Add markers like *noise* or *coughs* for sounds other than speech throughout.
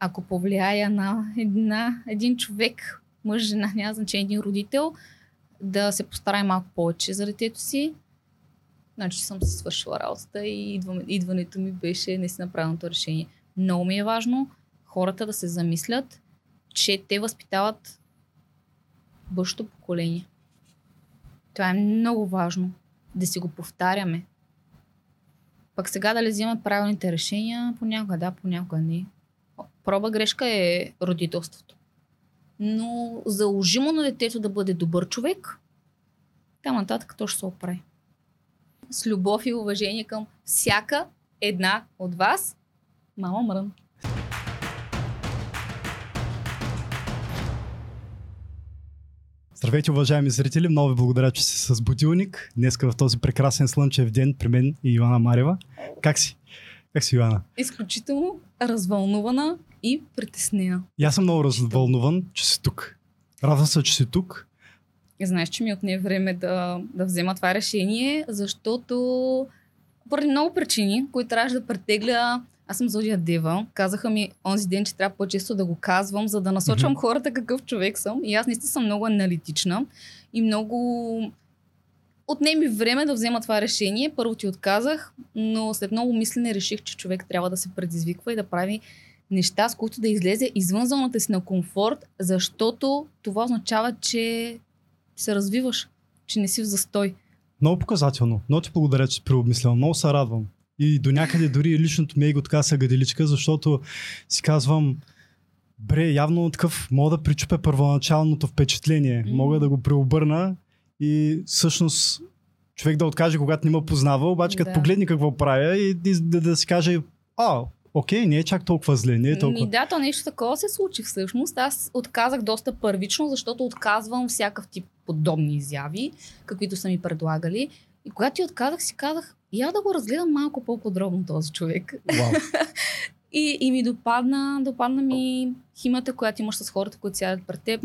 ако повлияя на една, един човек, мъж, жена, няма значение, един родител, да се постарае малко повече за детето си, значи съм си свършила работата и идването ми беше наистина правилното решение. Много ми е важно хората да се замислят, че те възпитават бъдещото поколение. Това е много важно. Да си го повтаряме. Пък сега дали взимат правилните решения, понякога да, понякога не. Проба грешка е родителството. Но заложимо на детето да бъде добър човек, там нататък то ще се оправи. С любов и уважение към всяка една от вас, мама Мрън. Здравейте, уважаеми зрители! Много ви благодаря, че си с будилник. Днес в този прекрасен слънчев ден при мен и Йоанна Марева. Как си? Как си, Йоанна? Изключително развълнувана и притеснена. И аз съм много развълнуван, че си тук. Радвам се, че си тук. И знаеш, че ми отне време да, да взема това решение, защото поради много причини, които трябваше да претегля аз съм Зодия Дева. Казаха ми онзи ден, че трябва по-често да го казвам, за да насочвам mm-hmm. хората какъв човек съм. И аз наистина съм много аналитична и много отнеми време да взема това решение. Първо ти отказах, но след много мислене реших, че човек трябва да се предизвиква и да прави неща, с които да излезе извън зоната си на комфорт, защото това означава, че се развиваш, че не си в застой. Много показателно. Много ти благодаря, че преобмислял. Много се радвам. И до някъде дори личното ми его така са гаделичка, защото си казвам, бре, явно такъв мога да причупя първоначалното впечатление. Mm. Мога да го преобърна и всъщност човек да откаже, когато не ме познава, обаче да. като погледне какво правя и да, да си каже, а, окей, не е чак толкова зле, не е толкова... Ми, да, то нещо такова се случи всъщност. Аз отказах доста първично, защото отказвам всякакъв тип подобни изяви, каквито са ми предлагали. И когато ти отказах, си казах, я да го разгледам малко по-подробно този човек. Wow. *laughs* и, и ми допадна, допадна ми химата, която имаш с хората, които сядат пред теб,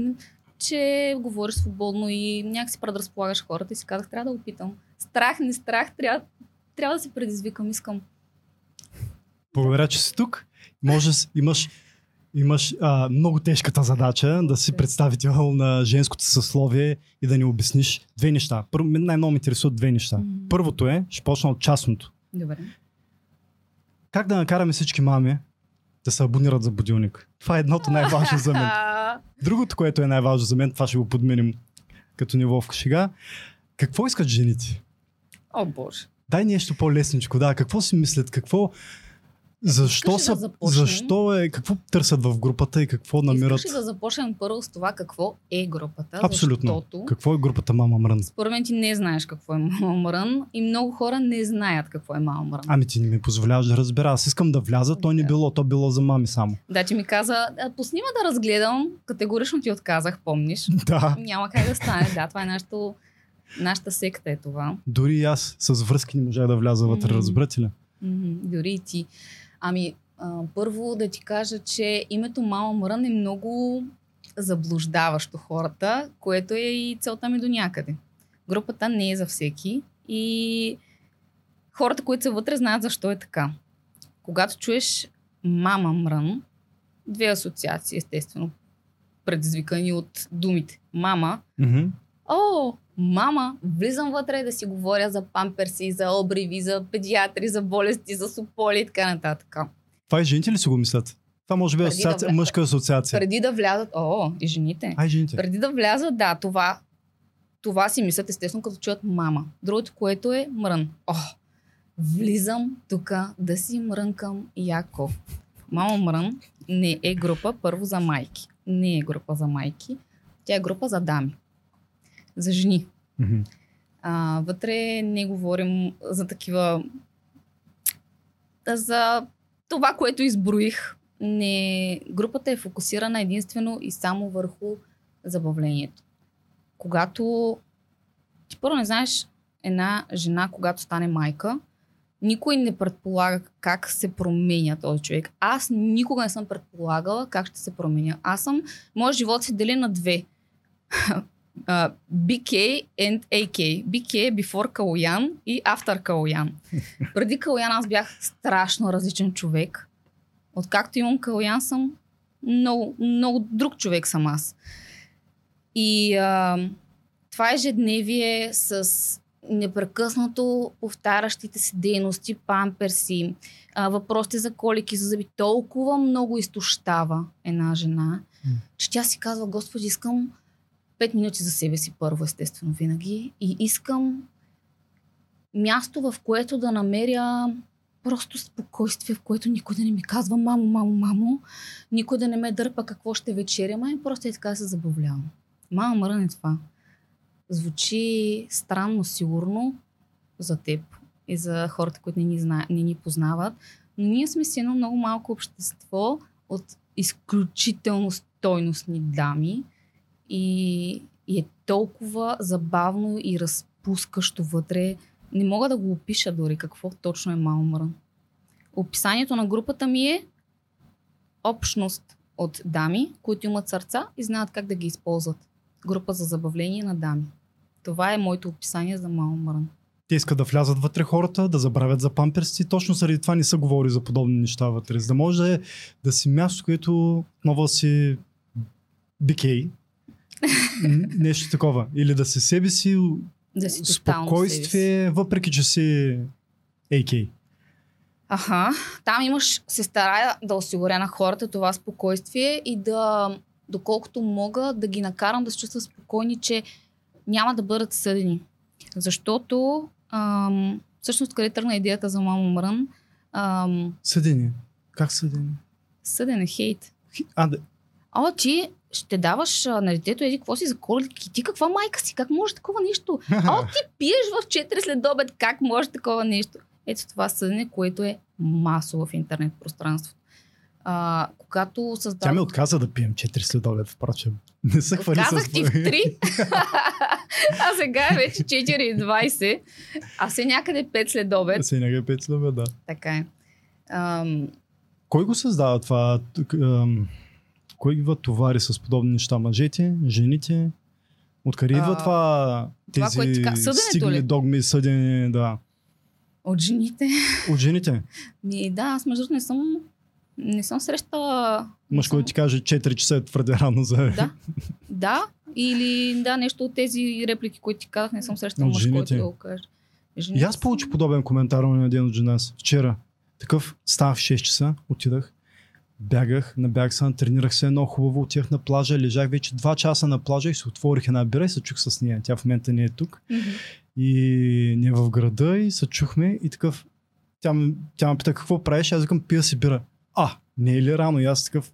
че говориш свободно и някакси предразполагаш хората и си казах, трябва да опитам. Страх, не страх, трябва, трябва да се предизвикам, искам. Благодаря, че си тук. Може, имаш имаш а, много тежката задача да си представител на женското съсловие и да ни обясниш две неща. Първо, най-много ме интересуват две неща. Mm-hmm. Първото е, ще почна от частното. Добре. Как да накараме всички мами да се абонират за будилник? Това е едното най-важно за мен. *laughs* Другото, което е най-важно за мен, това ще го подменим като ниво в шега. Какво искат жените? О, Боже. Дай нещо по-лесничко, да. Какво си мислят? Какво, защо, са, да защо е, какво търсят в групата и какво намират? Искаш да започнем първо с това какво е групата. Абсолютно. Защото, какво е групата Мама Мрън? Според мен ти не знаеш какво е Мама Мрън и много хора не знаят какво е Мама Мрън. Ами ти не ми позволяваш да разбера. Аз искам да вляза, то не било, то било за мами само. Да, ти ми каза, поснима да разгледам, категорично ти отказах, помниш. *laughs* Да. Няма как да стане. Да, това е нашето, нашата секта е това. Дори аз с връзки не можах да вляза вътре, mm-hmm. разбрати ли? Mm-hmm. Дори и ти. Ами, а, първо да ти кажа, че името Мама Мрън е много заблуждаващо хората, което е и целта ми до някъде. Групата не е за всеки и хората, които са вътре, знаят защо е така. Когато чуеш Мама Мрън, две асоциации, естествено, предизвикани от думите. Мама, mm-hmm. о, мама, влизам вътре да си говоря за памперси, за обриви, за педиатри, за болести, за сополи и така нататък. Това и жените ли си го мислят? Това може би е асоциация, да вля... мъжка асоциация. Преди да влязат, о, и жените. Ай, жените. Преди да влязат, да, това, това си мислят естествено като чуят мама. Другото, което е мрън. О, влизам тук да си мрънкам яко. Мама мрън не е група първо за майки. Не е група за майки. Тя е група за дами за жени. Mm-hmm. А, вътре не говорим за такива. За това, което изброих. Не, групата е фокусирана единствено и само върху забавлението. Когато ти първо не знаеш една жена, когато стане майка, никой не предполага как се променя този човек. Аз никога не съм предполагала как ще се променя. Аз съм, моят живот се дели на две uh, BK and AK. BK е before Калоян и after Калоян. Преди Калоян аз бях страшно различен човек. Откакто имам Калоян съм много, много друг човек съм аз. И а, това ежедневие с непрекъснато повтарящите се дейности, памперси, а, въпросите за колики, за зъби, толкова много изтощава една жена, М. че тя си казва, Господи, искам 5 минути за себе си първо, естествено, винаги. И искам място, в което да намеря просто спокойствие, в което никой да не ми казва мамо, мамо, мамо, никой да не ме дърпа какво ще вечерям, ами просто е така се забавлявам. Мама мрън е това. Звучи странно, сигурно за теб и за хората, които не ни, зна... не ни познават, но ние сме си едно много малко общество от изключително стойностни дами и, и е толкова забавно и разпускащо вътре. Не мога да го опиша дори какво точно е Малмрън. Описанието на групата ми е общност от дами, които имат сърца и знаят как да ги използват. Група за забавление на дами. Това е моето описание за Малмрън. Те искат да влязат вътре хората, да забравят за памперси. Точно заради това не се говори за подобни неща вътре. За да може да, е, си място, което нова си бикей. Нещо такова. Или да си себе си, Да си тотално себе си. спокойствие, въпреки че си AK. Аха, там имаш, се старая да осигуря на хората това спокойствие и да, доколкото мога, да ги накарам да се чувстват спокойни, че няма да бъдат съдени. Защото, ам, всъщност, къде тръгна идеята за Мамо Мрън, ам, Съдени. Как съдени? съден е хейт. А, да. О, ти ще даваш а, на детето еди какво си за коледки. Ти каква майка си? Как може такова нещо? О, *laughs* ти пиеш в 4 след обед. Как може такова нещо? Ето това съдене, което е масово в интернет пространството. А, когато Тя създавах... ми отказа да пием 4 следобед, впрочем. *laughs* Не се хвали с... Казах ти в 3, *laughs* а сега е вече 4.20, а се някъде 5 след обед. Се някъде 5 следобед, да. Така е. Ам, Кой го създава това? Ам, Кой идва товари с подобни неща? Мъжете? Жените? Откъде идва А, това? това, Тези съденето стигни ли? догми, съдени, да. от жените. От жените. Ми, да, аз между другото не съм, не съм срещала Мъж, който ти каже 4 часа е твърде рано за... Да. Да, или да, нещо от тези реплики, които ти казах, не съм срещала мъж, който да го каже. И аз получих подобен коментар на един от жена. Вчера. Такъв става в 6 часа, отидах, бягах, набягах се, тренирах се много хубаво, отидах на плажа, лежах вече 2 часа на плажа и се отворих една бира и се чух с нея. Тя в момента не е тук. И ние в града и се чухме и такъв. Тя, ме- тя ме пита какво правиш, аз викам пия си бира. А, не е ли рано? И аз такъв.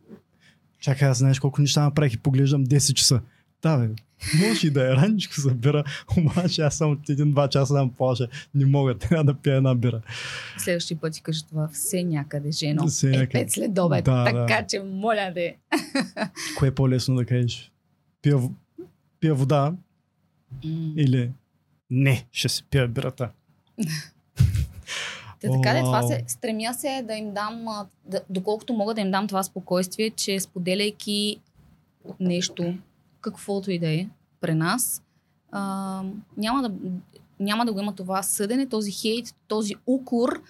Чакай, аз знаеш колко неща направих и поглеждам 10 часа. Да, бе, може и да е раничко за бира, обаче аз съм от един-два часа на плажа. Не мога, трябва да пия една бира. Следващия път ти кажа това все някъде, жено. Все е някъде. пет след обед. Да, така да. че, моля де. *laughs* Кое е по-лесно да кажеш? Пия, пия вода М. или не, ще си пия бирата. Та, така де, това се, стремя се да им дам, да, доколкото мога да им дам това спокойствие, че споделяйки нещо, каквото и да е, при нас, а, няма, да, няма да го има това съдене, този хейт, този укор,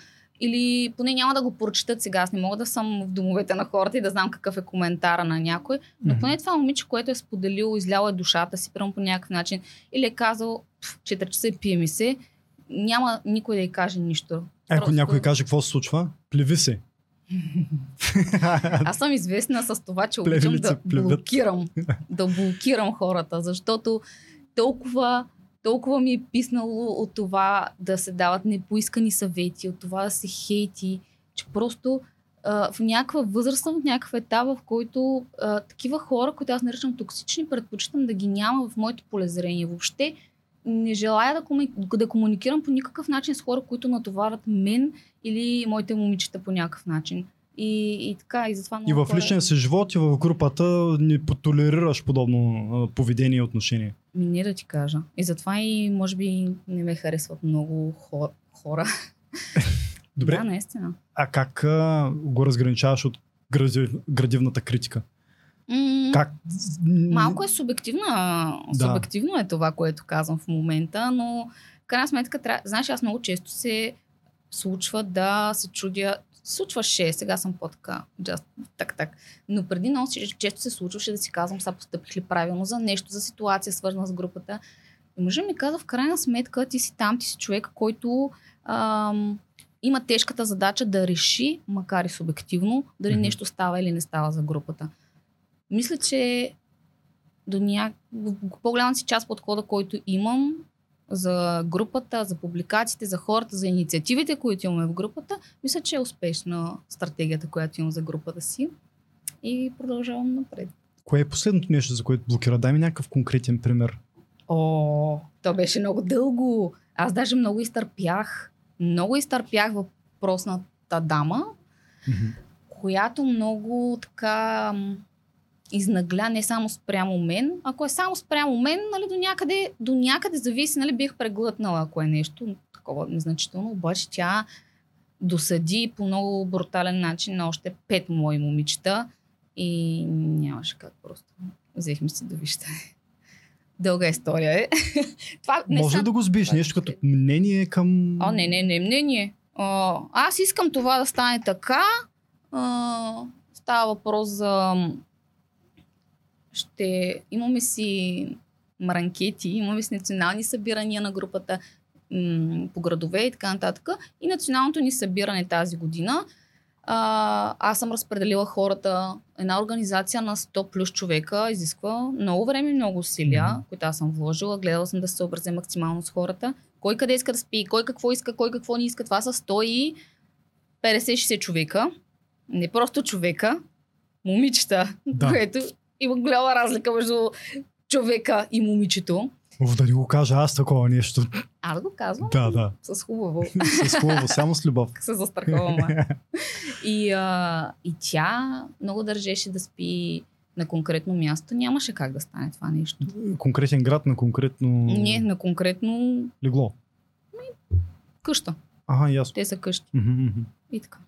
или поне няма да го прочитат сега. Аз не мога да съм в домовете на хората и да знам какъв е коментара на някой, но поне това момиче, което е споделило, изляло е душата си, прямо по някакъв начин, или е казал, "Пф, 4 часа и пие ми се, няма никой да й каже нищо. Ако Просто- някой каже какво се случва, плеви се. *laughs* Аз съм известна с това, че обичам Плевелица да блокирам, да блокирам хората, защото толкова, толкова ми е писнало от това да се дават непоискани съвети, от това да се хейти, че просто а, в някаква възраст съм, в някакъв етап, в който а, такива хора, които аз наричам токсични, предпочитам да ги няма в моето полезрение. Въобще не желая да, коми- да комуникирам по никакъв начин с хора, които натоварят мен или моите момичета по някакъв начин. И, и така, и затова И много в хора- личния си живот и в групата не потолерираш подобно а, поведение и отношение. Не да ти кажа. И затова и може би не ме харесват много хор, хора. *laughs* Добре, Да, наистина. а как а, го разграничаваш от градив, градивната критика? М- Как? Малко е субективна. Да. Субективно е това, което казвам в момента, но в крайна сметка, тря... знаеш, аз много често се случва да се чудя, случваше, сега съм по-така, just, так, так. Но преди много често се случваше да си казвам, сега постъпих ли правилно за нещо, за ситуация, свързана с групата. И мъжът ми каза, в крайна сметка, ти си там, ти си човек, който ам, има тежката задача да реши, макар и субективно, дали mm-hmm. нещо става или не става за групата. Мисля, че до ня... в по-голямата си част подхода, който имам за групата, за публикациите, за хората, за инициативите, които имаме в групата, мисля, че е успешна стратегията, която имам за групата си. И продължавам напред. Кое е последното нещо, за което блокира? Дай ми някакъв конкретен пример. О, то беше много дълго. Аз даже много изтърпях. Много изтърпях въпросната дама, mm-hmm. която много така изнагля не само спрямо мен. Ако е само спрямо мен, нали, до, някъде, до някъде зависи, нали, бих преглътнала, ако е нещо такова незначително. Обаче тя досъди по много брутален начин на още пет мои момичета и нямаше как просто. Взехме си да вижте. Дълга история е. *laughs* Това не Може сам... да го сбиш нещо като мнение към... О, не, не, не мнение. О, аз искам това да стане така. А, става въпрос за ще имаме си мранкети, имаме си национални събирания на групата м- по градове и така нататък. И националното ни събиране тази година а, аз съм разпределила хората. Една организация на 100 плюс човека изисква много време и много усилия, mm-hmm. които аз съм вложила. Гледала съм да се съобразя максимално с хората. Кой къде иска да спи, кой какво иска, кой какво не иска. Това са 150-60 човека. Не просто човека, момичета, да. което има голяма разлика между човека и момичето. Оф, да ни го кажа аз такова нещо. Аз го казвам. Да, да. С хубаво. с хубаво, само с любов. *laughs* се застраховам. и, а, и тя много държеше да спи на конкретно място. Нямаше как да стане това нещо. Конкретен град на конкретно... Не, на конкретно... Легло. Къща. Ага, ясно. Те са къщи. Mm-hmm. И така.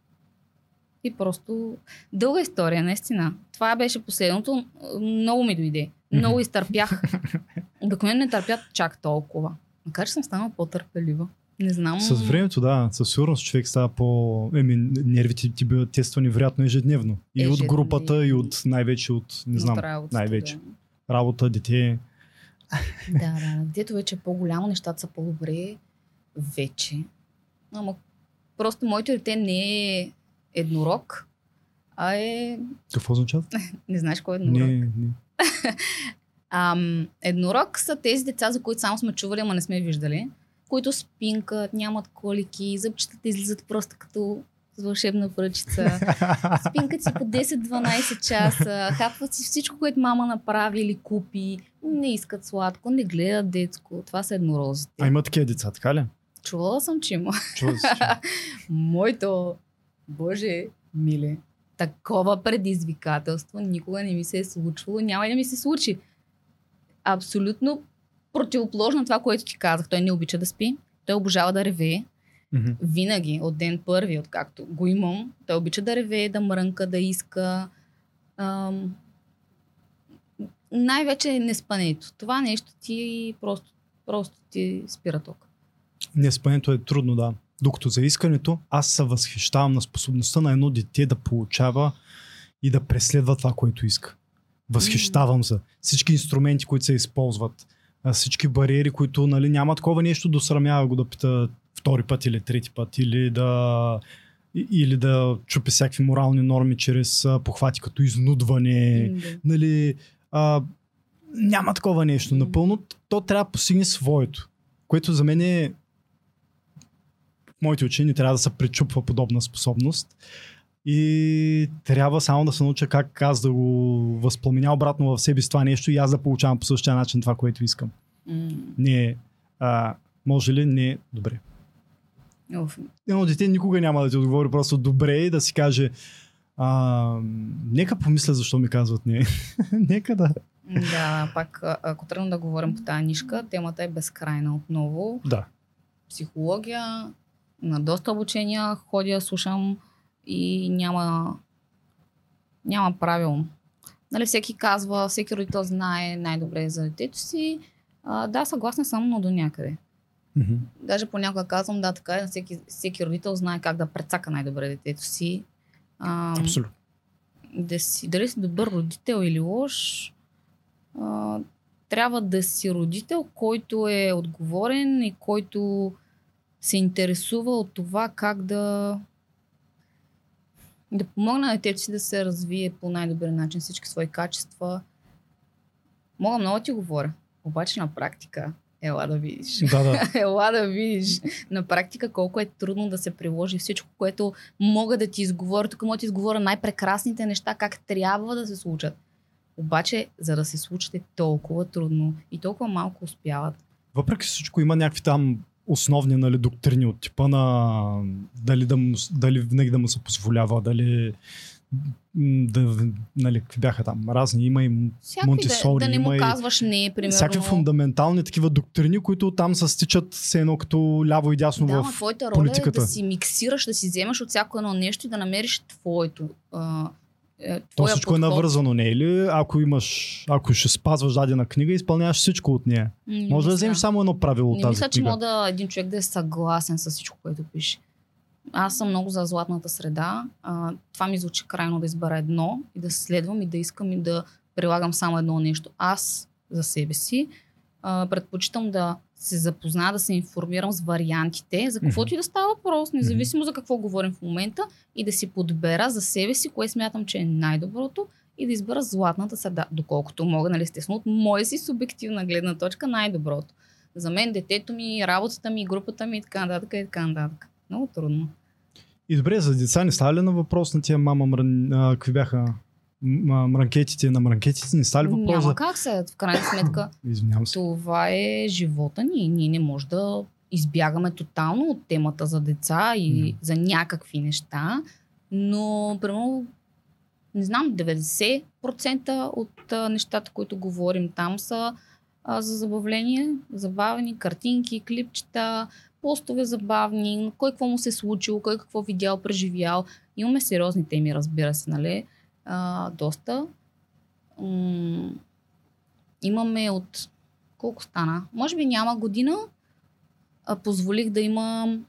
И просто дълга история, наистина. Това беше последното. Много ми дойде. Много изтърпях. *laughs* Обикновено не търпят чак толкова. Макар, че съм станала по-търпелива. Не знам. С времето, да, със сигурност човек става по... Еми, нервите ти биват тествани вероятно ежедневно. И ежедневно. от групата, и от най-вече от, не знам, работата, най-вече. Да. Работа, дете. Да, да. Детето вече е по-голямо, нещата са по-добре. Вече. Ама просто моето дете не е еднорог, а е... Какво означава? *laughs* не знаеш кой е еднорог. Не, не. *laughs* Ам, еднорог са тези деца, за които само сме чували, ама не сме виждали, които спинкат, нямат колики, зъбчетата излизат просто като с вълшебна пръчица. *laughs* Спинкат си по 10-12 часа, хапват си всичко, което мама направи или купи, не искат сладко, не гледат детско. Това са еднорозите. А има такива деца, така ли? Чувала съм, че има. Чувала си, че Моето Боже, миле, такова предизвикателство никога не ми се е случвало, няма и да ми се случи. Абсолютно противоположно това, което ти казах. Той не обича да спи, той обожава да ревее. Mm-hmm. Винаги, от ден първи, откакто го имам, той обича да ревее, да мрънка, да иска. Ам... Най-вече неспането. Това нещо ти просто, просто ти спира ток. Неспането е трудно, да. Докато за искането аз се възхищавам на способността на едно дете да получава и да преследва това, което иска. Възхищавам се. Всички инструменти, които се използват, всички бариери, които нали, няма такова нещо, досрамява го да пита втори път или трети път, или да, или да чупи всякакви морални норми чрез похвати като изнудване. Mm-hmm. Нали, а, няма такова нещо. Напълно то трябва да постигне своето. Което за мен е моите не трябва да се пречупва подобна способност. И трябва само да се науча как аз да го възпламеня обратно в себе си това нещо и аз да получавам по същия начин това, което искам. Mm. Не, а, може ли? Не, добре. Уф. Едно дете никога няма да ти отговори просто добре и да си каже а, нека помисля защо ми казват не. *laughs* нека да. Да, пак ако тръгна да говорим по тази нишка, темата е безкрайна отново. Да. Психология, на доста обучения ходя, слушам и няма, няма правило. Нали, всеки казва, всеки родител знае най-добре за детето си. А, да, съгласна съм, но до някъде. Мгм. Даже понякога казвам, да, така е, всеки, всеки родител знае как да прецака най-добре детето си. А, Абсолютно. да си, дали си добър родител или лош, а, трябва да си родител, който е отговорен и който се интересува от това как да да помогне на детето си да се развие по най-добър начин всички свои качества. Мога много ти говоря, обаче на практика ела да видиш. Да, да. *laughs* Ела да видиш на практика колко е трудно да се приложи всичко, което мога да ти изговоря. Тук мога да ти изговоря най-прекрасните неща, как трябва да се случат. Обаче, за да се случат е толкова трудно и толкова малко успяват. Въпреки всичко има някакви там основни нали, доктрини от типа на дали, да му, дали винаги да му се позволява, дали да, нали, какви бяха там разни, има и Всякакви да, Монтесори, да не му има казваш не, примерно. всякакви фундаментални такива доктрини, които там се стичат все едно като ляво и дясно Да, в твоята роля политиката. е да си миксираш, да си вземеш от всяко едно нещо и да намериш твоето. А, е, То всичко е подход. навързано, не е ли? Ако имаш, ако ще спазваш дадена книга, изпълняваш всичко от нея. Не Може да мисля. вземеш само едно правило от Не тази мисля, че книга. мога да един човек да е съгласен с всичко, което пише. Аз съм много за златната среда. А, това ми звучи крайно да избера едно и да следвам и да искам и да прилагам само едно нещо. Аз за себе си а, предпочитам да се запозная, да се информирам с вариантите, за каквото и да става въпрос, независимо за какво говорим в момента, и да си подбера за себе си, кое смятам, че е най-доброто и да избера златната среда, доколкото мога, нали, естествено, от моя си субективна гледна точка най-доброто. За мен детето ми, работата ми, групата ми и така нататък и така нататък. Много трудно. И добре, за деца не става ли на въпрос на тия мама мрън... а, какви бяха мранкетите на мранкетите? Не става ли въпрос Няма за... как се, в крайна *coughs* сметка. Извинявам се. Това е живота ни. Ние не може да избягаме тотално от темата за деца и Мгм. за някакви неща, но примерно не знам, 90% от а, нещата, които говорим там са а, за забавление, забавени, картинки, клипчета, постове забавни, кой какво му се е случило, кой какво видял, преживял. Имаме сериозни теми, разбира се, нали? А, доста. М- имаме от колко стана? Може би няма година. А, позволих да имам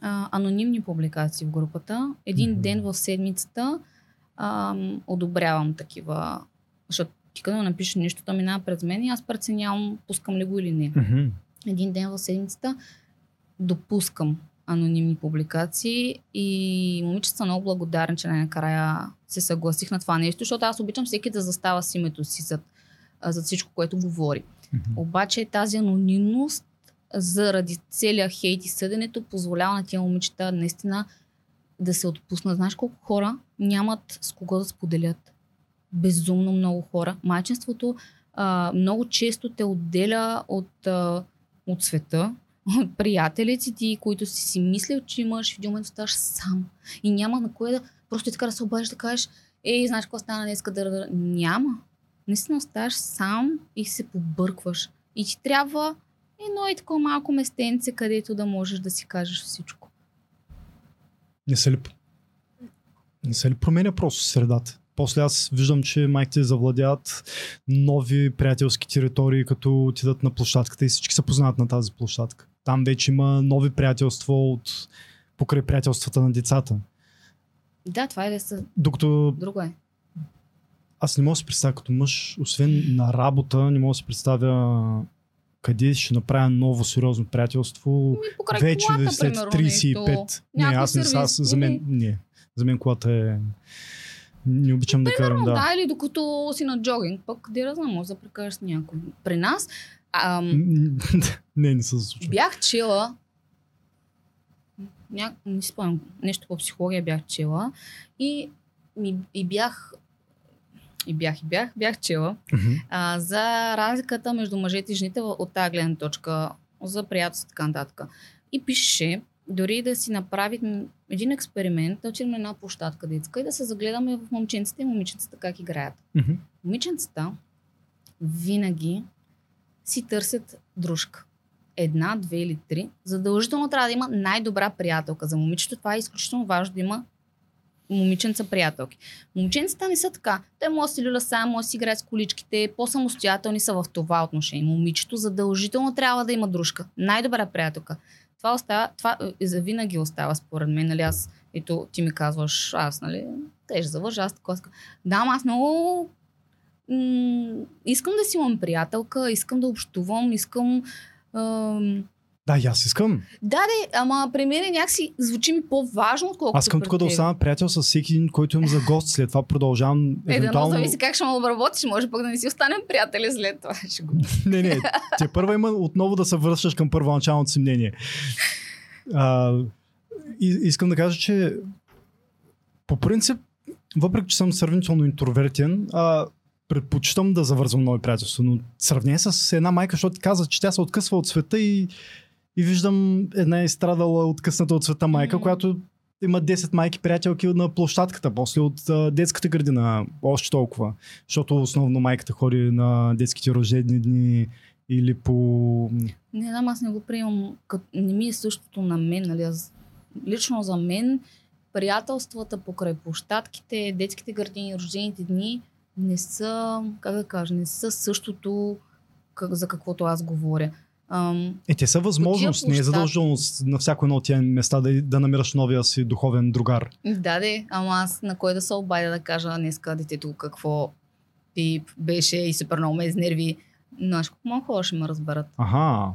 а, анонимни публикации в групата. Един Мгм. ден в седмицата а, одобрявам такива. Защото ти като напишеш нещо, то минава през мен и аз преценявам пускам ли го или не. Мгм. Един ден в седмицата допускам анонимни публикации и момичета са много благодарни, че най-накрая се съгласих на това нещо, защото аз обичам всеки да застава с името си зад, зад всичко, което говори. Мгм. Обаче тази анонимност заради целия хейт и съденето позволява на тия момичета наистина да се отпуснат. Знаеш колко хора нямат с кого да споделят? Безумно много хора. Майчинството а, много често те отделя от, а, от света, *laughs* приятелици ти, които си си мислил, че имаш, в един момент оставаш сам. И няма на кое да просто така да се обадиш да кажеш, ей, знаеш какво стана днес, да. Няма. Наистина оставаш сам и се побъркваш. И ти трябва едно и такова малко местенце, където да можеш да си кажеш всичко. Не се ли, не се ли променя просто средата? После аз виждам, че майките завладяват нови приятелски територии, като отидат на площадката и всички се познават на тази площадка. Там вече има нови приятелства от покрай приятелствата на децата. Да, това е да са... Докато Друго е. аз не мога да се представя като мъж, освен на работа, не мога да се представя къде ще направя ново сериозно приятелство. Ми вече колата, след примерно, 35. нещо. Не, аз не са, за мен, не. За мен колата е... Не обичам да карам, Да. да. или докато си на джогинг, пък къде да знам, може да прекараш с някой. При нас ам, *laughs* не, не се случва. бях чела ня... не спомням, нещо по психология бях чела и, ми, и бях и бях и бях, бях чела Мгм. а, за разликата между мъжете и жените от тази гледна точка за приятелство и така нататък. И пише, дори да си направим един експеримент, да отидем на една площадка детска и да се загледаме в момченците и момиченцата как играят. Мгм. Момиченцата винаги си търсят дружка. Една, две или три. Задължително трябва да има най-добра приятелка. За момичето това е изключително важно да има момиченца приятелки. Момченцата не са така. Те може да си люля сам, може да си играят с количките, по-самостоятелни са в това отношение. Момичето задължително трябва да има дружка. Най-добра приятелка. Това, остава, това е, завинаги остава според мен. Нали, аз, ето ти ми казваш, аз, нали, теж завържа, аз такова. Да, аз много м- искам да си имам приятелка, искам да общувам, искам ам, Да, и аз искам. да, де, ама при мен някакси звучи ми по-важно, отколкото Аз искам тук да остана приятел с всеки един, който имам за гост. След това продължавам Е, да, но евентуално... зависи как ще ме обработиш. Може пък да не си останем приятели след това. *laughs* *laughs* Не, не, те първа има отново да се връщаш към първоначалното си мнение. А, и, искам да кажа, че по принцип, въпреки че съм сравнително интровертен, а, предпочитам да завързвам нови приятелства, но сравнение с една майка, защото ти каза, че тя се откъсва от света и, и виждам една изстрадала откъсната от света майка, Мгм. която има 10 майки приятелки на площадката, после от а, детската градина, още толкова. Защото основно майката ходи на детските рождени дни или по... Не знам, аз не го приемам. Като... Не ми е същото на мен. Нали? Аз... Лично за мен приятелствата покрай площадките, детските градини, рождените дни не са, как да кажа, не са същото как, за каквото аз говоря. Ам, Е, те са възможност, не е задължително на всяко едно от тия места да, да намираш новия си духовен другар. Да, де, ама аз на кой да се обадя да кажа днеска детето какво тип беше и супер много ме изнерви. Знаеш колко малко хора ще ме разберат. Аха.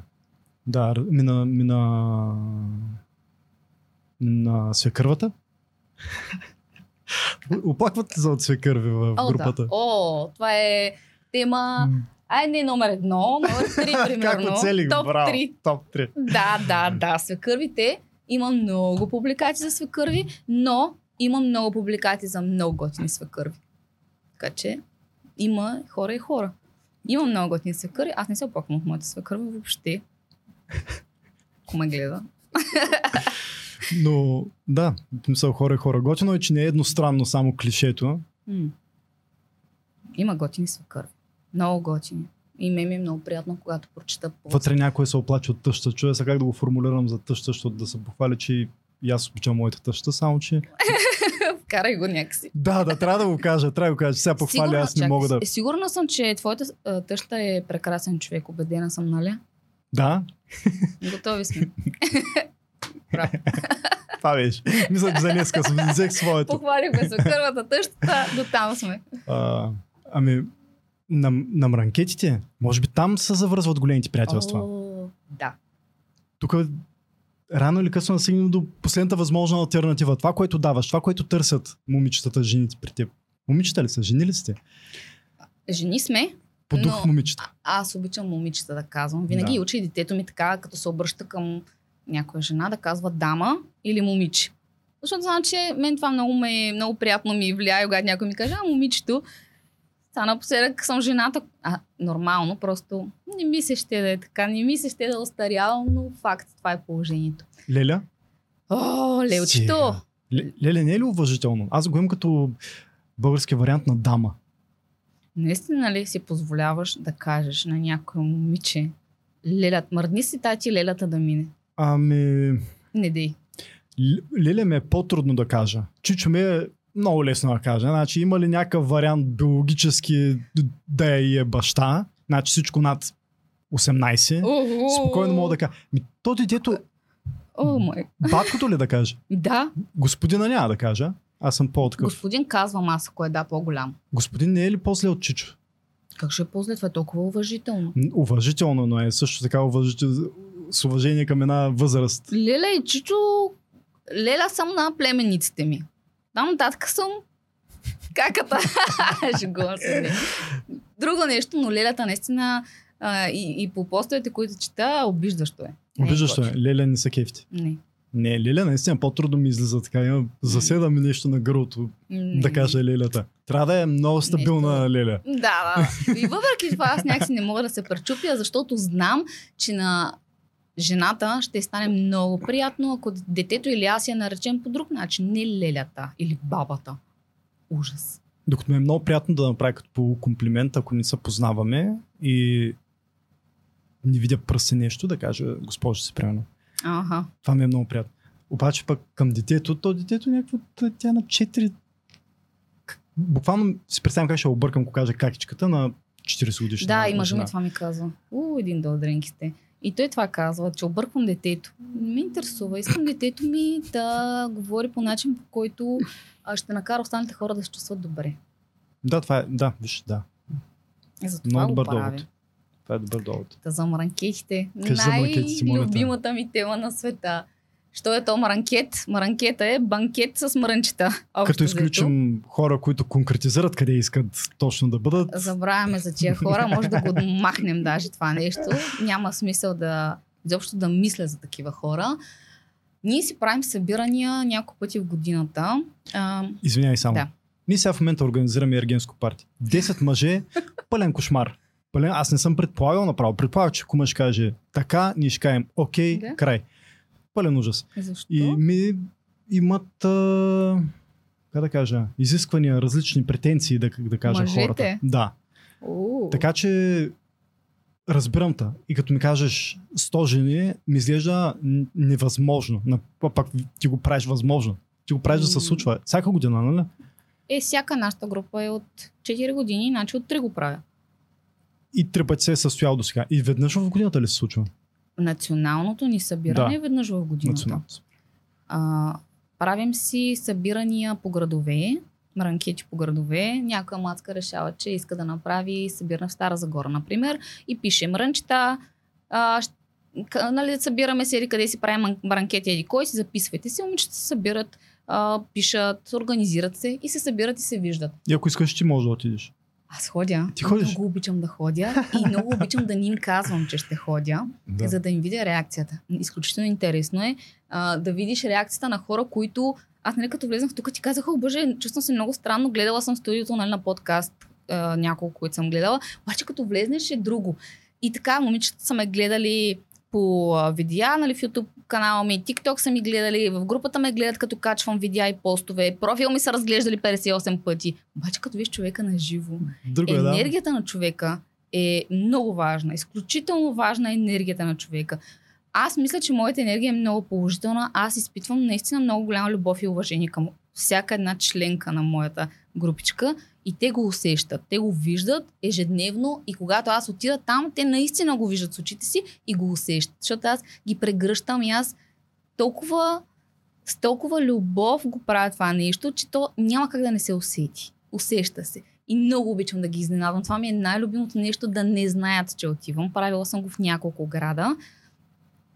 Да, мина, мина на свекървата. *laughs* Оплакват ли за от свекърви в групата? О, това е тема... Ай, не номер едно, номер три, *laughs* примерно. Как оцелих, Топ браво. 3. Топ 3. Да, да, да. Свекървите. Има много публикации за свекърви, но има много публикации за много готини свекърви. Така че има хора и хора. Има много готини свекърви. Аз не се оплаквам от моите свекърви въобще. Ако ме гледа. *laughs* Но да, в смисъл хора и хора. Готино е, че не е едностранно само клишето. М. Има готини свекърви. Много готини. И ме ми е много приятно, когато прочета по Вътре някой се оплаче от тъща. Чуя се как да го формулирам за тъща, защото да се похваля, че и аз обичам моята тъща, само че... *laughs* Вкарай го някакси. Да, да, трябва да го кажа, трябва да го кажа. Сега похваля, Сигурна- аз не мога да... Сигурна съм, че твоята тъща е прекрасен човек. Убедена съм, нали? Да, Готови сме. *laughs* Браво. *laughs* това беше. Мисля, че за днеска взех своето. Похвалихме се първата тъщата, до там сме. А, ами, на, на мранкетите, може би там се завързват големите приятелства. О, да. Тук рано или късно да стигнем до последната възможна альтернатива. Това, което даваш, това, което търсят момичетата, жените при теб. Момичета ли са? Жени ли сте? Жени сме. По дух Но- момичета. Аз обичам момичета да казвам. Винаги Да. учи детето ми така, като се обръща към някоя жена, да казва дама или момиче. Защото знам, че мен това много, ме, много приятно ми влияе, когато някой ми каже, а момичето, сега напоследък съм жената. А, нормално, просто не ми се ще да е така, не ми се ще да остаряло, но факт, това е положението. Леля? О, лелчето! Стига. Ле- Леля не е ли уважително? Аз го имам като български вариант на дама. Наистина ли си позволяваш да кажеш на някой момиче, лелят, мърдни си тати, лелята да мине? Ами, Не дей. Л- Леля ми е по-трудно да кажа. Чичо ми е много лесно да кажа. Значи има ли някакъв вариант биологически да я е баща? Значи всичко над 18. Спокойно мога да кажа. Ми, то детето, О, мой. баткото ли да каже? Да, Господина няма да кажа. Аз съм по-откъв. господин казвам аз, ако е да по-голям. Господин не е ли после от Чичо? Как ще е после това е толкова уважително? Уважително, но е също така уважител... с уважение към една възраст. Леля и Чичо, Леля съм на племенниците ми. Там нататък съм каката. *laughs* Шегувам се. Друго нещо, но Лелята наистина а, и, и по постовете, които чета, обиждащо е. Не е Обиждащо е. Леля не са кефти. Не. Не, Леля наистина по-трудно ми излиза така. Има, заседа ми нещо на гърлото, не. да каже Лелята. Трябва да е много стабилна Нещо. Леля. Да, да. И въпреки това аз някакси не мога да се пречупя, защото знам, че на жената ще стане много приятно, ако детето или аз я наречем по друг начин. Не лелята или бабата. Ужас. Докато ми е много приятно да направя като по комплимент, ако не се познаваме и не видя пръсти нещо, да кажа госпожа си, примерно. Ага. Това ми е много приятно. Обаче пък към детето, то детето някакво, тя на 4... Буквално си представям как ще объркам, ако кажа какичката на 40 годишна. Да, и жена. ми това ми казва. У, един дълдренки сте. И той това казва, че обърквам детето. Не ме интересува. Искам детето ми да говори по начин, по който ще накара останалите хора да се чувстват добре. Да, това е, да, виж, да. И затова Много го добър довод. Това е добър довод. Та за мранкетите. За. Най-любимата ми тема на света. Що е то маранкет? Маранкета е банкет с мрънчета. Като изключим хора, които конкретизират къде искат точно да бъдат. Забравяме за тия хора, може да го махнем даже това нещо. Няма смисъл да изобщо да мисля за такива хора. Ние си правим събирания няколко пъти в годината. А, Извинявай само. Да. Ние сега в момента организираме ергенско парти. 10 мъже, пълен кошмар. Пълен, аз не съм предполагал направо. Предполагах, че кума ще каже така, ние ще кажем окей, Да. край. Пълен ужас. защо? И ми имат, а, как да кажа, изисквания, различни претенции, да, да кажа Мъжете? хората. Да. Уу. Така че разбирам те. И като ми кажеш 100 жени, ми изглежда невъзможно. Пак ти го правиш възможно. Ти го правиш да се случва. Всяка година, нали? Е, всяка нашата група е от 4 години, значи от 3 го правя. И три пъти се е състоял до сега. И веднъж в годината ли се случва? Националното ни събиране Да. е веднъж в годината. А, правим си събирания по градове, ранкети по градове. Някоя мацка решава, че иска да направи събиране в Стара Загора, например, и пише мрънчета. А, нали, събираме се, еди къде си правим ранкети, еди кой си, записвайте се, момичета се събират, а, пишат, организират се и се събират и се виждат. И ако искаш, ти можеш да отидеш. Аз ходя. Ти ходиш? Много обичам да ходя и много обичам да не им казвам, че ще ходя, Да. за да им видя реакцията. Изключително интересно е а, да видиш реакцията на хора, които аз нали като влезнах тук ти казах, о боже, чувствам се много странно, гледала съм студиото нали, на подкаст, а, няколко, които съм гледала, обаче като влезнеш е друго. И така, момичета са ме гледали по видеа, нали, в YouTube канала ми, TikTok са ми гледали, в групата ме гледат като качвам видеа и постове, профил ми са разглеждали 58 пъти. Обаче като виж човека на живо, Друго е, да. енергията на човека е много важна. Изключително важна е енергията на човека. Аз мисля, че моята енергия е много положителна. Аз изпитвам наистина много голяма любов и уважение към всяка една членка на моята групичка и те го усещат. Те го виждат ежедневно и когато аз отида там, те наистина го виждат с очите си и го усещат. Защото аз ги прегръщам и аз толкова с толкова любов го правя това нещо, че то няма как да не се усети. Усеща се. И много обичам да ги изненадвам. Това ми е най-любимото нещо да не знаят, че отивам. Правила съм го в няколко града.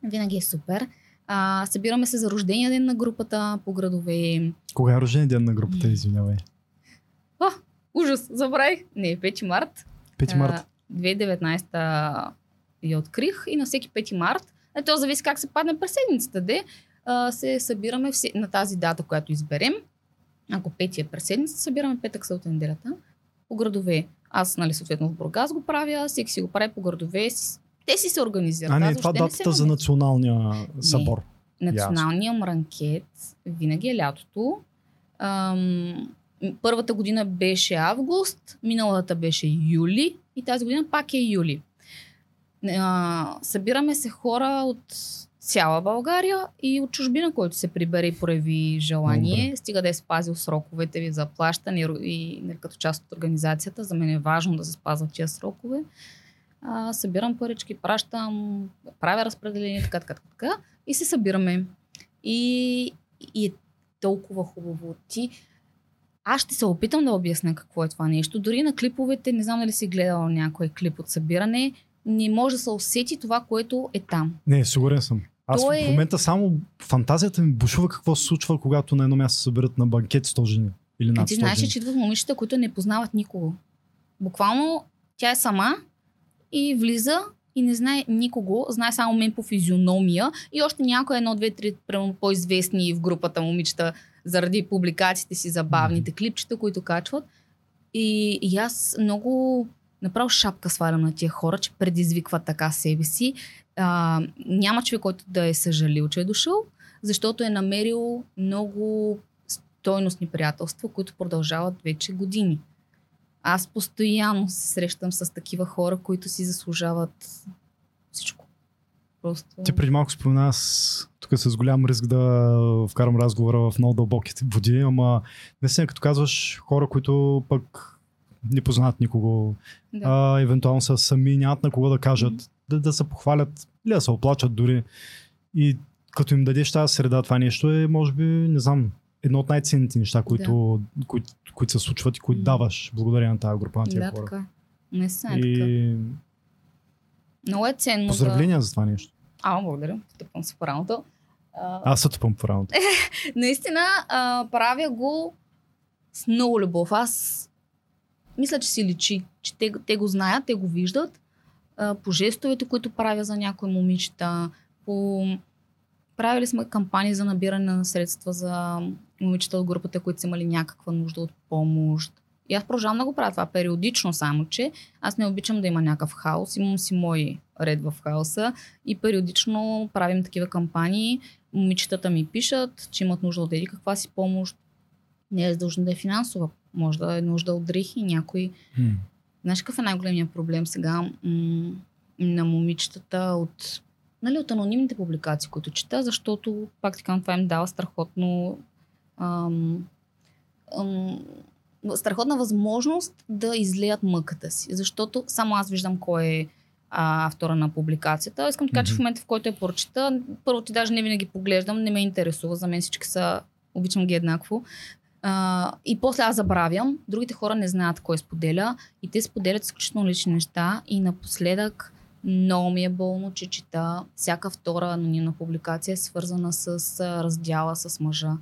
Винаги е супер. А, събираме се за рождения ден на групата по градове. Кога е рожден ден на групата, извинявай. А, ужас, забравих. Не, 5 март. 5 А, марта. 2019 я открих и на всеки 5 март, е, то зависи как се падне през седмицата, де, а, се събираме все, на тази дата, която изберем. Ако петия е през седмицата, събираме петък, събота, неделята по градове. Аз, нали, съответно в Бургас го правя, всеки си го прави по градове. Те си се организират. А не, това въобще не датата за националния събор. Националния мранкет винаги е лятото. Ам, първата година беше август, миналата беше юли и тази година пак е юли. А, събираме се хора от цяла България и от чужбина, който се прибере и прояви желание. Добре. Стига да е спазил сроковете ви за плащане и, и нали, като част от организацията. За мен е важно да се спазват тия срокове. А, събирам парички, пращам, правя разпределение, така, така, така и се събираме. И, и е толкова хубаво. Ти, аз ще се опитам да обясня какво е това нещо. Дори на клиповете, не знам дали си гледал някой клип от събиране, не може да се усети това, което е там. Не, сигурен съм. Аз То в е- момента само фантазията ми бушува какво се случва, когато на едно място се съберат на банкет 100 жени. Или над ти 100 знаеш, жени. че идват момичета, които не познават никого. Буквално тя е сама и влиза и не знае никого, знае само мен по физиономия и още някой едно, две, три примерно, по-известни в групата момичета заради публикациите си, забавните клипчета, които качват. И, и аз много направо шапка свалям на тия хора, че предизвикват така себе си. А, няма човек, който да е съжалил, че е дошъл, защото е намерил много стойностни приятелства, които продължават вече години. Аз постоянно се срещам с такива хора, които си заслужават всичко. Просто... Ти преди малко спомена, аз тук с голям риск да вкарам разговора в много дълбоките води, ама наистина като казваш хора, които пък не познават никого, Да. а, евентуално са сами, нямат на кого да кажат, Мгм. да, да се похвалят или да се оплачат дори. И като им дадеш тази среда, това нещо е, може би, не знам, едно от най-ценните неща, които, които, които се случват и които М. даваш благодарение на тази група на тия да, хора. така. Наистина е така. Много е ценно. поздравления за това нещо. Да... А, благодаря. Тъпвам се по рамото. А, Аз се тъпам по работа. *laughs* наистина а, правя го с много любов. Аз мисля, че си личи, че те, те го знаят, те го виждат а, по жестовете, които правя за някои момичета, по... Правили сме кампании за набиране на средства за момичета от групата, които са имали някаква нужда от помощ. И аз продължавам да го правя това периодично, само че аз не обичам да има някакъв хаос. Имам си мой ред в хаоса и периодично правим такива кампании. Момичетата ми пишат, че имат нужда от еди каква си помощ. Не е задължено да е финансова. Може да е нужда от дрехи, някой М. Знаеш какъв е най-големият проблем сега м- на момичетата от, нали, от анонимните публикации, които чета, защото, пак ти казвам, това им дава страхотно ам, ам, страхотна възможност да излеят мъката си. Защото само аз виждам кой е а, автора на публикацията. Искам да кажа, че в момента, в който я прочета, първо ти даже не винаги поглеждам, не ме интересува. За мен всички са, обичам ги еднакво. А, и после аз забравям, другите хора не знаят кой споделя и те споделят изключително лични неща и напоследък много ми е болно, че чета всяка втора анонимна публикация е свързана с раздяла с мъжа.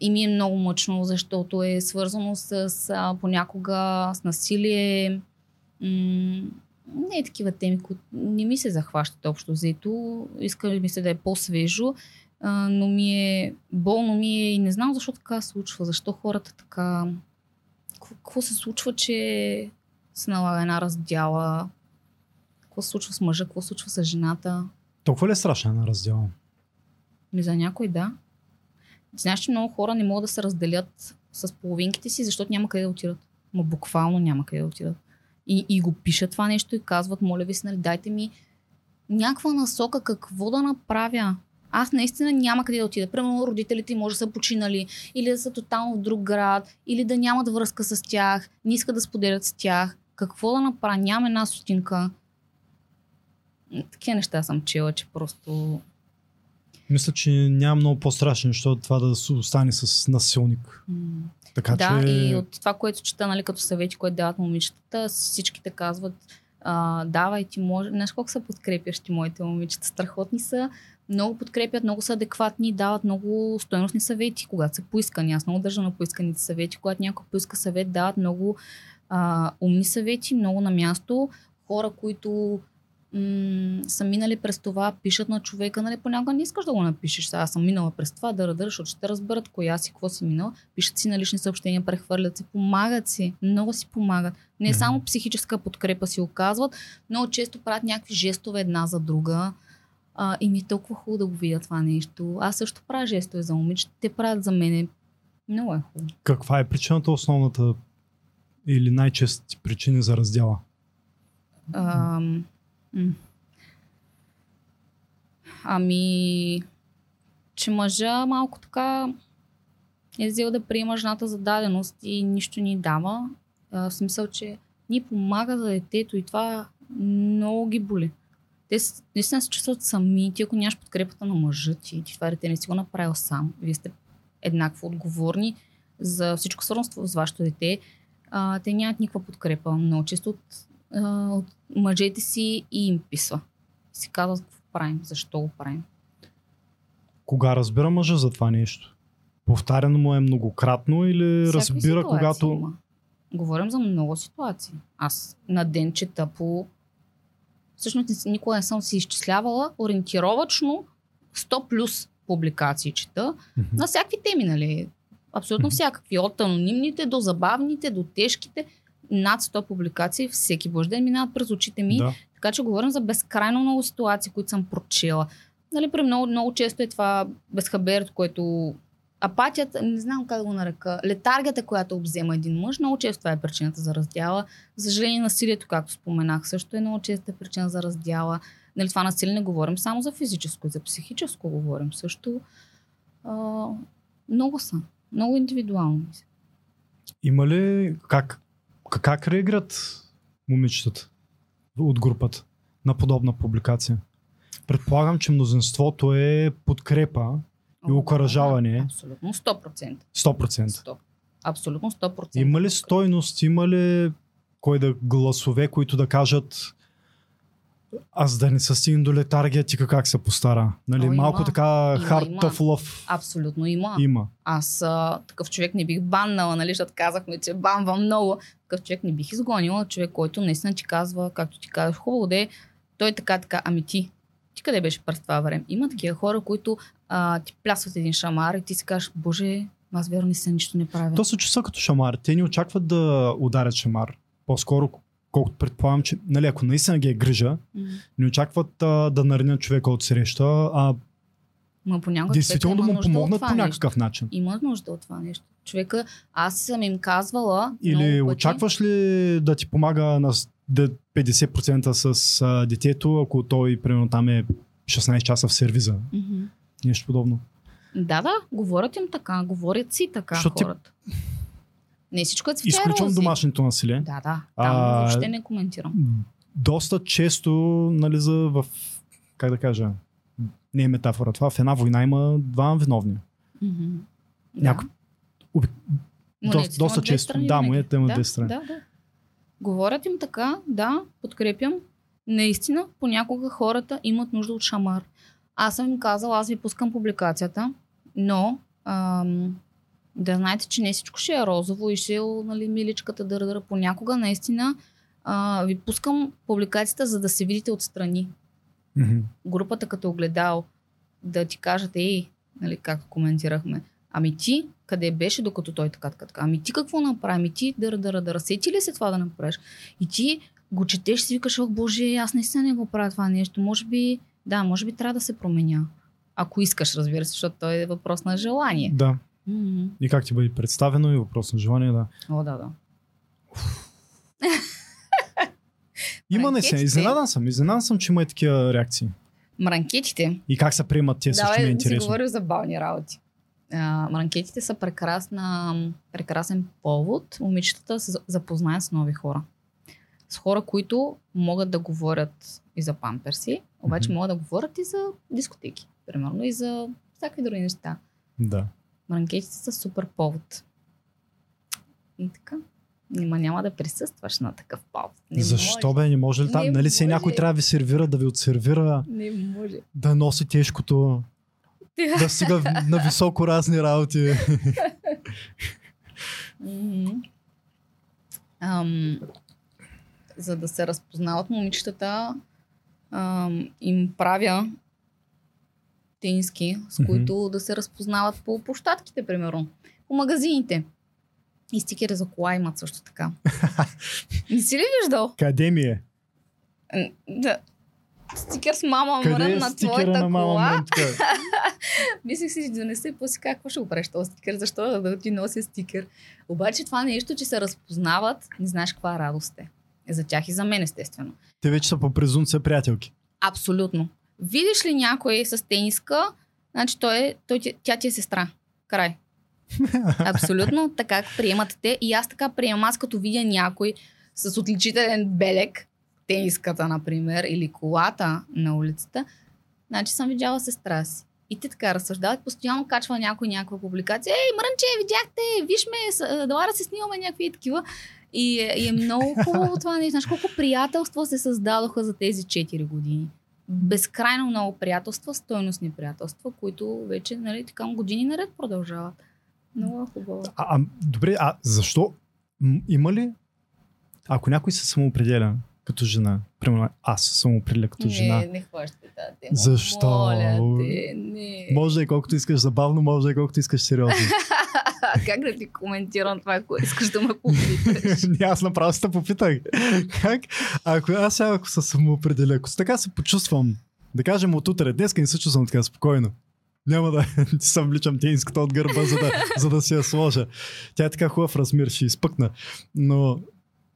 И ми е много мъчно, защото е свързано с а, понякога с насилие. М- не е такива теми, които не ми се захващат общо взето. Иска ми се да е по-свежо, а, но ми е болно ми е и не знам защо така се случва. Защо хората така... Какво, се случва, че се налага една раздяла? Какво се случва с мъжа? Какво се случва с жената? Толкова ли е страшна на раздела? Ми за някой да. Знаеш, че много хора не могат да се разделят с половинките си, защото няма къде да отидат. Ма буквално няма къде да отидат. И, и го пишат това нещо и казват, моля ви се, нали, дайте ми някаква насока какво да направя. Аз наистина няма къде да отида. Примерно родителите може да са починали, или да са тотално в друг град, или да нямат връзка с тях, не искат да споделят с тях. Какво да направя? Нямам една сотинка. Такива неща съм чела, че просто Мисля, че няма много по-страшно, защото това да се остане с насилник. М. Така да, че... и от това, което чета, нали, като съвети, което дават момичетата, всичките казват, а, давай, ти може. Знаеш колко са подкрепящи моите момичета? Страхотни са, много подкрепят, много са адекватни, дават много стойностни съвети, когато са поискани. Аз много държа на поисканите съвети. Когато някой поиска съвет, дават много а, умни съвети, много на място. Хора, които м- са минали през това, пишат на човека, нали, понякога не искаш да го напишеш. Сега аз съм минала през това, да радър, защото ще разберат коя си, какво си минала. Пишат си на лични съобщения, прехвърлят се, помагат си, много си помагат. Не само психическа подкрепа си оказват, много често правят някакви жестове една за друга. А, и ми е толкова хубаво да го видя това нещо. Аз също правя жестове за момичета, те правят за мене. Много е хубаво. Каква е причината основната или най-честите причини за раздяла? Ам. Ами, че мъжа малко така е взел да приема жената за даденост и нищо ни дава. А, в смисъл, че ни помага за детето и това много ги боли. Те наистина се чувстват сами. Ти ако нямаш подкрепата на мъжа ти, ти това дете не си го направил сам. Вие сте еднакво отговорни за всичко свързано с вашето дете. А, те нямат никаква подкрепа. Много често от а, от мъжете си и им писва. Си казват какво правим, защо го правим. Кога разбира мъжа за това нещо? Повтаряно му е многократно или Всякакви разбира, когато... Има. Говорим за много ситуации. Аз на ден чета по... Всъщност никога не съм си изчислявала ориентировачно 100 плюс публикации чета на всякакви теми, нали? Абсолютно всякакви. От анонимните до забавните, до тежките. Над 100 публикации всеки божи ден минават през очите ми. Да. Така че говорим за безкрайно много ситуации, които съм прочела. Нали, при много, много често е това безхаберето, което апатията, не знам как да го нарека, летаргията, която обзема един мъж, много често това е причината за раздяла. За съжаление, насилието, както споменах, също е много честа причина за раздяла. Нали, това насилие не говорим само за физическо, за психическо говорим също. А, много са. Много индивидуално. Има ли как, как реагират момичетата от групата на подобна публикация? Предполагам, че мнозинството е подкрепа и окоръжаване. Абсолютно 100%. 100%. 100. Абсолютно 100%. Има ли стойност, има ли кой да гласове, които да кажат аз да не се стигна до летаргия, ти как се постара? Нали, О, малко има. така Има, hard има. tough love Абсолютно има. има. Аз а, такъв човек не бих баннала, нали, защото казахме, че банвам много. Такъв човек не бих изгонила. Човек, който наистина ти казва, както ти казваш, хубаво да е, той така, така, ами ти, ти къде беше през това време? Има такива хора, които а, ти плясват един шамар и ти си кажеш, боже, аз вярно не се нищо не правя. То се чувства като шамар. Те не очакват да ударят шамар. По-скоро, колкото предполагам, че нали, ако наистина ги е грижа, М. не очакват а, да наринят човека от среща, а Ма понякога действително да му помогнат по нещо. някакъв начин. Има нужда от това нещо. Човека, аз съм им казвала. Или очакваш ли да ти помага на с- да 50% с а, детето, ако той, примерно, там е 16 часа в сервиза? Мгм. Нещо подобно. Да, да, говорят им така, говорят си така ти- хората. Не всичко е цвете Изключвам рози. домашното насилие. Да, да. Там А, въобще не коментирам. Доста често, нали, за в, как да кажа, не е метафора това, в една война има два виновни. Някой- Оби- Монетите доста- доста често. страни Да, монетата има да, две страни. Да, да. Говорят им така, да, подкрепям. Наистина, понякога хората имат нужда от шамар. Аз съм им казала, аз ви пускам публикацията, но ам, да знаете, че не всичко ще е розово и ще е нали, миличката дърдъра. Понякога наистина а, ви пускам публикацията, за да се видите отстрани. Мгм. групата като огледал да ти кажат, ей, нали, как коментирахме, ами ти къде беше, докато той така, така, така. Ами ти какво направи? Ами ти да, да, да, разсети ли се това да направиш? И ти го четеш, си викаш, ох, боже, аз наистина не го правя това нещо. Може би, да, може би трябва да се променя. Ако искаш, разбира се, защото той е въпрос на желание. Да. М-м. И как ти бъде представено и въпрос на желание, да. О, да, да. *laughs* Има не се. Изненадан съм. Изненадан съм, че има и такива реакции. Мранкетите, И как се приемат те също ми е си интересно. говорим за бални работи. А, мранкетите са прекрасна, прекрасен повод момичетата да се запознаят с нови хора. С хора, които могат да говорят и за памперси, обаче Мгм. могат да говорят и за дискотеки. Примерно и за всякакви други неща. Да. Мранкетите са супер повод. И така. Нима няма да присъстваш на такъв повод. Не Защо може. бе? Не може ли там? Не нали се някой трябва да ви сервира, да ви отсервира, Не може. да носи тежкото, да стига на високо разни работи. Ам, за да се разпознават момичетата, ам, им правя тенски, с които да се разпознават по площадките, примерно. По магазините. И стикери за кола имат също така. *laughs* Не си ли виждал? Къде ми е? Да. Стикер с мама Къде мрън е на твоята на мама кола. *laughs* Мислих си, да не се после какво ще го правиш този стикер, защо да ти нося стикер. Обаче това нещо, че се разпознават, не знаеш каква радост е. За тях и за мен, естествено. Те вече са по презумция приятелки. Абсолютно. Видиш ли някой с тениска, значи той е, той, тя ти е сестра. Край. *laughs* Абсолютно така приемат те. И аз така приемам. Аз като видя някой с отличителен белек, тениската, например, или колата на улицата, значи съм видяла сестра си. И те така разсъждават, постоянно качва някой някаква публикация. Ей, мрънче, видяхте, виж ме, дала да се снимаме някакви такива. И, и е много хубаво това нещо. Знаеш колко приятелства се създадоха за тези 4 години. Безкрайно много приятелства, стойностни приятелства, които вече, нали, така години наред продължават. Много е хубаво. А, а, добре, а защо? Има ли? Ако някой се самоопределя като жена, примерно аз се самоопределя като жена, Не, не хващай тази тема. Защо? Моля те, не. може и колкото искаш забавно, може и колкото искаш сериозно. *laughs* как да ти коментирам това, ако искаш да ме попиташ? *laughs* Не, аз направо се попитах. Как? Ако аз сега ако се самоопределя, ако така се почувствам, да кажем от утре, днес не се чувствам така спокойно. Няма да ти *laughs* съм вличам тениската от гърба, за да, за да си я сложа. Тя е така хубав размер, ще изпъкна. Но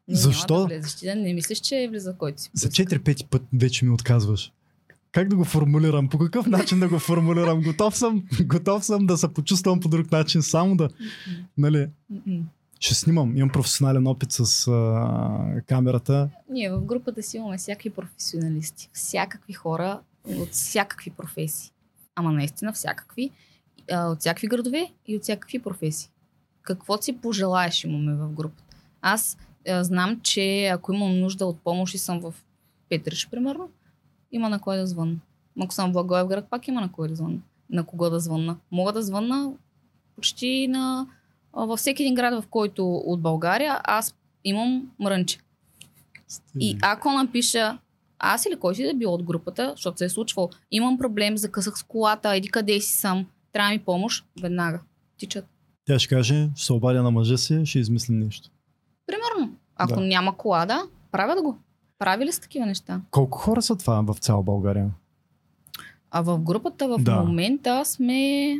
Не, Защо? Няма да влезеш. Ти да не мислиш, че е влиза който си. за пуска. 4-5 път вече ми отказваш. как да го формулирам? По какъв начин да го формулирам? *laughs* Готов съм, готов съм да се почувствам по друг начин, само да, нали, ще снимам. Имам професионален опит с а, камерата. Ние в групата си имаме всякакви професионалисти. Всякакви хора от всякакви професии. Ама наистина всякакви. А, От всякакви градове и от всякакви професии. Какво си пожелаеш имаме в групата. Аз а, знам, че ако имам нужда от помощ и съм в Петрич, примерно, има на кой да звънна. Ако съм в Благоевград, пак има на кой да звънна. На кого да звънна. Мога да звънна почти на, а, във всеки един град, в който от България аз имам мрънче. И ако напиша аз или кой си да бил от групата, защото се е случвало, имам проблем, закъсах с колата, еди къде си съм, трябва ми помощ, веднага. Тичат. Тя ще каже, ще се обадя на мъжа си, ще измислим нещо. Примерно, ако Да. няма кола, да, правят го. Правили са такива неща. Колко хора са това в цяла България? А в групата в Да. момента сме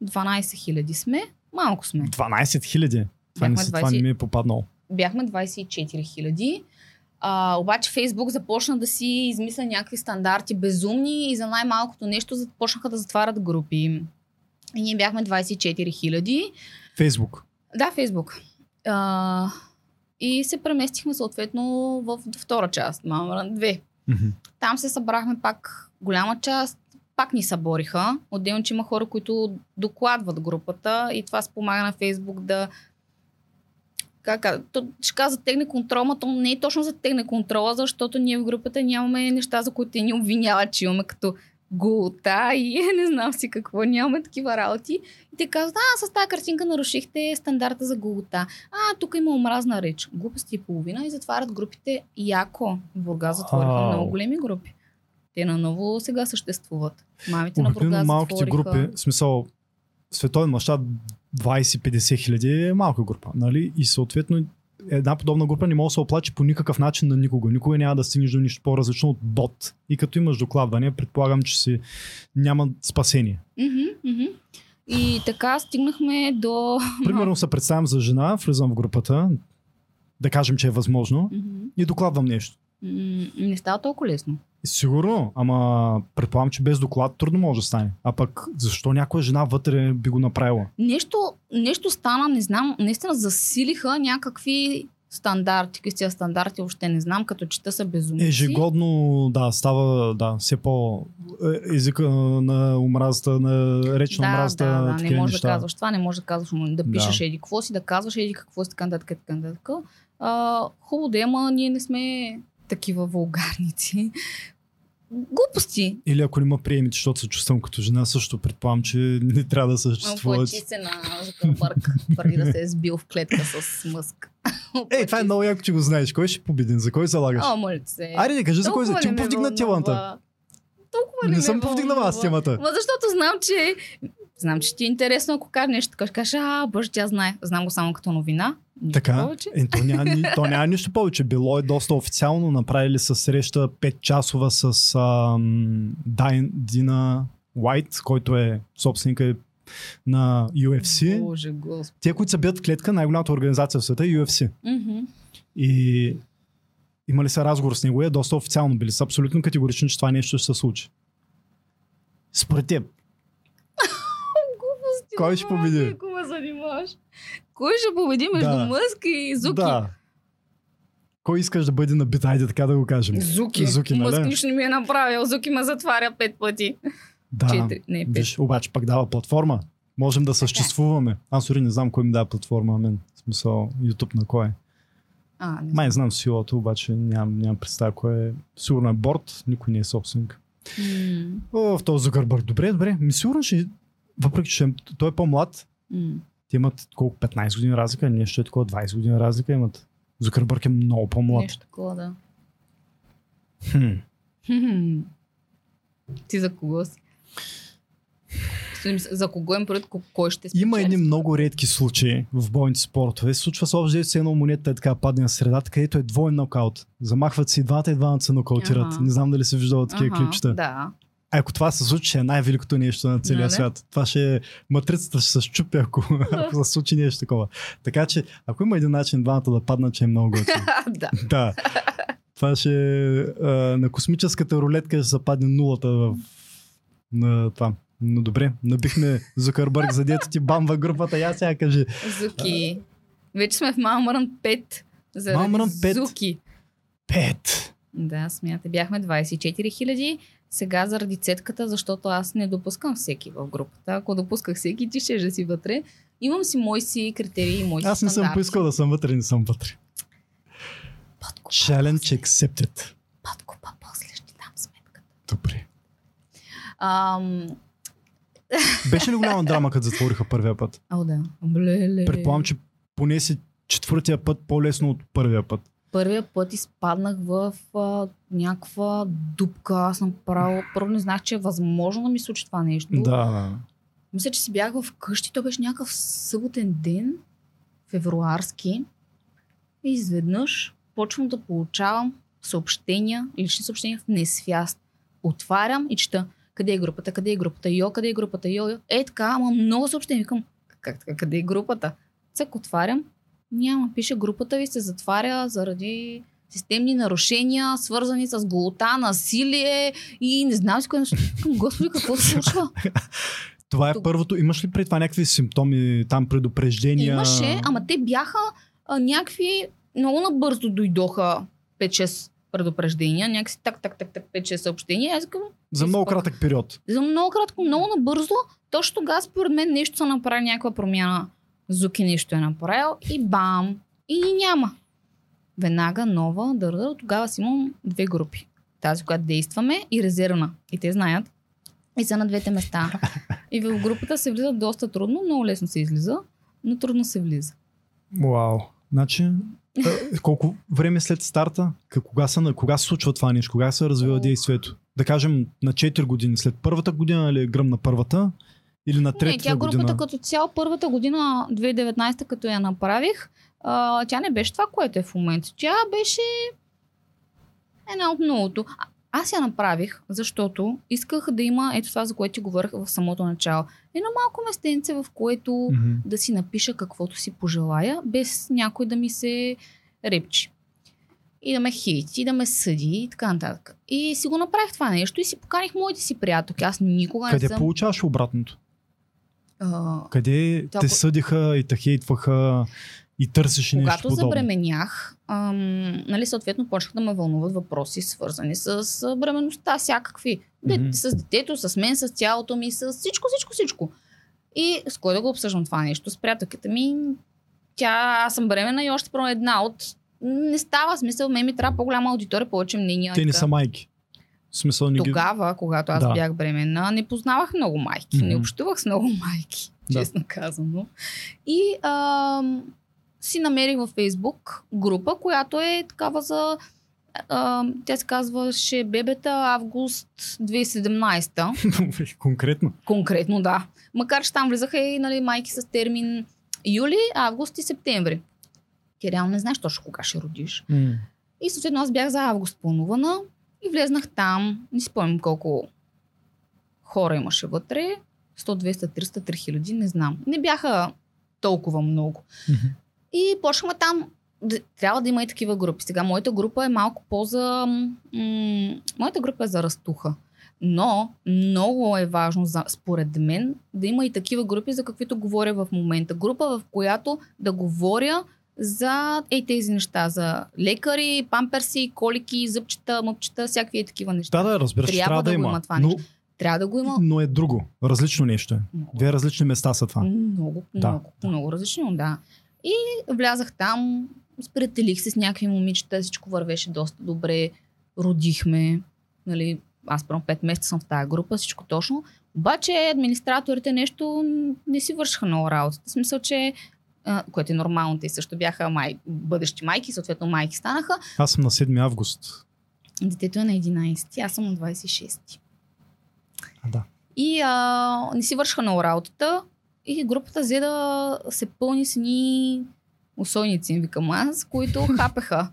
12 хиляди сме. Малко сме. 12 хиляди. Това, не, Бяхме си- това не ми е попаднало. Бяхме 24 хиляди. А, обаче Фейсбук започна да си измисля някакви стандарти безумни и за най-малкото нещо започнаха да затварят групи. И ние бяхме 24 хиляди. Фейсбук. Да, Фейсбук. А, и се преместихме съответно в втора част, Мамран 2. Мгм. Там се събрахме пак голяма част, пак ни събориха. Отделно, че има хора, които докладват групата и това спомага на Фейсбук да как, ка- то, ще кажа за тегне контрол, но то не е точно за тегне контрола, защото ние в групата нямаме неща, за които те ни обвиняват, че имаме като голота и *laughs* не знам си какво, нямаме такива работи. И те казват, а, с тази картинка нарушихте стандарта за голота. А, тук има омразна реч. Глупости и половина и затварят групите яко. В Бургас затвориха Ау. много големи групи. Те наново сега съществуват. Мамите на Обикновено Бургас малките затвориха. групи, в смисъл, световен мащаб 20-50 хиляди е малка група. Нали? И съответно една подобна група не може да се оплаче по никакъв начин на никого. Никога няма да стигнеш до нищо по-различно от бот. И като имаш докладване, предполагам, че си няма спасение. И така стигнахме до... Примерно се представям за жена, влизам в групата, да кажем, че е възможно, и докладвам нещо. Не става толкова лесно. Сигурно, ама предполагам, че без доклад трудно може да стане. А пък защо някоя жена вътре би го направила? Нещо, нещо стана, не знам, наистина засилиха някакви стандарти. Какви са тия стандарти, въобще не знам, като чета са безумни. Ежегодно, да, става, да, все по е, езика на омразата, на реч на да, омразата, да, да, не можеш неща. да казваш това, не можеш да казваш, да пишеш Да. еди какво си, да казваш еди какво си, така нататък, така нататък. Хубаво да е, ама ние не сме такива вулгарници. Глупости. Или ако не ме приемете, защото се чувствам като жена, също предполагам, че не трябва да съществуват. Плачи се на Зукърбърг, преди да се е сбил в клетка с мъск. Ей, това е много яко, че го знаеш. Кой ще победи? За кой залагаш? О, моля се. Айде, да кажи за кой за. Ти не му повдигна темата. Толкова Не ме съм повдигнала аз темата. Ма защото знам, че знам, че ти е интересно, ако кажеш нещо така, ще кажеш, а, боже, тя знае. Знам го само като новина. Нищо Така, повече. е, то, няма, то няма нищо повече. Било е доста официално. Направили са среща 5 часова с ам, Дайн, Дина Уайт, който е собственика на UFC. Боже, господи. Те, които са бият в клетка, най-голямата организация в света е UFC. Мгм. И имали са разговор с него, е доста официално. Били са абсолютно категорични, че това нещо ще се случи. Според теб, Кой ще победи? Ако ме занимаваш. Кой ще победи между Да. Мъск и Зуки? да. Кой искаш да бъде набит? Айде така да го кажем. Зуки. Зуки, нали? Мъск нищо не ми е направил. Зуки ме затваря пет пъти. Да. Четири, не, пет. Виж, обаче пък дава платформа. Можем да съществуваме. Аз дори не знам кой ми дава платформа, мен. В смисъл, YouTube на кой е. А, не Май знам силото, обаче нямам, нямам представа кой е. Сигурно е борт, никой не е собственик. М, О, в този Зукърбърг. Добре, добре. Ми сигурно ще... Въпреки, че той е по-млад, м. те имат колко 15 години разлика, ние ще е такова 20 години разлика имат. Зукърбърг е много по-млад. Нещо такова, да. Хм. Хм. *laughs* Ти за кого си? За кого им пред кой ще спечели? Има едни много редки случаи в бойните спортове. Случва се общо се едно монета е така падне на средата, където е двоен нокаут. Замахват се и двамата и двамата се нокаутират. Аха. Не знам дали си виждал такива Аха, клипчета. Да. Ако това се случи, ще е най-великото нещо на целия Нали? свят. Това ще е... Матрицата ще се щупи, ако, *laughs* ако се случи нещо такова. Така че, ако има един начин двамата да паднат, че е много готино. *laughs* да. да. Това ще а, на космическата рулетка ще западне нулата в, на това. Но добре, набихме Зукърбърг, за дето ти бамва групата. Я сега кажи. Зуки. Вече сме в Малмърн 5. Заради Малмърн 5? Зуки. Пет! Да, смятай. Бяхме 24 хиляди. Сега заради цетката, защото аз не допускам всеки в групата. Ако допусках всеки, ти ще си вътре. Имам си мои си критерии и мои си Аз не съм поискал да съм вътре, не съм вътре. Подкупа, Challenge accepted. подкупа, после ще дам сметката. Добре. Ам... Беше ли голяма драма, като затвориха първия път? О, да. Блеле. Предполагам, че поне си четвъртия път по-лесно от първия път. Първия път изпаднах в а, някаква дупка. Аз направо, първо не знах, че е възможно да ми случи това нещо. Да, да. Мисля, че си бях в къщи. То беше някакъв съботен ден, февруарски. И изведнъж почвам да получавам съобщения, лични съобщения в несвяст. Отварям и чета. Къде е групата? Къде е групата? Йо, къде е групата? Йо, йо. Е така, ама много съобщения. Викам, къде е групата? Цък отварям. Няма. Пише, групата ви се затваря заради системни нарушения, свързани с голота, насилие и не знам си кое нещо. Господи, какво се случва? *laughs* Това е Тук- първото. Имаш ли при това някакви симптоми, там предупреждения? Имаше, ама те бяха а, някакви, много набързо дойдоха 5-6 предупреждения, някакси так, так, так, так, 5-6 съобщения. Аз казвам, За много кратък период. за много кратко, много набързо, точно тогава според мен нещо са направили, някаква промяна. Зуки нещо е направил и бам, и ни няма. Веднага нова, дърдър, тогава си имам две групи. Тази, която действаме и резервна. И те знаят. И са на двете места. И в групата се влиза доста трудно, много лесно се излиза, но трудно се влиза. Вау. Значи, колко време след старта? Кога се, на- кога се случва това нещо? Кога се развива действието? Да кажем на 4 години. След първата година ли е гръм на първата? Или на Не, третата тя групата година? като цяло първата година, 2019, като я направих, а, тя не беше това, което е в момента. Тя беше една от многото. А- Аз я направих, защото исках да има ето това, за което ти говорих в самото начало. Едно малко местенце, в което Мгм. да си напиша каквото си пожелая, без някой да ми се репчи. И да ме хейти, и да ме съди и така нататък. И си го направих това нещо и си поканих моите си приятелки. Аз никога Къде не съм... получаваш обратното? А, Къде Това те съдиха и те хейтваха и търсиш нещо Когато подобно? забременях, ам, нали, съответно почнах да ме вълнуват въпроси, свързани с бременността, всякакви. Де, Мгм. С детето, с мен, с тялото ми, с всичко, всичко, всичко. И с кой да го обсъждам това нещо? С приятелката ми. Тя, аз съм бременна и още про една от... Не става смисъл, мен ми трябва по-голяма аудитория, повече мнения. Те не са майки. В смисъл не ги... Тогава, когато аз Да. бях бременна, не познавах много майки. Мгм. Не общувах с много майки, Да. честно казано. И ам, си намерих във Фейсбук група, която е такава за... ам, тя се казваше Бебета август 2017. *laughs* Конкретно. Конкретно, да. Макар че там влизаха и нали, майки с термин юли, август и септември. Ти реално не знаеш точно кога ще родиш. М. И съответно аз бях за август планувана и влезнах там. Не спомням колко хора имаше вътре. 100, 200, 300, 3000, не знам. Не бяха толкова много. И почнахме там. Трябва да има и такива групи. Сега моята група е малко по-за... М- моята група е за растуха. Но много е важно, за, според мен, да има и такива групи, за каквито говоря в момента. Група, в която да говоря за ей тези неща, за лекари, памперси, колики, зъбчета, мъпчета, всякакви е такива неща. Да, да, разбираш, Трябва трябва, да да, има. има това но, нещо. Трябва да го има но е друго. Различно нещо много, Две различни места са това. много, Да, много, много различно, да. И влязах там, сприятелих се с някакви момичета, всичко вървеше доста добре, родихме, нали, аз първо 5 месеца съм в тази група, всичко точно. Обаче администраторите нещо не си вършиха много работата. В смисъл, че а, което е нормално, те също бяха май, бъдещи майки, съответно майки станаха. Аз съм на 7 август. Детето е на 11, аз съм на 26. А, да. И а, не си вършиха много работата и групата взе да се пълни с ни усойници, викам аз, които *laughs* хапеха.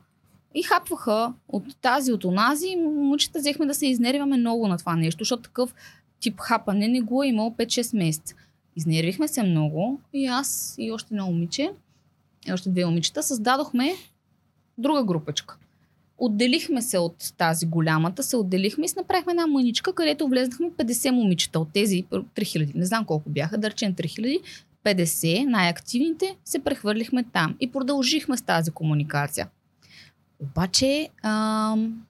И хапваха от тази, от онази. Момичета взехме да се изнервяме много на това нещо, защото такъв тип хапане не го е имал 5-6 месеца. Изнервихме се много и аз и още едно момиче, и още две момичета, създадохме друга групачка. отделихме се от тази голямата, се отделихме и направихме една мъничка, където влезнахме 50 момичета от тези 3000, не знам колко бяха, да речем 3000, 50, най-активните, се прехвърлихме там и продължихме с тази комуникация. Обаче, ам,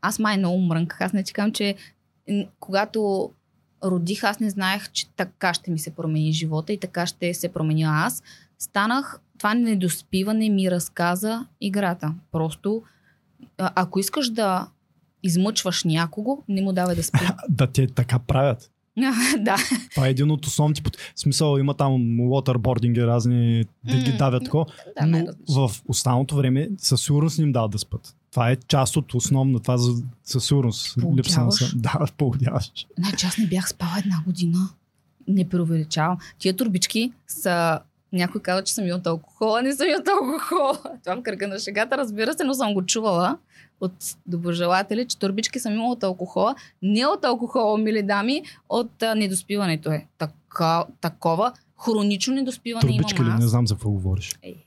аз май много мрънках. Аз не казвам, че когато родих, аз не знаех, че така ще ми се промени живота и така ще се променя аз. Станах, това недоспиване ми разказа играта. Просто, ако искаш да измъчваш някого, не му давай да спи. *laughs* Да, те така правят. *laughs* да. Това е един от основните. В смисъл има там и разни да ги давят тако, да но в останалото време със сигурност им дават да спят. Това е част от основна, това за, със сигурност. Липса на сън. Да, *laughs* поудяваш. Значи аз не бях спала една година. Не преувеличавам. Тия турбички са... Някой казва, че съм и от алкохола. Не съм от алкохола. *laughs* Това в кръга на шегата, разбира се, но съм го чувала от доброжелатели, че турбички съм имала от алкохола. Не от алкохола, мили дами, от а, недоспиването е. Така, такова хронично недоспиване Турбичка ли? имам аз. Не знам за какво говориш. Ей.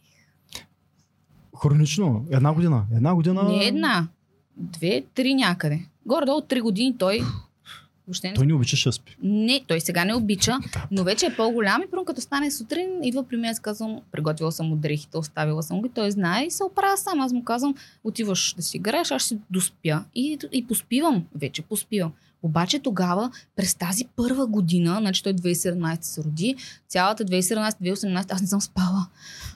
Хронично. Една година. Една година. Не една, две, три някъде. Горе-долу три години той въобще не Той не обичаше да спи. Не, той сега не обича, но вече е по-голям и прямо като стане сутрин, идва при мен, аз казвам, приготвила съм му дрехите, оставила съм ги, той знае и се оправя сам. Аз му казвам, отиваш да си играеш, аз ще доспя. И, и поспивам, вече поспивам. Обаче тогава, през тази първа година, значи той 2017 се роди, цялата 2017-2018 аз не съм спала.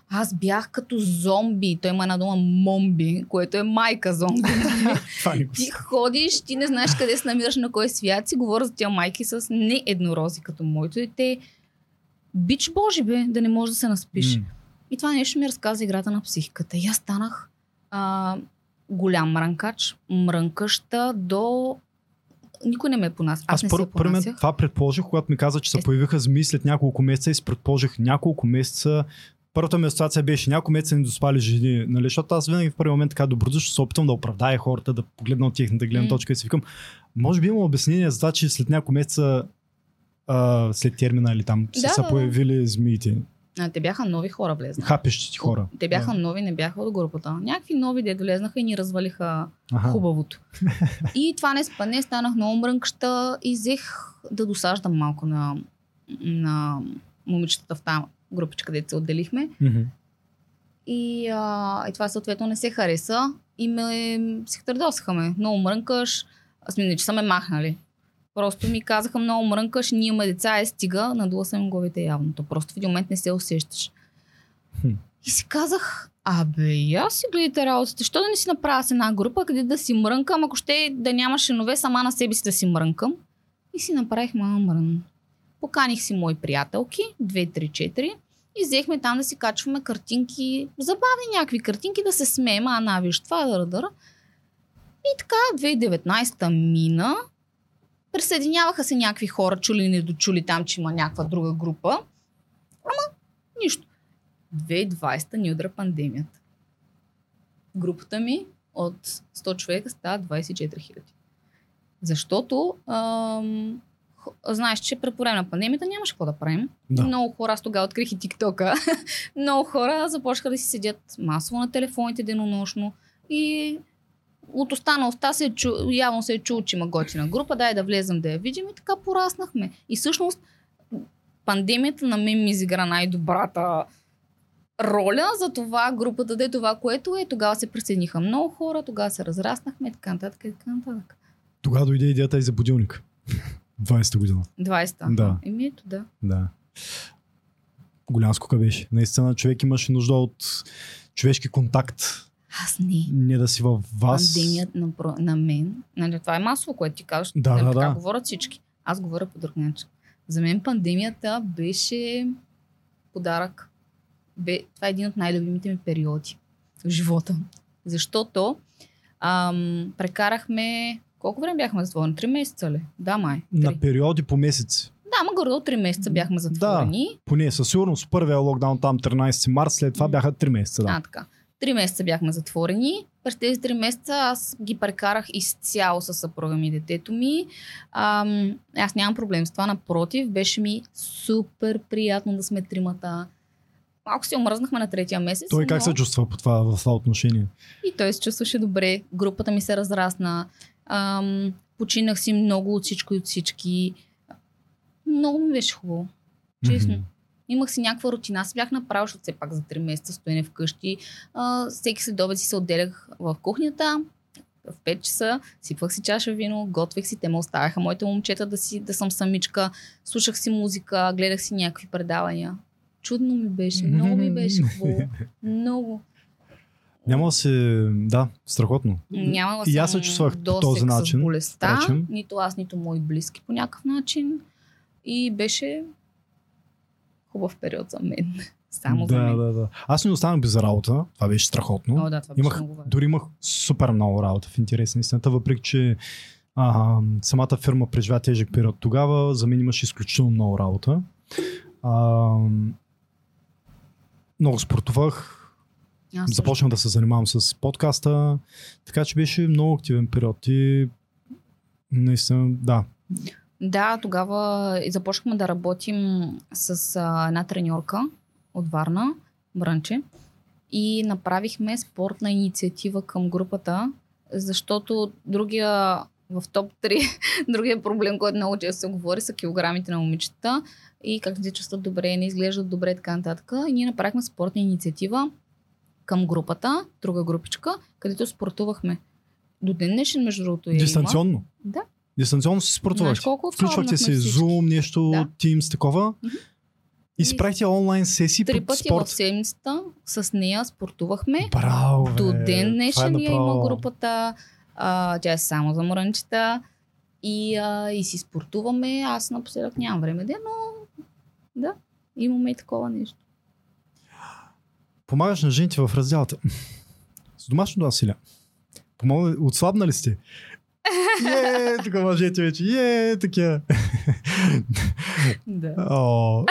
Аз бях като зомби. Той има една дума момби, което е майка зомби. *laughs* Ти ходиш, ти не знаеш къде се намираш на кой свят си. Говоря за тия майки с не еднорози като моето дете. Бич Божи бе, да не можеш да се наспиш. М. И това нещо ми разказа играта на психиката. И аз станах а, голям мрънкач, мрънкаща до... Никой не ме е понася. Аз, Аз първо, се първо това предположих, когато ми каза, че се Е. появиха змии след няколко месеца и си предположих няколко месеца. Първата ми асоциация беше няколко месеца не доспали жени, нали? защото аз винаги в първи момент така добродушно се опитвам да оправдая хората, да погледна от тяхната гледна точка и си викам, може би има обяснение за това, че след няколко месеца а, след термина или там Да, са се да. появили змиите. А, те бяха нови хора влезна. Хапещите хора. Те бяха Да. нови, не бяха от групата. Някакви нови де долезнаха и ни развалиха Аха. хубавото. *laughs* И това не спане, станах много мрънкаща и взех да досаждам малко на, на момичетата в тази групичка, където се отделихме. Мгм. И, а, и това съответно не се хареса и ме се търдосаха ме. Много мрънкаш. Аз ми не, че са ме махнали. Просто ми казаха много мрънкаш, ние имаме деца, е стига, надула съм главите явно. То просто в един момент не се усещаш. Хм. И си казах, абе, и аз си гледайте работата. Що да не си направя с една група, къде да си мрънкам, ако ще да няма шинове, сама на себе си да си мрънкам. И си направих мама мрън. Поканих си мои приятелки, 2, 3, 4, и взехме там да си качваме картинки, забавни някакви картинки, да се смеем, а на виж това, дъра, дъра. И така, 2019 мина, присъединяваха се някакви хора, чули и недочули там, че има някаква друга група. Ама, нищо. 2020 ни удра пандемията. Групата ми от 100 човека става 24 хиляди. Защото ам, знаеш, че пред време на пандемията нямаше какво да правим. Да. Много хора, аз тогава открих и TikTok-а. *laughs* Много хора започнаха да си седят масово на телефоните денонощно и от уста на уста се чу, явно се е чул, че има готина група, дай да влезем да я видим и така пораснахме. И всъщност пандемията на мен ми изигра най-добрата роля за това групата да е това, което е. Тогава се присъединиха много хора, тогава се разраснахме и така нататък и така нататък. Тогава дойде идеята и за будилник. *laughs* 20-та година. 20-та. Да. Еми ето да. Да. Голям скока беше. Наистина човек имаше нужда от човешки контакт. Аз не. Не да си във вас. На, про- на мен. Нали, това е масово, което ти казваш. Да, нали, да, така да. говорят всички. Аз говоря по друг начин. За мен пандемията беше подарък. Бе, това е един от най-любимите ми периоди в живота. Защото ам, прекарахме... Колко време бяхме затворени? Три месеца ли? Да, май. Три. На периоди по месец. Да, ма горе три месеца бяхме затворени. Поне със сигурност първия локдаун там 13 март, след това бяха 3 месеца. Да. А, така. Три месеца бяхме затворени. През тези три месеца аз ги прекарах изцяло с съпруга ми детето ми. Ам, аз нямам проблем с това. Напротив, беше ми супер приятно да сме тримата. малко се омръзнахме на третия месец. Той как но... се чувства по това, в това отношение? И той се чувстваше добре. Групата ми се разрасна. Ам, починах си много от всичко и от всички. Много ми беше хубаво. Честно. Мгм. Имах си някаква рутина. Аз бях направил, защото все пак за 3 месеца стоене вкъщи. А, всеки следобед си се отделях в кухнята. В 5 часа сипвах си чаша вино, готвех си, те ме оставяха моите момчета да, си, да съм самичка, слушах си музика, гледах си някакви предавания. Чудно ми беше, много ми беше *laughs* хубаво. Много. Няма да се... Да, страхотно. Нямала И аз се чувствах по този начин, С болестта, впрочем. нито аз, нито мои близки по някакъв начин. И беше хубав период за мен. *laughs* Само да, за мен. да, да. Аз не останах без работа. Това беше страхотно. О, да, това беше Имах, много дори имах супер много работа в интерес на истината, въпреки че а, самата фирма преживя тежък период тогава, за мен имаше изключително много работа. А, много спортувах, Аз започнах да се занимавам с подкаста, така че беше много активен период и наистина, да. Да, тогава започнахме да работим с а, една треньорка от Варна, Брънче, и направихме спортна инициатива към групата, защото другия в топ 3, *laughs* другия проблем, който много често се говори, са килограмите на момичета и как се чувстват добре, не изглеждат добре, така нататък. И ние направихме спортна инициатива към групата, друга групичка, където спортувахме. До ден днешен, между другото, има. Дистанционно. Да. Дистанционно си спортуваш. колко Включвахте всички? Zoom, нещо, Да. Teams, такова. Мгм. И си правите онлайн сесии Три пъти спорт. в седмицата с нея спортувахме. Браво. До ден е днешен я има групата. А, тя е само за мрънчета. И, а, и си спортуваме. Аз напоследък нямам време, де, но да, имаме и такова нещо. Помагаш на жените в разделата. С домашното насилие. Помогна... Отслабнали сте? Е, тук мъжете вече. Е, такива. Да. О.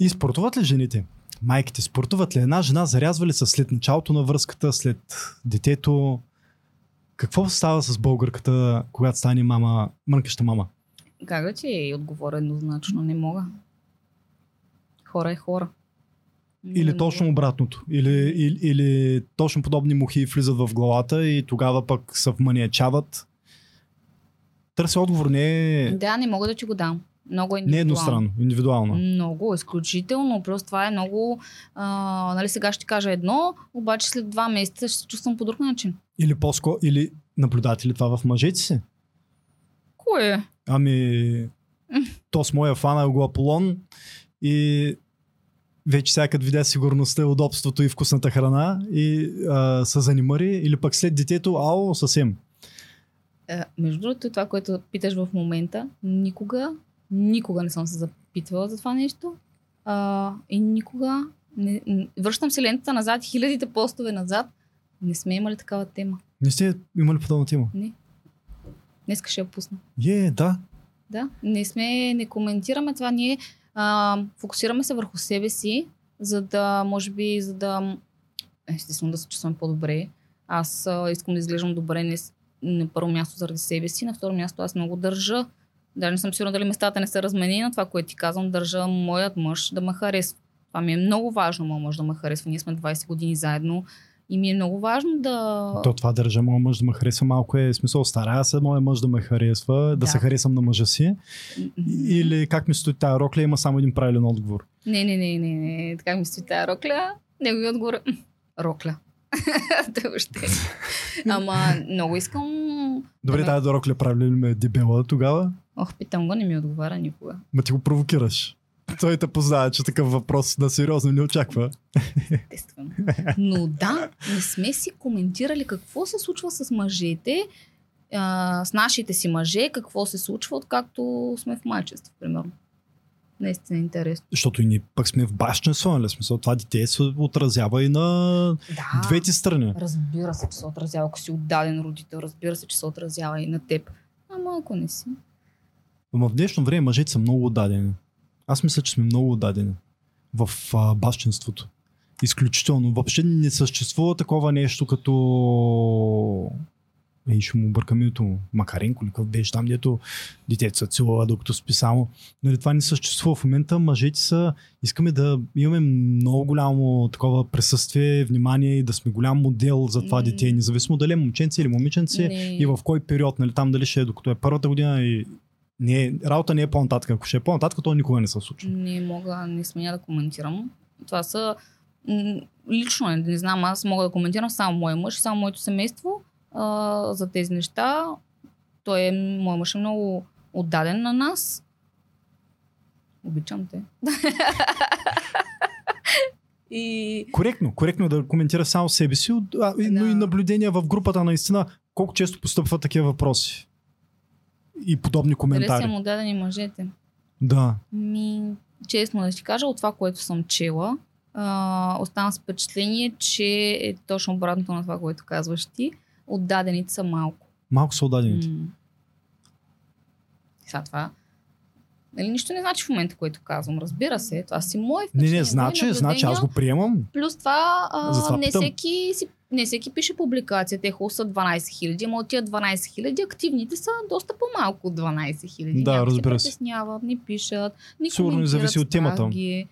И спортуват ли жените? Майките спортуват ли? Една жена зарязва ли се след началото на връзката, след детето? Какво става с българката, когато стане мама, мрънкаща мама? Как да ти е отговоря еднозначно? Не мога. Хора е хора. Или Не точно обратното. Или, или, или точно подобни мухи влизат в главата и тогава пък се вманиячават. Търся отговор не е, Да, не мога да ти го дам. Много е не е индивидуално. едностранно, индивидуално. Много, изключително. Просто това е много... А, нали сега ще кажа едно, обаче след два месеца ще се чувствам по друг начин. Или по-скоро, или наблюдате ли това в мъжете си? Кое? Ами, то с моя фана го Аполон и вече всякът видя сигурността, удобството и вкусната храна и а, са занимари или пък след детето, ао, съвсем. А, между другото, това, което питаш в момента, никога, никога не съм се запитвала за това нещо. А, и никога... Не, връщам се лентата назад, хилядите постове назад. Не сме имали такава тема. Не сте имали подобна тема? Не. Днеска ще я пусна. Е, да. Да, не сме, не коментираме това. Ние а, фокусираме се върху себе си, за да, може би, за да, естествено, да се чувстваме по-добре. Аз а, искам да изглеждам добре не, на първо място заради себе си, на второ място аз много държа. Даже не съм сигурна дали местата не са разменени на това, което ти казвам. Държа моят мъж да ме харесва. Това ми е много важно, моят мъж да ме харесва. Ние сме 20 години заедно и ми е много важно да... То това държа моя мъж да ме харесва малко е смисъл старая се моя мъж да ме харесва, да, Да. се харесам на мъжа си. Или как ми стои тая рокля, има само един правилен отговор. Не, не, не, не, не. Така ми стои тая рокля. Негови отговор е, рокля. *laughs* Той въобще. Ама много искам... Добре, да тая рокля правилен ме е дебела тогава? Ох, питам го, не ми отговаря никога. Ма ти го провокираш. Той те познава, че такъв въпрос на сериозно не очаква. Естествено. Но да, не сме си коментирали какво се случва с мъжете, а, с нашите си мъже, какво се случва, откакто сме в майчество, примерно. Наистина е интересно. Защото и ние пък сме в бащенство, нали? Смисъл, това дете се отразява и на Да. двете страни. Разбира се, че се отразява, ако си отдаден родител. Разбира се, че се отразява и на теб. Ама ако не си. Но в днешно време мъжете са много отдадени. Аз мисля, че сме много отдадени в а, бащенството. Изключително. Въобще не съществува такова нещо като и ще му бъркам името му, Макаренко какъв беше там, дето детето се целува докато спи само. Нали, това не съществува в момента. Мъжете са, искаме да имаме много голямо такова присъствие, внимание и да сме голям модел за това М. дете, независимо дали е момченце или момиченце Не. и в кой период, нали, там дали ще е докато е първата година и не, е- работа не е по-нататък. Ако ще е по-нататък, то никога не се случва. Не мога, не смея да коментирам. Това са лично, не, не знам, аз мога да коментирам само моя мъж, само моето семейство а, за тези неща. Той е, моят мъж е много отдаден на нас. Обичам те. *laughs* и Коректно, коректно е да коментира само себе си, но Да. и наблюдения в групата наистина, колко често постъпват такива въпроси и подобни дали са коментари. му дадени мъжете? Да. Ми, честно да ти кажа, от това, което съм чела, а, оставам с впечатление, че е точно обратното на това, което казваш ти. Отдадените са малко. Малко са отдадените. М. Сега това. Нали, нищо не значи в момента, което казвам. Разбира се, това си мое Не, впечатление. не, значи, мои значи, аз го приемам. Плюс това, а, Затова не, питам. всеки, си, не всеки пише публикация. Те хубаво са 12 хиляди, ама от тия 12 хиляди активните са доста по-малко от 12 хиляди. Да, Някои разбира се притесняват, не пишат, не Сигурно и зависи от темата. стаги.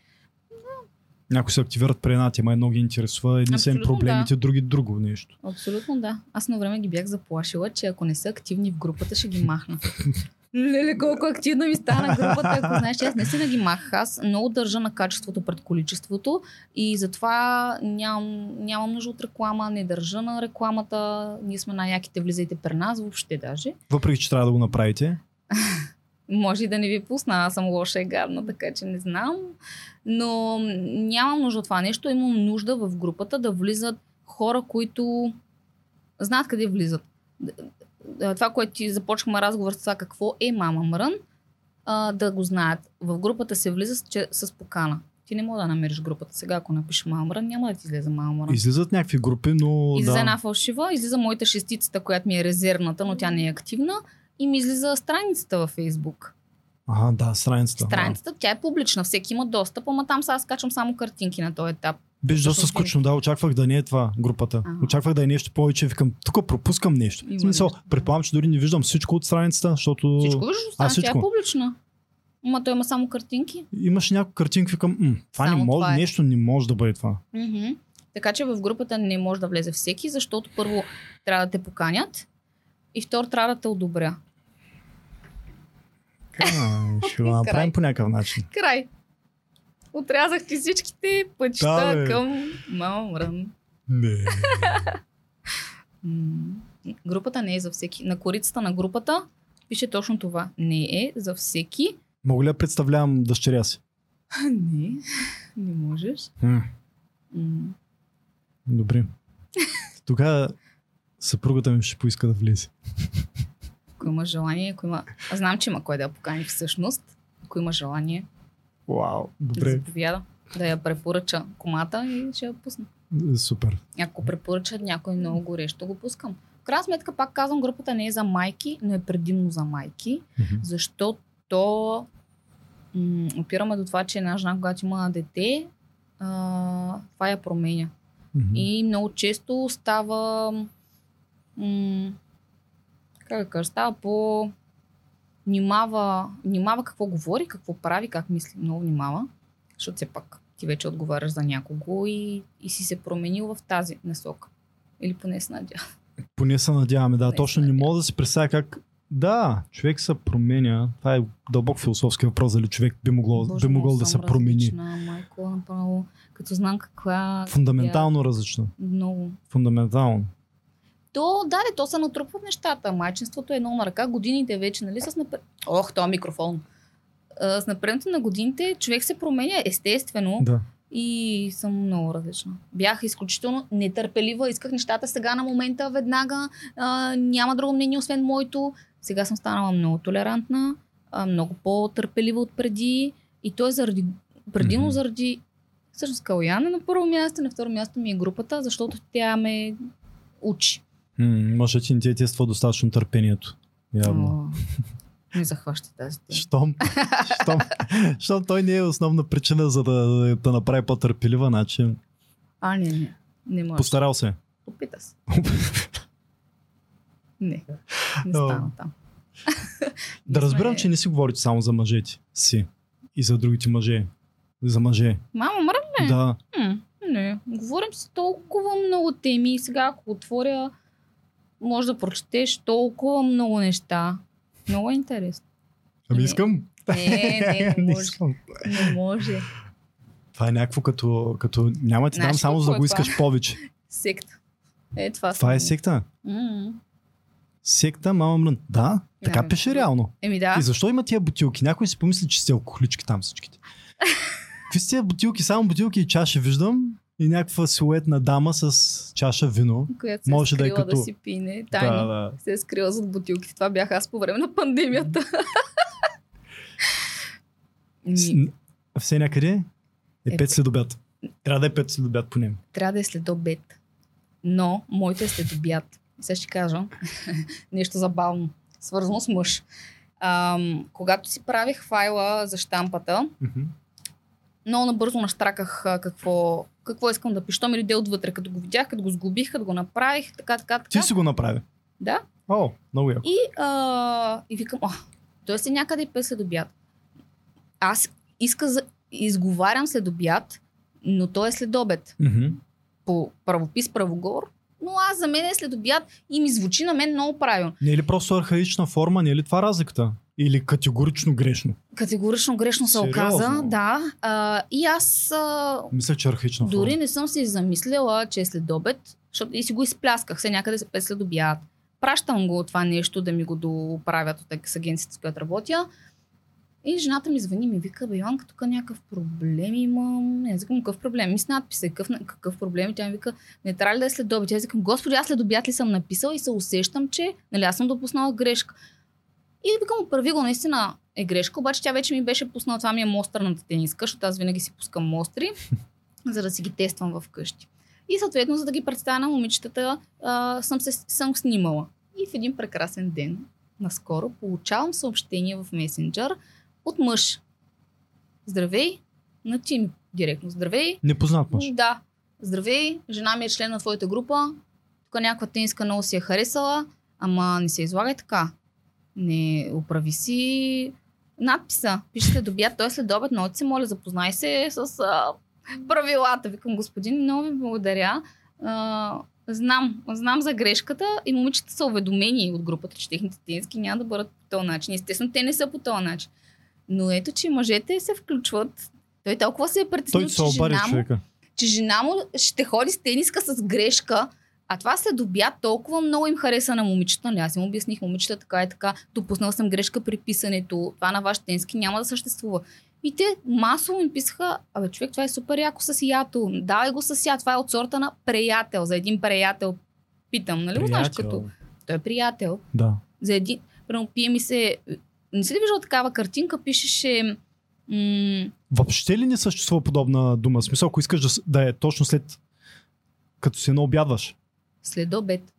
Някои се активират при една тема, едно ги интересува, едни са им проблемите, други друго нещо. Абсолютно да. Аз на време ги бях заплашила, че ако не са активни в групата, ще ги махна. *laughs* Леле, колко активна ми стана групата, ако знаеш, аз наистина ги махах. Аз много държа на качеството пред количеството и затова нямам, нямам нужда от реклама, не държа на рекламата. Ние сме най-яките, влизайте при нас, въобще даже. Въпреки, че трябва да го направите. *laughs* Може и да не ви пусна, аз съм лоша и гадна, така че не знам. Но нямам нужда от това нещо. Имам нужда в групата да влизат хора, които знаят къде влизат. Д- Това, което ти започнахме разговор с това какво е Мама Мрън, а, да го знаят. В групата се влиза с, че, с покана. Ти не мога да намериш групата сега, ако напишеш Мама Мрън, няма да ти излезе Мама Мрън. Излизат някакви групи, но Излиза да. една фалшива, излиза моята шестицата, която ми е резервната, но тя не е активна. И ми излиза страницата във Фейсбук. Ага, да, страницата. Страницата, тя е публична, всеки има достъп, ама там сега аз качвам само картинки на този етап. Беше доста скучно, да, очаквах да не е това групата. Ага. Очаквах да е нещо повече, викам, тук пропускам нещо. Има В смисъл, нещо, предполагам, че дори не виждам всичко от страницата, защото Всичко виждаш, А, тя е публична. Ама той има само картинки. имаш няколко картинки, викам, м, това не Само може, това е. нещо не може да бъде това. Мгм. Така че в групата не може да влезе всеки, защото първо трябва да те поканят и второ трябва да те одобря. Ще го *laughs* направим по някакъв начин. Край. Отрязах ти всичките пътища Да, към Мама Мрън. Не. Групата не е за всеки. На корицата на групата пише точно това. Не е за всеки. Мога ли да представлявам дъщеря си? *laughs* Не, *laughs* не можеш. М, М. Добре. Тогава съпругата ми ще поиска да влезе. Ако има желание, ако има... Аз знам, че има кой да я покани всъщност. Ако има желание, Вау, добре. заповяда, да я препоръча комата и ще я пусна. Супер. Ако препоръчат някой много горещо, го пускам. В крайна сметка, пак казвам, групата не е за майки, но е предимно за майки, Мгм. защото м- опираме до това, че една жена, когато има дете, а, това я променя. Мгм. И много често става. М- как да кажа, става по. Внимава, внимава какво говори, какво прави, как мисли. Много внимава. Защото все пак ти вече отговаряш за някого и, и си се променил в тази насока. Или поне се надявам. Поне се надяваме, да. Поне точно не мога да си представя как. Да, човек се променя. Това е дълбок философски въпрос, дали човек би, могло, Боже, би могъл да се промени. Майко, направо, като знам каква... Фундаментално различно. Много. Фундаментално. То, да, де, то се натрупват нещата. Майчинството е много на ръка. Годините вече, нали, с напред... Ох, то микрофон. А, с напредното на годините човек се променя естествено Да. и съм много различна. Бях изключително нетърпелива, исках нещата сега на момента, веднага, а, няма друго мнение освен моето. Сега съм станала много толерантна, а, много по-търпелива от преди и то е заради, предимно Мгм. заради всъщност Калян е на първо място, на второ място ми е групата, защото тя ме учи. М, ти не ти е тества достатъчно търпението. Явно. О, не захваща тази тема. Щом, щом, щом той не е основна причина за да, да направи по-търпелива, значи А, не, не. Не може. постарал се. Опита се. Не, не стана там. *laughs* Да разбирам, че не си говорите само за мъжете си и за другите мъже. За мъже. Мама, мръм, Да. М, не, говорим си толкова много теми и сега ако отворя, може да прочетеш толкова много неща. Много е интересно. Ами Не. искам. Не, не, не *laughs* може. искам. Не може. Това е някакво като, като няма ти дам само за да е го това? искаш повече. Секта. Е, това, Това е секта. М, Секта, мама мрън. Да, така Ами, пише реално. Еми да. И защо има тия бутилки? Някой си помисли, че сте алкохолички там всичките. *laughs* Какви са тия бутилки? Само бутилки и чаши виждам. И някаква силуетна дама с чаша вино. Която се може е да е скрила да, като- си пине. Тайно. Да, да. Се е скрила зад бутилките. Това бях аз по време на пандемията. Ми, С- Все някъде е Е, 5 след обяд. Трябва да е 5 след обяд поне. трябва да е след обед. Но моето е след обяд. Сега ще кажа *laughs* нещо забавно, свързано с мъж. Ам, когато си правих файла за штампата, Мгм. Много набързо наштраках какво, какво искам да пиша. Ми дойде отвътре, като го видях, като го сглобих, като го направих, така, така, така. Ти си го направи. Да. О, много яко. И, а, и викам, о, той си някъде пе след обяд. Аз иска за, изговарям след обяд, но той е след обед. Мгм. По правопис, правогор. Но аз за мен е след обяд и ми звучи на мен много правилно. Не е ли просто архаична форма? Не е ли това разликата? Или категорично грешно? Категорично грешно се Сериозно? оказа. Да. А, и аз а, Мисля, че е архаична Дори форма. не съм си замислила, че е след обед, защото и си го изплясках се някъде се след обяд. Пращам го това нещо да ми го доправят от с агенцията, с която работя. И жената ми звъни ми вика, бе, Йоанка, тук някакъв проблем имам. Не, аз викам, какъв проблем? Ми с надписа, какъв, какъв проблем? И тя ми вика, не трябва ли да е след обед? Аз викам, господи, аз след обяд ли съм написала и се усещам, че нали, аз съм допуснала грешка. И викам, прави го, наистина е грешка, обаче тя вече ми беше пуснала, това ми е мостърната тениска, защото аз винаги си пускам мостри *laughs* за да си ги тествам вкъщи. И съответно, за да ги представя на момичетата, а, съм, се, съм снимала. И в един прекрасен ден, наскоро, получавам съобщение в месенджер от мъж. Здравей, на ти ми директно. Здравей, Непознат мъж. да. Здравей, жена ми е член на твоята група. Тук някаква тениска много си е харесала, ама не се излагай така. Не оправи си надписа. Пише след обяд, той е след обед, ти се моля, запознай се с а, правилата. Викам, господин, много ви благодаря. А, знам, знам за грешката и момичета са уведомени от групата, че техните тениски няма да бъдат по този начин. Естествено, те не са по този начин. Но ето, че мъжете се включват. Той толкова се е притеснил, че жена му че жена му ще ходи с тениска с грешка, а това след обяд толкова много им хареса на момичета. Нали, аз им обясних, момичета така и така, допуснал съм грешка при писането, това на вашите тениски няма да съществува. И те масово им писаха, абе човек, това е супер яко с ято. Давай го с ято. Това е от сорта на приятел. За един приятел питам, нали го знаеш като... Той е приятел. Да. За един... Примерно, пие ми се... Не си ли виждал такава картинка? Пишеше... М- Въобще ли не съществува подобна дума? В смисъл, ако искаш да, да е точно след като се наобядваш. След обед.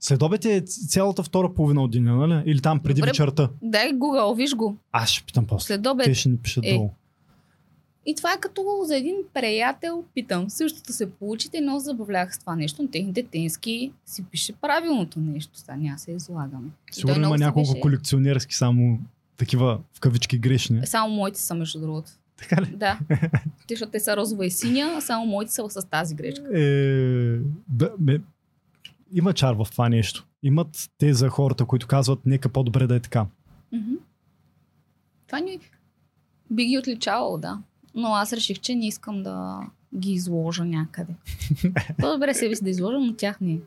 След обед е цялата втора половина от деня, нали? Или там преди Добре. вечерта. Дай Google, виж го. Аз ще питам после. След обед. Те ще ни пишат Е. долу. И това е като за един приятел, питам. Същото се получите, но забавлях с това нещо. На техните тенски си пише правилното нещо. Сега няма се излагаме. Сигурно има няколко беше- колекционерски само такива в кавички грешни. Само моите са, между другото. Така ли? Да. Те, защото те са розова и синя, а само моите са с тази грешка. Е, да, ме, има чар в това нещо. Имат те за хората, които казват, нека по-добре да е така. Мгм. Това ни би ги отличавало, да. Но аз реших, че не искам да ги изложа някъде. *laughs* По-добре себе си да изложа, но тях не.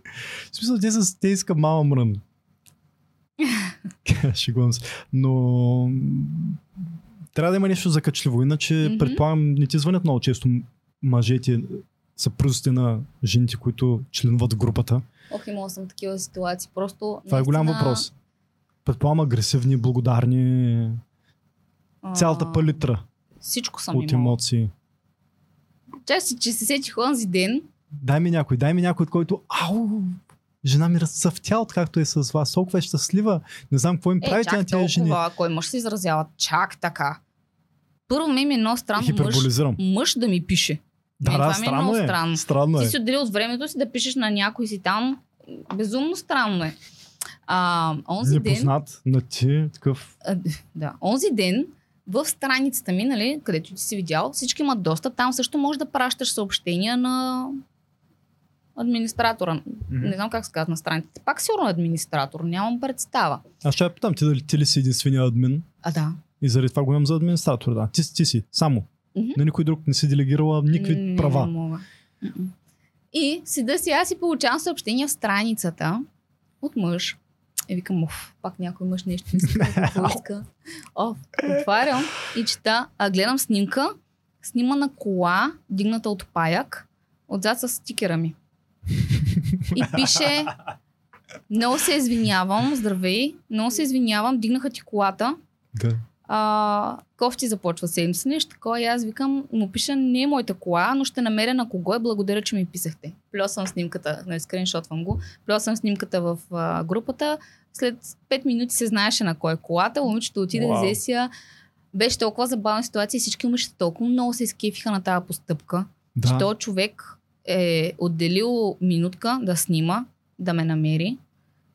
В смисъл, те, са, те иска мама мрън. *laughs* Шегувам се. Но трябва да има нещо закачливо, иначе Мгм. предполагам не ти звънят много често мъжете, съпрузите на жените, които членуват в групата. Ох, имала съм такива ситуации. Просто. Това е голям наистина, въпрос. Предполагам агресивни, благодарни, а, цялата палитра Всичко съм от имала. емоции. Си, че се сетих онзи ден. Дай ми някой, дай ми някой, от който ау, жена ми разцъфтя от както е с вас, толкова е щастлива. Не знам какво им Е, правите на чак тези жени. толкова, кой мъж се изразява чак така. Първо ми е много странно мъж, мъж да ми пише. Да, Мен да, това ми е странно много е. странно. Странно е. Ти си отделил от времето си да пишеш на някой си там. Безумно странно е. А, онзи ден, Непознат на ти, такъв. а, да, онзи ден в страницата ми, нали, където ти си видял, всички имат достъп. Там също можеш да пращаш съобщения на администратора. Не знам как се казва на страницата. Пак сигурно администратор, нямам представа. Аз ще я питам, ти дали ти ли си единствения админ? А да. И заради това го имам за администратор, да. Ти, ти си, само. Мгм. На никой друг не си делегирала никакви Не, права. Не мога. И седа си аз и получавам съобщения в страницата от мъж. И викам, оф, пак някой мъж нещо иска, какво иска. Оф, отварям и чета, а гледам снимка, снимана кола, дигната от паяк, отзад с стикера ми. И пише, много се извинявам, здравей, много се извинявам, дигнаха ти колата, Да. А, кофти започва седмица, нещо такова и аз викам, му пиша, не е моята кола, но ще намеря на кого е, благодаря, че ми писахте. Плюсвам снимката, не скриншотвам го, плюсвам снимката в а, групата, след 5 минути се знаеше на кой е колата, момичето отиде, Уау. взе си я. Беше толкова забавна ситуация и всички момичета толкова много се изкефиха на тази постъпка, Да. че този човек е отделил минутка да снима, да ме намери,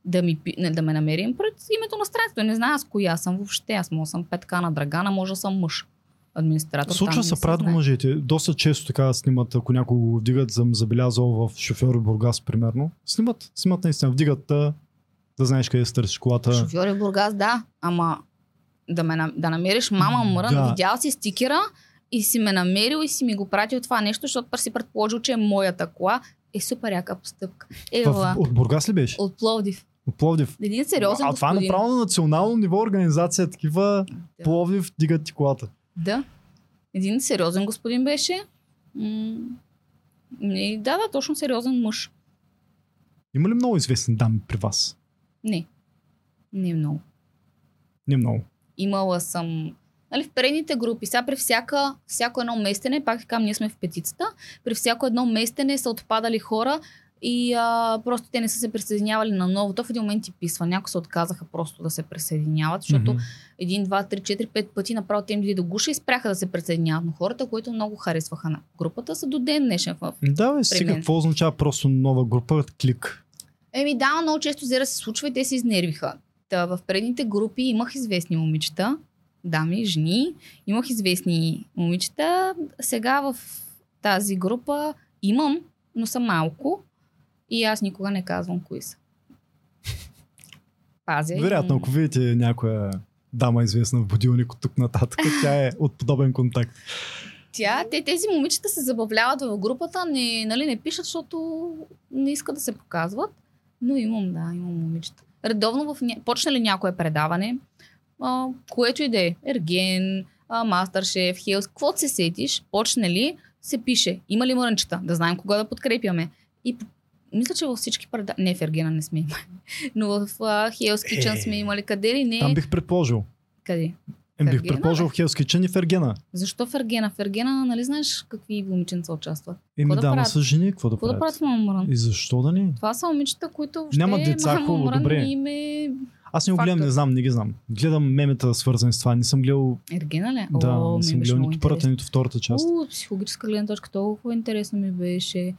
да, ми, не, да ме намерим пред името на страницата. Не знам аз коя съм въобще. Аз мога да съм петка на Драгана, може да съм мъж. Администратор. Случва се, правят го мъжете. Доста често така снимат, ако някой го вдигат, съм забелязал в шофьори Бургас, примерно. Снимат, снимат наистина, вдигат та, да знаеш къде се търсиш колата. Шофьори в Бургас, да. Ама да, ме, да намериш мама мрън, Да. видял си стикера и си ме намерил и си ми го пратил това нещо, защото пър си предположил, че е моята кола. Е супер яка постъпка. Ева, В, от Бургас ли беше? от Пловдив. От Пловдив. Един сериозен а това е направо на национално ниво организация, такива Да. Пловдив дигат ти колата. Да. Един сериозен господин беше. М- и да, да, точно сериозен мъж. Има ли много известни дами при вас? Не. Не много. Не много. Имала съм нали, в предните групи, сега при всяка, всяко едно местене, пак казвам, ние сме в петицата, при всяко едно местене са отпадали хора и а, просто те не са се присъединявали на новото. В един момент ти писва. Някои се отказаха просто да се присъединяват, защото Мгм. един, два, три, четири, пет пъти направо те им до гуша и спряха да се присъединяват. Но хората, които много харесваха на групата, са до ден днешен в Да, бе, сега какво означава просто нова група, клик? Еми да, много често взе да се случва и те се изнервиха. Та, в предните групи имах известни момичета, дами, жени, имах известни момичета. Сега в тази група имам, но са малко и аз никога не казвам кои са. Пазя. Вероятно, ако видите някоя дама известна в будилник от тук нататък, тя е от подобен контакт. Тя, те, тези момичета се забавляват в групата, не, нали, не пишат, защото не искат да се показват. Но имам, да, имам момичета. Редовно в ня... почне ли някое предаване, а, което и да е, Ерген, а, Мастършеф, Хелс, каквото се сетиш, почне ли, се пише, има ли мрънчета, да знаем кога да подкрепяме. И мисля, че във всички предавания, не в Ергена не сме имали, но в uh, Hell's Kitchen Е. сме имали, къде ли не, Там бих предположил. къде. Е, бих предположил в Hell's Kitchen и в Ергена. Защо в Ергена? В Ергена, нали знаеш какви момиченца участват? Еми Какво да, да правят? са жени, какво да Какво да правят? правят в Мама Мрън? И защо да не? Това са момичета, които въобще Нямат деца, хубаво, добре. им е Аз не го гледам, не знам, не ги знам. Гледам мемета, свързани с това. Не съм гледал, Ергена ли? да, О, не съм гледал нито първата, нито втората част. От психологическа гледна точка толкова интересно ми беше.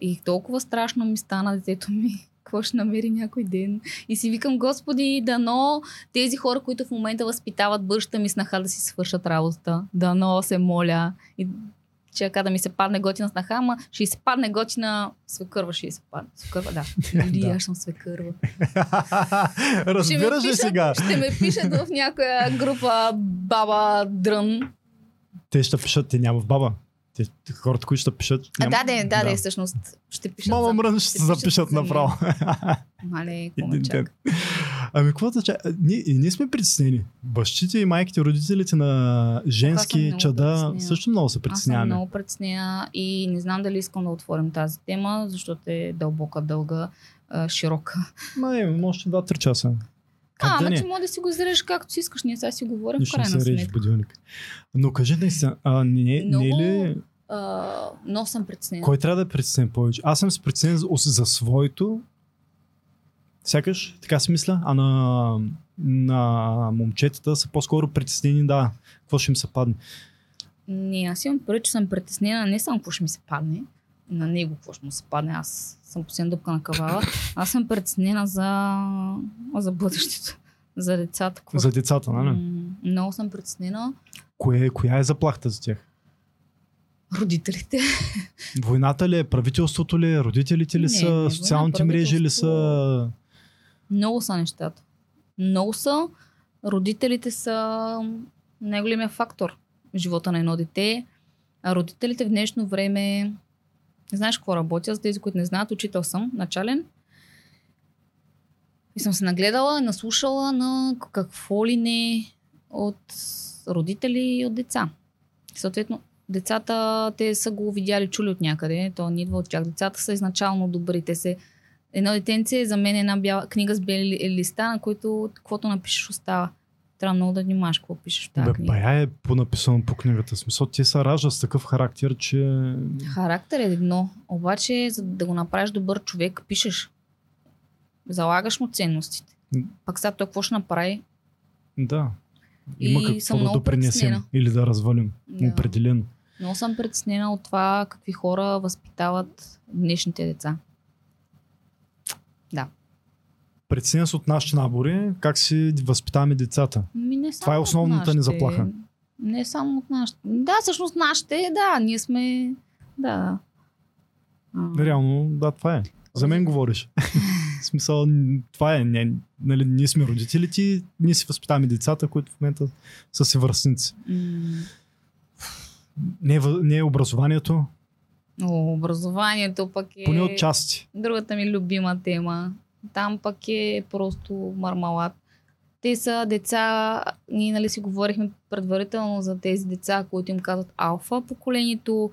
И толкова страшно ми стана детето ми. *laughs* Какво ще намери някой ден? И си викам, Господи, дано тези хора, които в момента възпитават бъдещата ми снаха да си свършат работата. Дано се моля. И чака да ми се падне готина снаха, ама ще се падне готина свекърва, ще се падне. Свекърва, *laughs* да. Или аз съм свекърва. *laughs* Разбираш ли сега? Ще ме пишат в някоя група баба дрън. Те ще пишат, те няма в баба. Те, хората, които ще пишат. А, да, да, да, да, всъщност ще пишат. Мама мрън ще се пишат запишат направо. Мале? *laughs* Ами, какво да? Ние, ние сме притеснени. Бащите и майките, родителите на женски чада притеснена. също много се Аз съм притесняваме. много притеснена и не знам дали искам да отворим тази тема, защото е дълбока, дълга, широка. Ма е, може 2-3 часа. Как а, да ама не? че може да си го изрежеш както си искаш, ние сега си говорим в не крайна сметка. Но кажи наистина, а, не, не, не е Много- ли... А, много съм притеснена. Кой трябва да е притеснен повече? Аз съм се притеснен за, за своето. Сякаш, така си мисля, а на, на момчетата са по-скоро притеснени, да, какво ще им се падне. Не, аз имам първо, че съм притеснена не само какво ще ми се падне, на него какво ще му се падне. Аз съм постоянно дъпка на кавала. Аз съм преценена за, за бъдещето. За децата. Какво? За децата, нали? М, Много съм преценена. Кое, коя е заплахата за тях? Родителите. Войната ли е, правителството ли е, родителите ли Не, са, не, война, социалните мрежи ли са... Много са нещата. Много са. Родителите са най-големия фактор в живота на едно дете. А родителите в днешно време... Не знаеш какво работя, за тези, които не знаят, учител съм, начален. И съм се нагледала, наслушала на какво ли не от родители и от деца. Съответно, децата, те са го видяли, чули от някъде, то не идва от тях. Децата са изначално добри, те се Едно детенце е за мен една бяла книга с бели ли- листа, на които каквото напишеш остава. Трябва много да внимаваш какво пишеш в тази Бе, книга. бая е понаписано по книгата. Смисъл, те се раждат с такъв характер, че... Характер е едно, обаче за да го направиш добър човек, пишеш. Залагаш му ценностите. Пак сега той какво ще направи? Да. Има И какво съм да допринесем или да развалим. Да. Определено. Много съм притеснена от това какви хора възпитават днешните деца. Преценя се от нашите набори, как си възпитаваме децата. Ми не само Това е основната ни заплаха. Не само от нашите. Да, всъщност нашите, да, ние сме... Да. А, Реално, да, това е. За мен говориш. в смисъл, това е. Не, нали, ние сме родителите, и ние си възпитаваме децата, които в момента са си връстници. м, Не, е не е образованието, О, образованието пък е... поне от части. Другата ми любима тема. Там пък е просто мармалат. Те са деца, ние нали си говорихме предварително за тези деца, които им казват алфа поколението.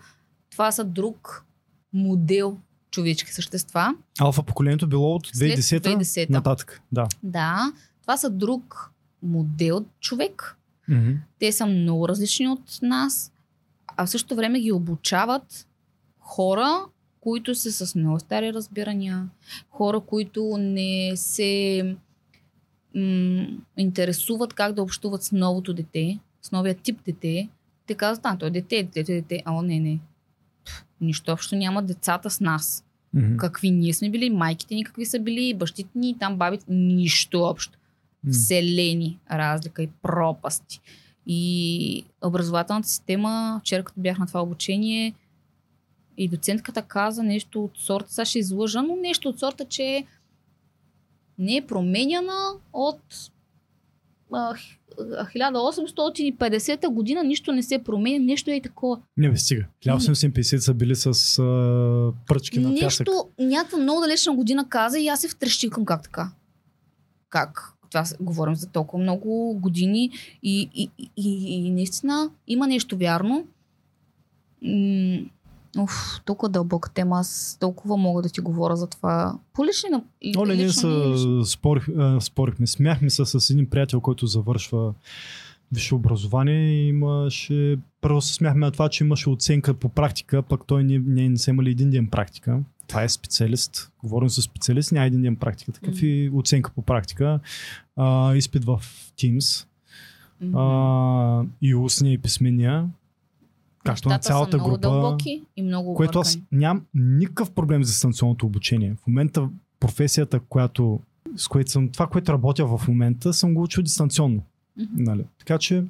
Това са друг модел човешки същества. Алфа поколението било от След 2010, 2010. нататък. Да. Да, това са друг модел човек. Мгм. Те са много различни от нас, а в същото време ги обучават хора, които са с много стари разбирания, хора, които не се м- интересуват как да общуват с новото дете, с новия тип дете. Те казват, а, той е дете, дете, дете. А, о, не, не. Нищо общо няма децата с нас. Мгм. Какви ние сме били, майките ни какви са били, бащите ни, там бабите, нищо общо М. вселени разлика и пропасти. И образователната система, вчера като бях на това обучение, и доцентката каза нещо от сорта, сега ще излъжа, но нещо от сорта, че не е променяна от а, х- а, 1850 година, нищо не се променя, нещо е такова. Не бе, стига. 1850 са били с а, пръчки на пясък. Нещо, някаква много далечна година каза и аз се втрещикам как така. Как? Това говорим за толкова много години и, и, и, и, и наистина има нещо вярно. М- Уф, толкова дълбока тема. Аз толкова мога да ти говоря за това. По лични... на- Оле, ние са, спорих, а, спорихме. Смяхме се с един приятел, който завършва висше образование и имаше... Първо се смяхме на това, че имаше оценка по практика, пък той не, не, не са имали един ден практика. Това е специалист. Говорим с специалист, няма един ден практика. Такъв Мгм. и оценка по практика. А, изпит в Teams. Мгм. А, и устния и писмения. Както на цялата са много група. дълбоки и много Което аз нямам никакъв проблем с дистанционното обучение. В момента професията, която, с което съм, това, което работя в момента, съм го учил дистанционно. Мгм. Нали? Така че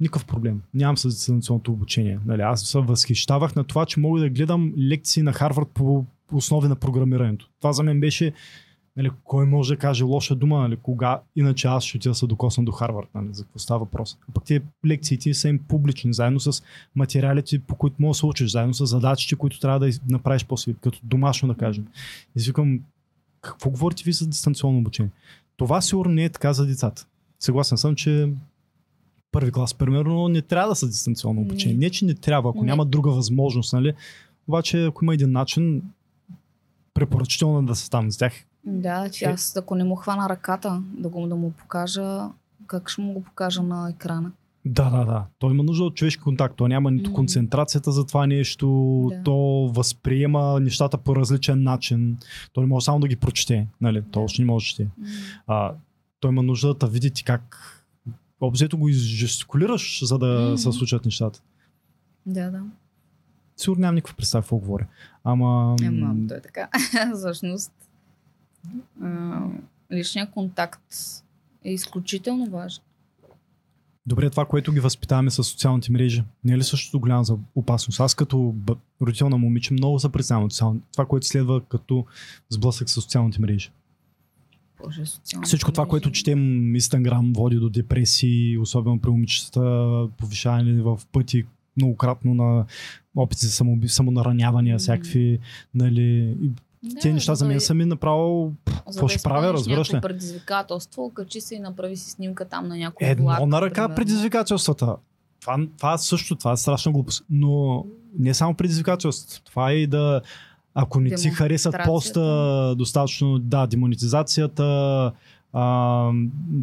никакъв проблем. Нямам с дистанционното обучение. Нали? Аз се възхищавах на това, че мога да гледам лекции на Харвард по основи на програмирането. Това за мен беше Нали, кой може да каже лоша дума, нали, кога иначе аз ще отида да се докосна до Харвард, нали, за какво става въпрос. А пък тези лекциите са им публични, заедно с материалите, по които можеш да се учиш, заедно с задачите, които трябва да направиш после, като домашно да кажем. И си викам, какво говорите ви за дистанционно обучение? Това сигурно не е така за децата. Съгласен съм, че първи клас, примерно, не трябва да са дистанционно обучение. Не. Не, че не трябва, ако Не. няма друга възможност, нали? Обаче, ако има един начин, препоръчително е да се там с тях. Да, че Е. аз ако не му хвана ръката да, го, да му покажа, как ще му го покажа на екрана? Да, да, да. Той има нужда от човешки контакт. Той няма нито М. концентрацията за това нещо, Да. то възприема нещата по различен начин. Той не може само да ги прочете. Нали? Той Да. още не може да чете. М, А, той има нужда да види ти как обзето го изжестикулираш, за да М. се случат нещата. Да, да. Сигурно нямам никаква представа какво говоря. Ама... Ема, то е така. *laughs* Всъщност, а, контакт е изключително важен. Добре, това, което ги възпитаваме с социалните мрежи, не е ли същото голяма за опасност? Аз като родител на момиче много се притеснявам от това, което следва като сблъсък с социалните мрежи. Боже, социалните Всичко това, мрежи. което четем, Инстаграм води до депресии, особено при момичетата, повишаване в пъти многократно на опити за самонаранявания, всякакви, нали, Да, тези неща за мен са ми направо какво ще правя, разбираш ли? предизвикателство, качи се и направи си снимка там на някой Едно влак, на ръка примерно. предизвикателствата. Това, това също, това е страшна глупост. Но не само предизвикателството. Това е и да, ако не ти харесат поста достатъчно, да, демонетизацията, а,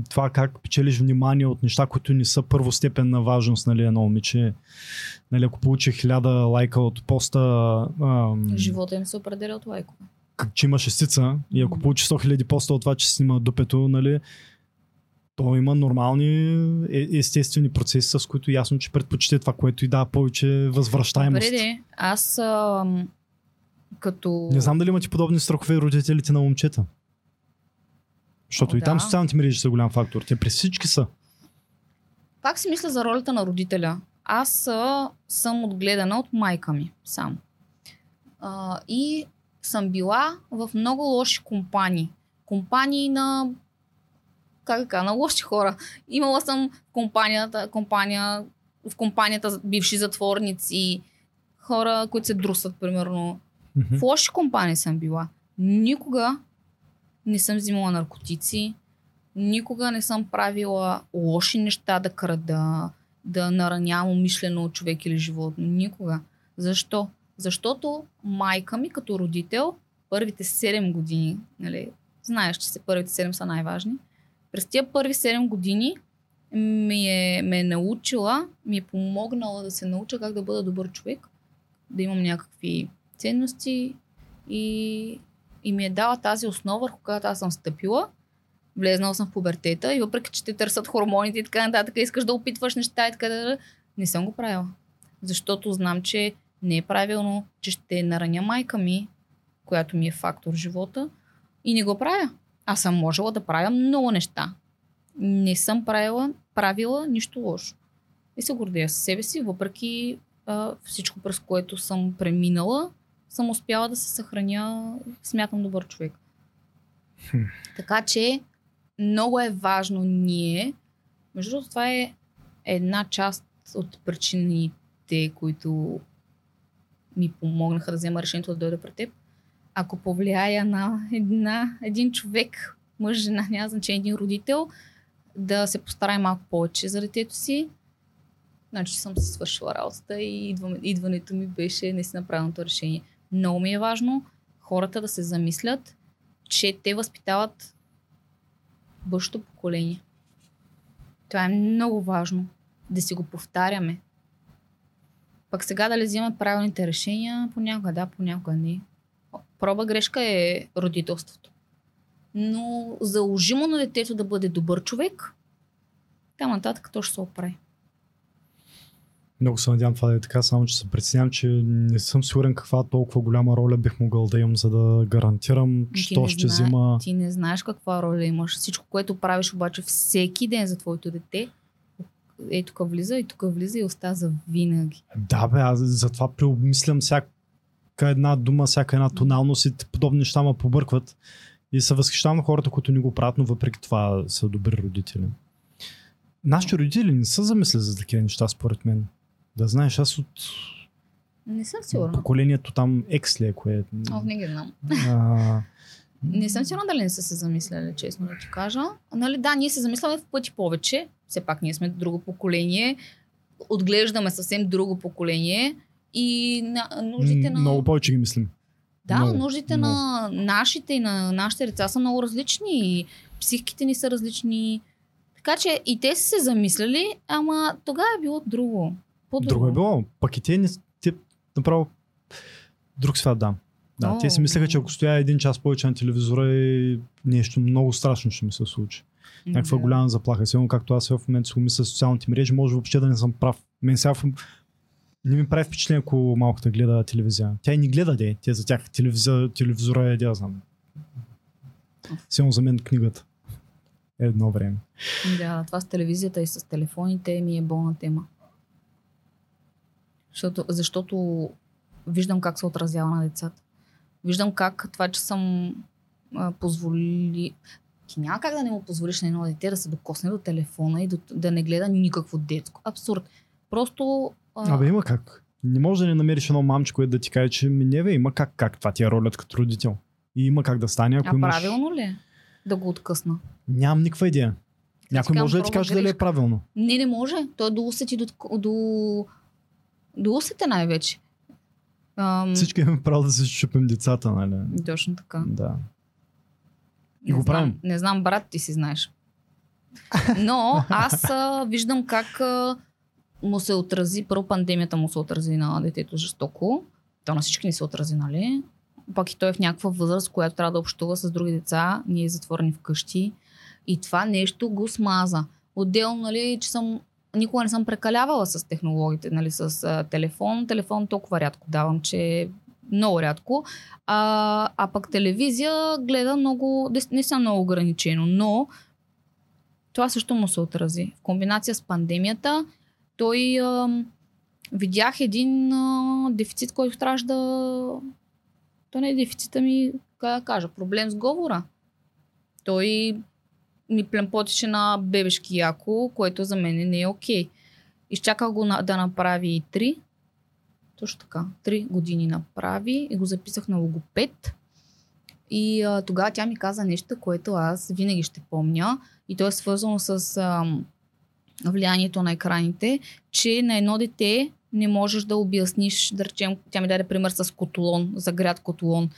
това как печелиш внимание от неща, които не са първостепенна важност, нали, едно момиче. Нали, ако получи хиляда лайка от поста, а, Живота им се определя от лайкове. че има шестица и ако получи 100 хиляди поста от това, че снима дупето, нали, то има нормални е- естествени процеси, с които ясно, че предпочита това, което и дава повече възвръщаемост. Добре, де, аз ам, като... Не знам дали имате подобни страхове родителите на момчета. Защото О, и там да. социалните мрежи са голям фактор. Те при всички са. Пак си мисля за ролята на родителя. Аз а, съм отгледана от майка ми сам. А, и съм била в много лоши компании. Компании на как да кажа, на лоши хора. Имала съм компанията, компания, в компанията бивши затворници, хора, които се друсат, примерно. Мгм. В лоши компании съм била. Никога не съм взимала наркотици, никога не съм правила лоши неща да крада, да наранявам умишлено човек или животно. Никога. Защо? Защото майка ми като родител, първите 7 години, нали, знаеш, че се първите 7 са най-важни, през тия първи 7 години ми е, ме е научила, ми е помогнала да се науча как да бъда добър човек, да имам някакви ценности и, и ми е дала тази основа, върху която аз съм стъпила. Влезнала съм в пубертета и въпреки, че те търсят хормоните и така нататък, искаш да опитваш неща и така да... Не съм го правила. Защото знам, че не е правилно, че ще нараня майка ми, която ми е фактор в живота и не го правя. Аз съм можела да правя много неща. Не съм правила, правила нищо лошо. И се гордея с себе си, въпреки а, всичко, през което съм преминала, съм успяла да се съхраня, смятам добър човек. Хм. Така че много е важно ние, между другото това е една част от причините, които ми помогнаха да взема решението да дойда пред теб. Ако повлияя на една, един човек, мъж, жена, няма значение, един родител, да се постарае малко повече за детето си, значи съм си свършила работата и идването ми беше наистина правилното решение. Много ми е важно хората да се замислят, че те възпитават бъдещото поколение. Това е много важно. Да си го повтаряме. Пък сега дали взимаме правилните решения, понякога да, понякога не. Проба грешка е родителството. Но заложимо на детето да бъде добър човек, там нататък то ще се оправи. Много се надявам това да е така, само че се притеснявам, че не съм сигурен каква толкова голяма роля бих могъл да имам, за да гарантирам, че Ти то ще знае- взима... Ти не знаеш каква роля имаш. Всичко, което правиш обаче всеки ден за твоето дете, е тук влиза и тук влиза и остава за винаги. Да, бе, аз затова преобмислям всяка една дума, всяка една тоналност и подобни неща ме побъркват. И се възхищавам хората, които ни го правят, но въпреки това са добри родители. Нашите родители не са замисли за такива неща, според мен. Да знаеш, аз от Не съм сигурна. поколението там екс ли е, кое е. О, не ги знам. А, *laughs* Не съм сигурна дали не са се замисляли, честно да ти кажа. Нали, да, ние се замисляме в пъти повече. Все пак ние сме друго поколение. Отглеждаме съвсем друго поколение. И на, нуждите на... Много повече ги мислим. Да, много, нуждите на нашите и на нашите деца са много различни. И психиките ни са различни. Така че и те са се замисляли, ама тогава е било друго. По-друго. Друго е било. Пък и те, не, те направо друг свят да. Да, О, те си мислеха, че ако стоя един час повече на телевизора и нещо много страшно ще ми се случи. Някаква Да. голяма заплаха. Сигурно както аз в момента си го мисля социалните мрежи, може въобще да не съм прав. Мен сега. Не ми прави впечатление, ако малката гледа телевизия. Тя и не гледа, де. Те за тях телевизия, телевизора е, да знам. Силно за мен книгата. Едно време. Да, това с телевизията и с телефоните ми е болна тема. Защото, защото виждам как се отразява на децата. Виждам как това, че съм а, позволи... Ти няма как да не му позволиш на едно дете да се докосне до телефона и да, да не гледа никакво детско. Абсурд. Просто... А... Абе има как. Не може да не намериш едно мамче, което да ти каже, че ми не бе, има как, как това ти е ролята като родител. И има как да стане, ако а имаш... правилно ли е да го откъсна? Нямам никаква идея. Някой може да ти каже дали е правилно. Не, не може. Той е до усети до, до, до усете най-вече. Ам, Всички имаме право да се щупим децата, нали? Точно така. Да. И Не го знам, правим. Не знам, брат, ти си знаеш. *laughs* Но аз а, виждам как а, му се отрази, първо пандемията му се отрази на детето жестоко. То на всички ни се отрази, нали? Пак и той е в някаква възраст, която трябва да общува с други деца. Ние е затворени вкъщи. И това нещо го смаза. Отделно, нали, че съм никога не съм прекалявала с технологиите, нали, с а, телефон. Телефон толкова рядко давам, че много рядко. А, а пък телевизия гледа много, не са много ограничено, но това също му се отрази. В комбинация с пандемията, той а, видях един а, дефицит, който трябваше да... То не е дефицита ми, как да кажа, проблем с говора. Той ми племпотеше на бебешки яко, което за мен не е окей. Изчаках го на, да направи и три. Точно така. Три години направи и го записах на логопед. И а, тогава тя ми каза нещо, което аз винаги ще помня. И то е свързано с ам, влиянието на екраните, че на едно дете не можеш да обясниш, да речем, тя ми даде пример с котолон, загрят котолон.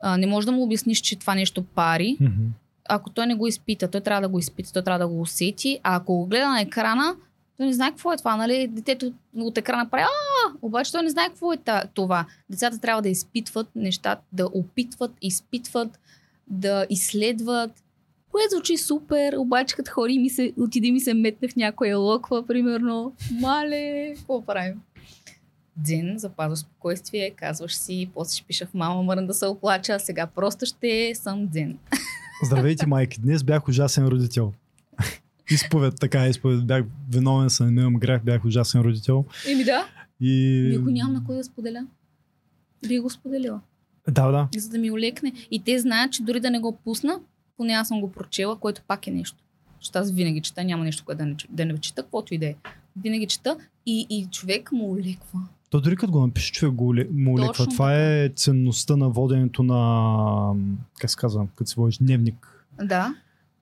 А, не можеш да му обясниш, че това нещо пари, Мгм. Ако той не го изпита, той трябва да го изпита, той трябва да го усети, а ако го гледа на екрана, той не знае какво е това, нали? Детето от екрана прави, а, обаче той не знае какво е това. Децата трябва да изпитват нещата, да опитват, изпитват, да изследват, което звучи супер, обаче като хори ми се, отиде ми се метне в някоя лъква, примерно. Мале, какво правим? Дзен, запазваш спокойствие, казваш си, после ще пиша в мама, мърна да се оплача, а сега просто ще съм дзен. Здравейте, майки. Днес бях ужасен родител. *laughs* изповед, така изповед. Бях виновен съм, имам грях, бях ужасен родител. Еми да. И... Никой нямам на кой да споделя. Би го споделила. Да, да. За да ми олекне. И те знаят, че дори да не го пусна, поне аз съм го прочела, което пак е нещо. Защото аз винаги чета, няма нещо, което да не, да не чета, каквото и да е. Винаги чета и, и човек му олеква. То дори като го напише, човек го му леква. Това е ценността на воденето на, как се казва, като си водиш дневник. Да,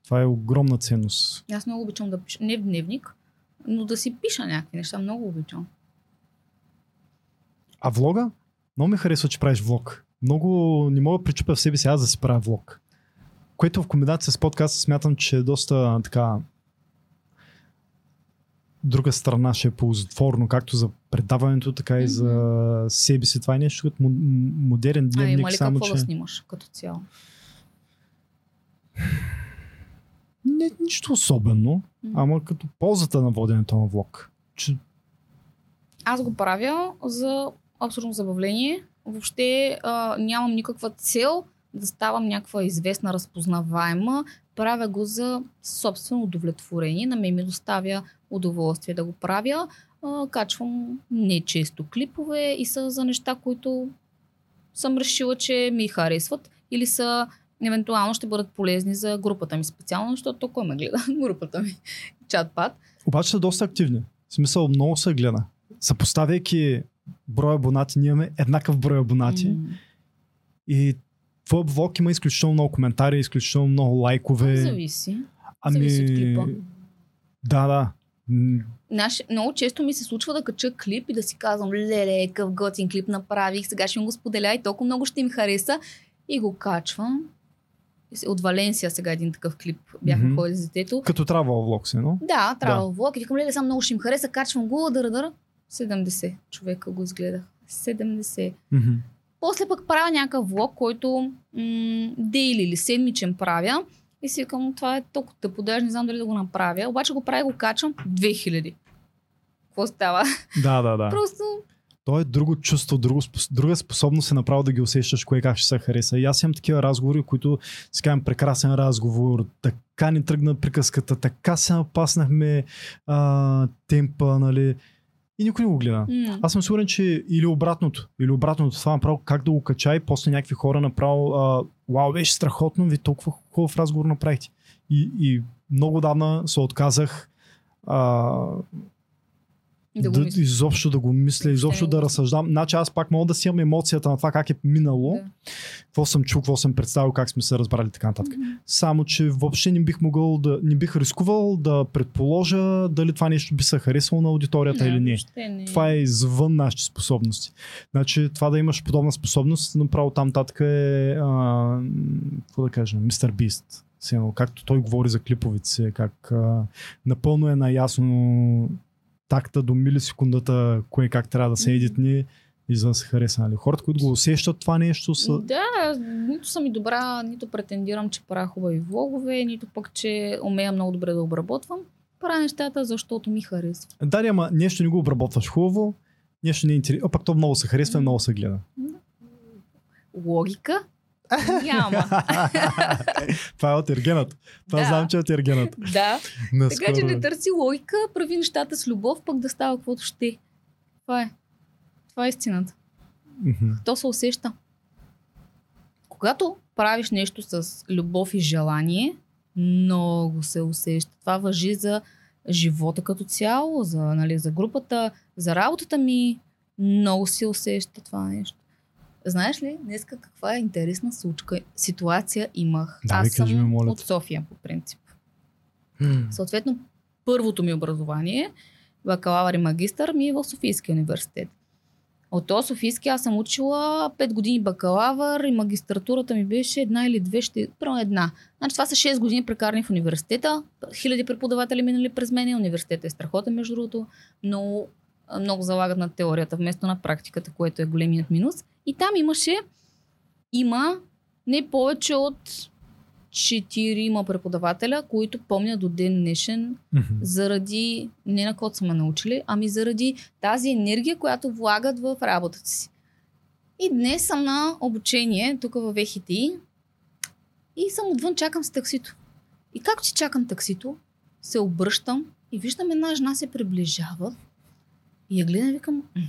Това е огромна ценност. аз много обичам да пиша. Не в дневник, но да си пиша някакви неща. Много обичам. А влога? Много ми харесва, че правиш влог. Много не мога да причупя в себе си аз да си правя влог. Което в комбинация с подкаста смятам, че е доста така друга страна ще е ползотворно, както за предаването, така и за себе си. Това е нещо като модерен А дневник, има ли само какво че... да снимаш като цяло? Не, нищо особено, М. ама като ползата на воденето на влог. Че, Аз го правя за абсолютно забавление. Въобще а, нямам никаква цел да ставам някаква известна, разпознаваема. Правя го за собствено удовлетворение. На мен ми доставя удоволствие да го правя. А, качвам не често клипове и са за неща, които съм решила, че ми харесват или са евентуално ще бъдат полезни за групата ми специално, защото то кой ме гледа? *laughs* групата ми. Чат-пат. обаче са доста активни. В смисъл, много се гледа. Съпоставяйки броя абонати, ние имаме еднакъв брой абонати. М. И твой влог има изключително много коментари, изключително много лайкове. Зависи. ами, зависи от клипа. Да, да. Наш, много често ми се случва да кача клип и да си казвам, леле, какъв готин клип направих, сега ще им го споделя и толкова много ще им хареса. И го качвам. От Валенсия сега един такъв клип бяхме Мгм. ходили с детето. Като travel влог си, но? Да, трябва да. влог и викам, леле, само много ще им хареса, качвам го, дъра, дъра. 70 човека го изгледах. 70. Мгм. После пък правя някакъв влог, който м- дейли или седмичен правя. И си викам, това е толкова тъпо, даже не знам дали да го направя. Обаче го правя и го качвам 2000. Какво става? Да, да, да. Просто То е друго чувство, друго, друга способност е направо да ги усещаш кое как ще се хареса. И аз имам такива разговори, които си казвам прекрасен разговор, така ни тръгна приказката, така се напаснахме а, темпа, нали. И никой не го гледа. М. Аз съм сигурен, че или обратното, или обратното, това направо как да го кача и после някакви хора направо, а, вау, беше страхотно, ви толкова хубав разговор направихте. И, и много давна се отказах а, Да го мисля. изобщо да го мисля, изобщо да разсъждам. Значи аз пак мога да си имам емоцията на това как е минало, Да. какво съм чул, какво съм представил, как сме се разбрали така нататък. Мгм. Само, че въобще не бих могъл да, не бих рискувал да предположа дали това нещо би се харесало на аудиторията Не, или не. не. Това е извън нашите способности. Значи това да имаш подобна способност, направо там татък е, а, какво да кажем, мистер Бист. Както той говори за клиповите как а, напълно е наясно такта до милисекундата, кое как трябва да се едитни и за да се хареса. Нали? Хората, които го усещат това нещо са... Да, нито съм и добра, нито претендирам, че правя хубави влогове, нито пък, че умея много добре да обработвам. Правя нещата, защото ми харесва. Да, ама нещо не го обработваш хубаво, нещо не е интересно, а пък то много се харесва и много се гледа. Логика? Няма. *laughs* това е от ергенът. Това Да. знам, че е от ергенът. да. *laughs* Наскоро. Така че не търси логика, прави нещата с любов, пък да става каквото ще. Това е. Това е истината. Мгм. То се усеща. Когато правиш нещо с любов и желание, много се усеща. Това въжи за живота като цяло, за, нали, за групата, за работата ми. Много се усеща това нещо. Знаеш ли, днеска каква е интересна случка, ситуация имах. Да, Аз ми, съм моля от. София, по принцип. Съответно, първото ми образование, бакалавър и магистър, ми е в Софийския университет. От този Софийски аз съм учила 5 години бакалавър и магистратурата ми беше една или две, ще... Първо една. Значи това са 6 години прекарани в университета. Хиляди преподаватели минали през мен. Университетът е страхотен, между другото. Много, много залагат на теорията вместо на практиката, което е големият минус. И там имаше, има не повече от четирима преподавателя, които помня до ден днешен Мгм. заради, не на каквото са ме научили, ами заради тази енергия, която влагат в работата си. И днес съм на обучение тук в ВХТИ и съм отвън, чакам с таксито. И както че чакам таксито, се обръщам и виждам една жена се приближава и я гледам и викам, «М,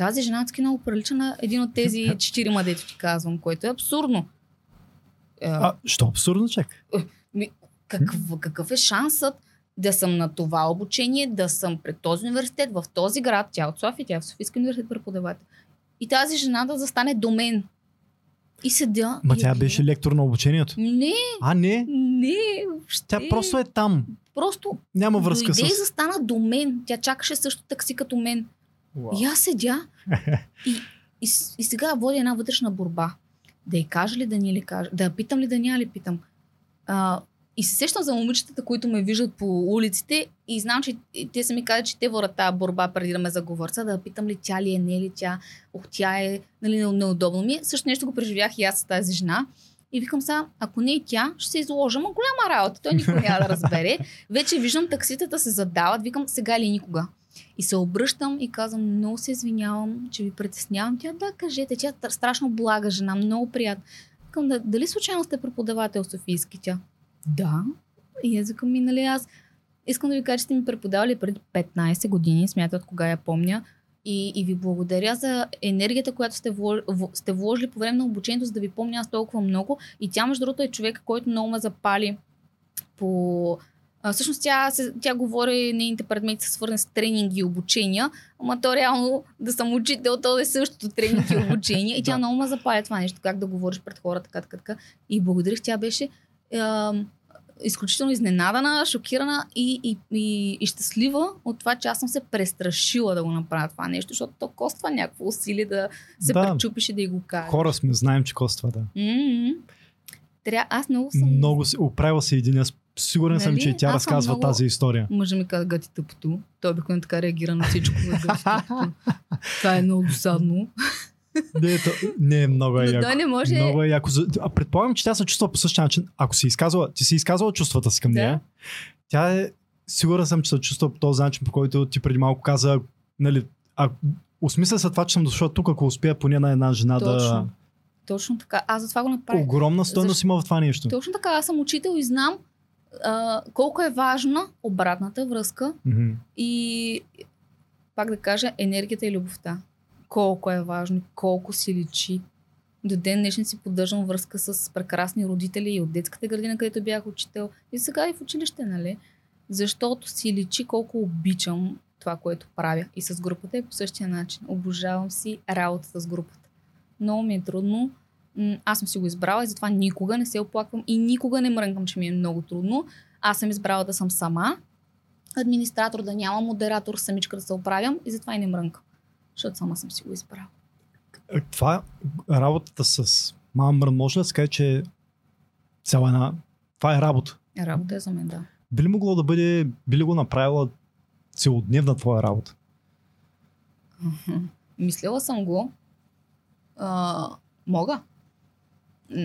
тази жена адски много прилича на един от тези *laughs* четирима, дето ти казвам, което е абсурдно. Е, А, що абсурдно чак? какъв, какъв е шансът да съм на това обучение, да съм пред този университет, в този град, тя е от София, тя е в Софийски университет преподавател. И тази жена да застане до мен. И седя. Ма и тя беше лектор на обучението. Не, А, не. не, въобще. Тя просто е там. Просто Няма връзка дойде и с... застана до мен. Тя чакаше също такси като мен. Уау. И аз седя *laughs* и, и, и сега водя една вътрешна борба. Да й кажа ли да ни ли кажа? Да я питам ли да ня ли питам? А, и се сещам за момичетата, които ме виждат по улиците и знам, че те са ми казали, че те водят тази борба преди да ме заговорца, да я питам ли тя ли е, не е ли тя, ох, тя е, нали, не- неудобно ми. е. Също нещо го преживях и аз с тази жена. И викам сега, ако не и тя, ще се изложа, ма голяма работа, той никой няма да разбере. *laughs* Вече виждам такситата се задават, викам сега или никога. И се обръщам и казвам, много се извинявам, че ви притеснявам. Тя, да, кажете, тя е страшно блага жена, много приятна. Викам, да, дали случайно сте преподавател Софийски? Тя, да. И аз викам, ми, нали аз искам да ви кажа, че сте ми преподавали преди 15 години, смятат кога я помня. И, и ви благодаря за енергията, която сте, вло, в- сте вложили по време на обучението, за да ви помня аз толкова много. И тя, между другото, е човек, който много ме запали по... А, всъщност тя, се, тя говори, нейните предмети са свързани с тренинги и обучения, ама то реално да съм учител, то е същото тренинги и *laughs* обучения. И тя Да. много ме запаля това нещо, как да говориш пред хората, така, така, така. И благодарих, тя беше а, изключително изненадана, шокирана и, и, и, и щастлива от това, че аз съм се престрашила да го направя това нещо, защото то коства някакво усилие да се Да. пречупиш и да й го кажеш. Хора сме, знаем, че коства, да. М-м. Тря... Аз много съм... Много се, оправил се един. Аз сигурен съм, Нали? че тя Аз съм разказва много- тази история. Мъжа ми каза гати тъпото. Той обикновено така реагира на всичко. Тъпото. Това е много досадно. Не, то, не, много е Но яко. той не може... Много е яко. А предполагам, че тя се чувства по същия начин. Ако си изказала, ти си изказала чувствата си към Да. нея, тя е, сигурен съм, че се чувства по този начин, по който ти преди малко каза, нали, а, осмисля се това, че съм дошъл тук, ако успея поне на една жена да... Точно. Точно така. Аз затова го направих. Огромна стойност Защо- има в това нещо. Точно така. Аз съм учител и знам а, колко е важна обратната връзка Мгм. и пак да кажа енергията и любовта. Колко е важно, колко си личи. До ден днешен си поддържам връзка с прекрасни родители и от детската градина, където бях учител. И сега и в училище, нали? Защото си личи колко обичам това, което правя. И с групата е по същия начин. Обожавам си работата с групата. Много ми е трудно. Аз съм си го избрала и затова никога не се оплаквам и никога не мрънкам, че ми е много трудно. Аз съм избрала да съм сама, администратор, да няма модератор, самичка да се оправям и затова и не мрънкам. Защото сама съм си го избрала. Е, Това работата с Мама Мрън, може да се каже, че е цяла една... Това е работа. Работа е за мен, да. Би ли могло да бъде, би ли го направила целодневна твоя работа? Мислила съм го. А, мога.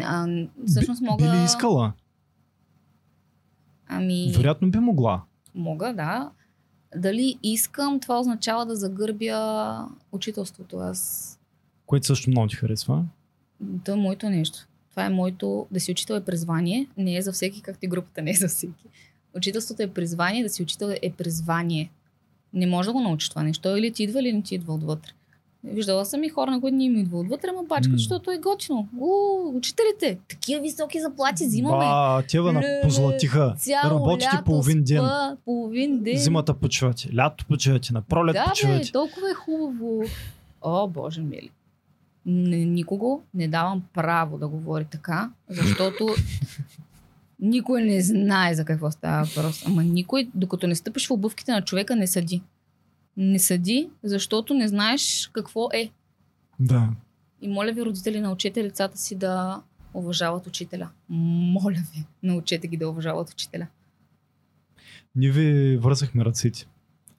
А, всъщност мога... би ли искала? Ами, Вероятно би могла. мога, да. Дали искам, това означава да загърбя учителството. Аз Което също много ти харесва. То е моето нещо. Това е моето... Да си учител е призвание. Не е за всеки, както и групата не е за всеки. Учителството е призвание, да си учител е призвание. Не може да го научиш това нещо. Или ти идва, или не ти идва отвътре. Виждала съм и хора, на които не им идва отвътре, ма бачкат, М. защото е готино. У, учителите! Такива високи заплати взимаме. Ба, тева на позлатиха. Цяло Работите лято, половин ден. спа, половин ден. Зимата почивате, лято почивате, на пролет да, бе, почивате. толкова е хубаво. О, Боже мили. Никого не давам право да говори така, защото никой не знае за какво става въпрос. Ама никой, докато не стъпиш в обувките на човека, не съди. Не съди, защото не знаеш какво е. Да. И моля ви, родители, научете децата си да уважават учителя. Моля ви, научете ги да уважават учителя. Ние ви вързахме ръцете.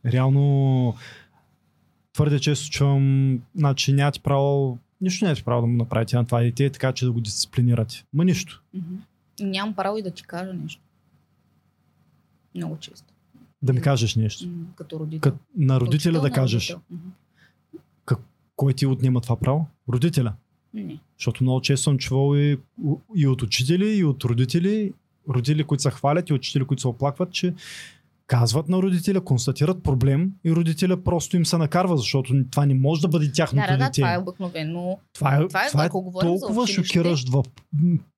Реално твърде често чувам, значи нямате право, нищо нямате право да му направите на това дете, така че да го дисциплинирате. Ма нищо. Мгм. Нямам право и да ти кажа нещо. Много често. Да ми кажеш нещо. Като родител. Кът, на родителя да кажеш. родител. Мгм. Кой ти отнема това право? Родителя. Не. Защото много често съм чувал и, и от учители, и от родители, родители, които се хвалят и учители, които се оплакват, че казват на родителя, констатират проблем и родителя просто им се накарва, защото това не може да бъде Да, тяхното да, да, дете. това е обикновено. това е, това е, това е толкова шокиращ въп...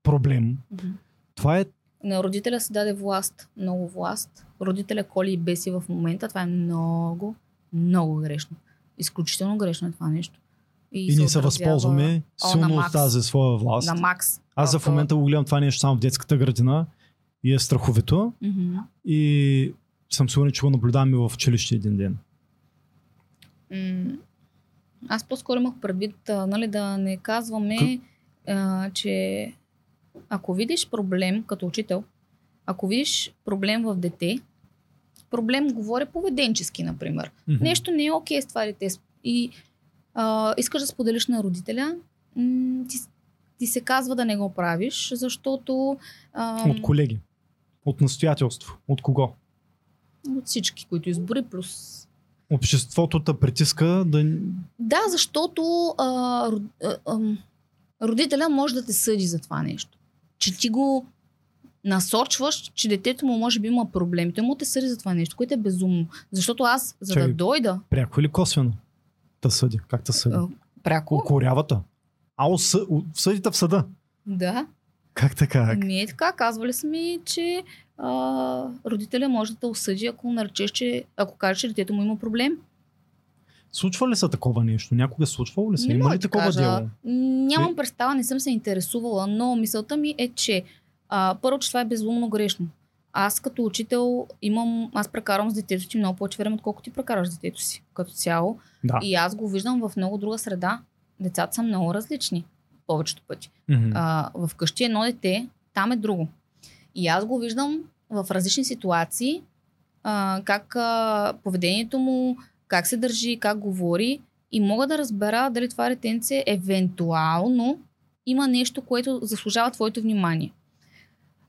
проблем. Мгм. Това е На родителя се даде власт, много власт. Родителя коли и беси в момента. Това е много, много грешно. Изключително грешно е това нещо. и, ние се възползваме О, силно от тази своя власт. На макс. Аз за в момента го гледам това нещо само в детската градина и е страховито Мгм. и съм сигурен, че го наблюдавам и в училище един ден. Аз по-скоро имах предвид нали, да не казваме, а, че ако видиш проблем като учител, ако видиш проблем в дете, проблем говоря поведенчески, например. Мгм. Нещо не е окей с това дете и а, искаш да споделиш на родителя, м- ти, ти се казва да не го правиш, защото а, От колеги. От настоятелство. От кого? от всички, които избори, плюс Обществото те притиска да... Да, защото а, а, ам, родителя може да те съди за това нещо. Че ти го насочваш, че детето му може би има проблеми. Той му те съди за това нещо, което е безумно. Защото аз, за Чакай. да дойда Пряко или косвено? Та съди. Как те съди? пряко, Укорявата. А, осъ... съдите в съда. да, Как така? не е така. Казвали са ми, че а, родителя може да те осъди, ако наречеш, че ако кажеш, че детето му има проблем. Случва ли се такова нещо? Някога случвало ли се? Не Има ли такова кажа. дело? Нямам Е? представа, не съм се интересувала, но мисълта ми е, че а, първо, че това е безумно грешно. Аз като учител имам, аз прекарвам с детето ти много повече време, отколкото ти прекараш с детето си като цяло. Да. И аз го виждам в много друга среда. Децата са много различни. Повечето пъти. Мгм. А, в къщи едно дете, там е друго. И аз го виждам в различни ситуации, а, как а, поведението му, как се държи, как говори. И мога да разбера дали това детенце евентуално има нещо, което заслужава твоето внимание.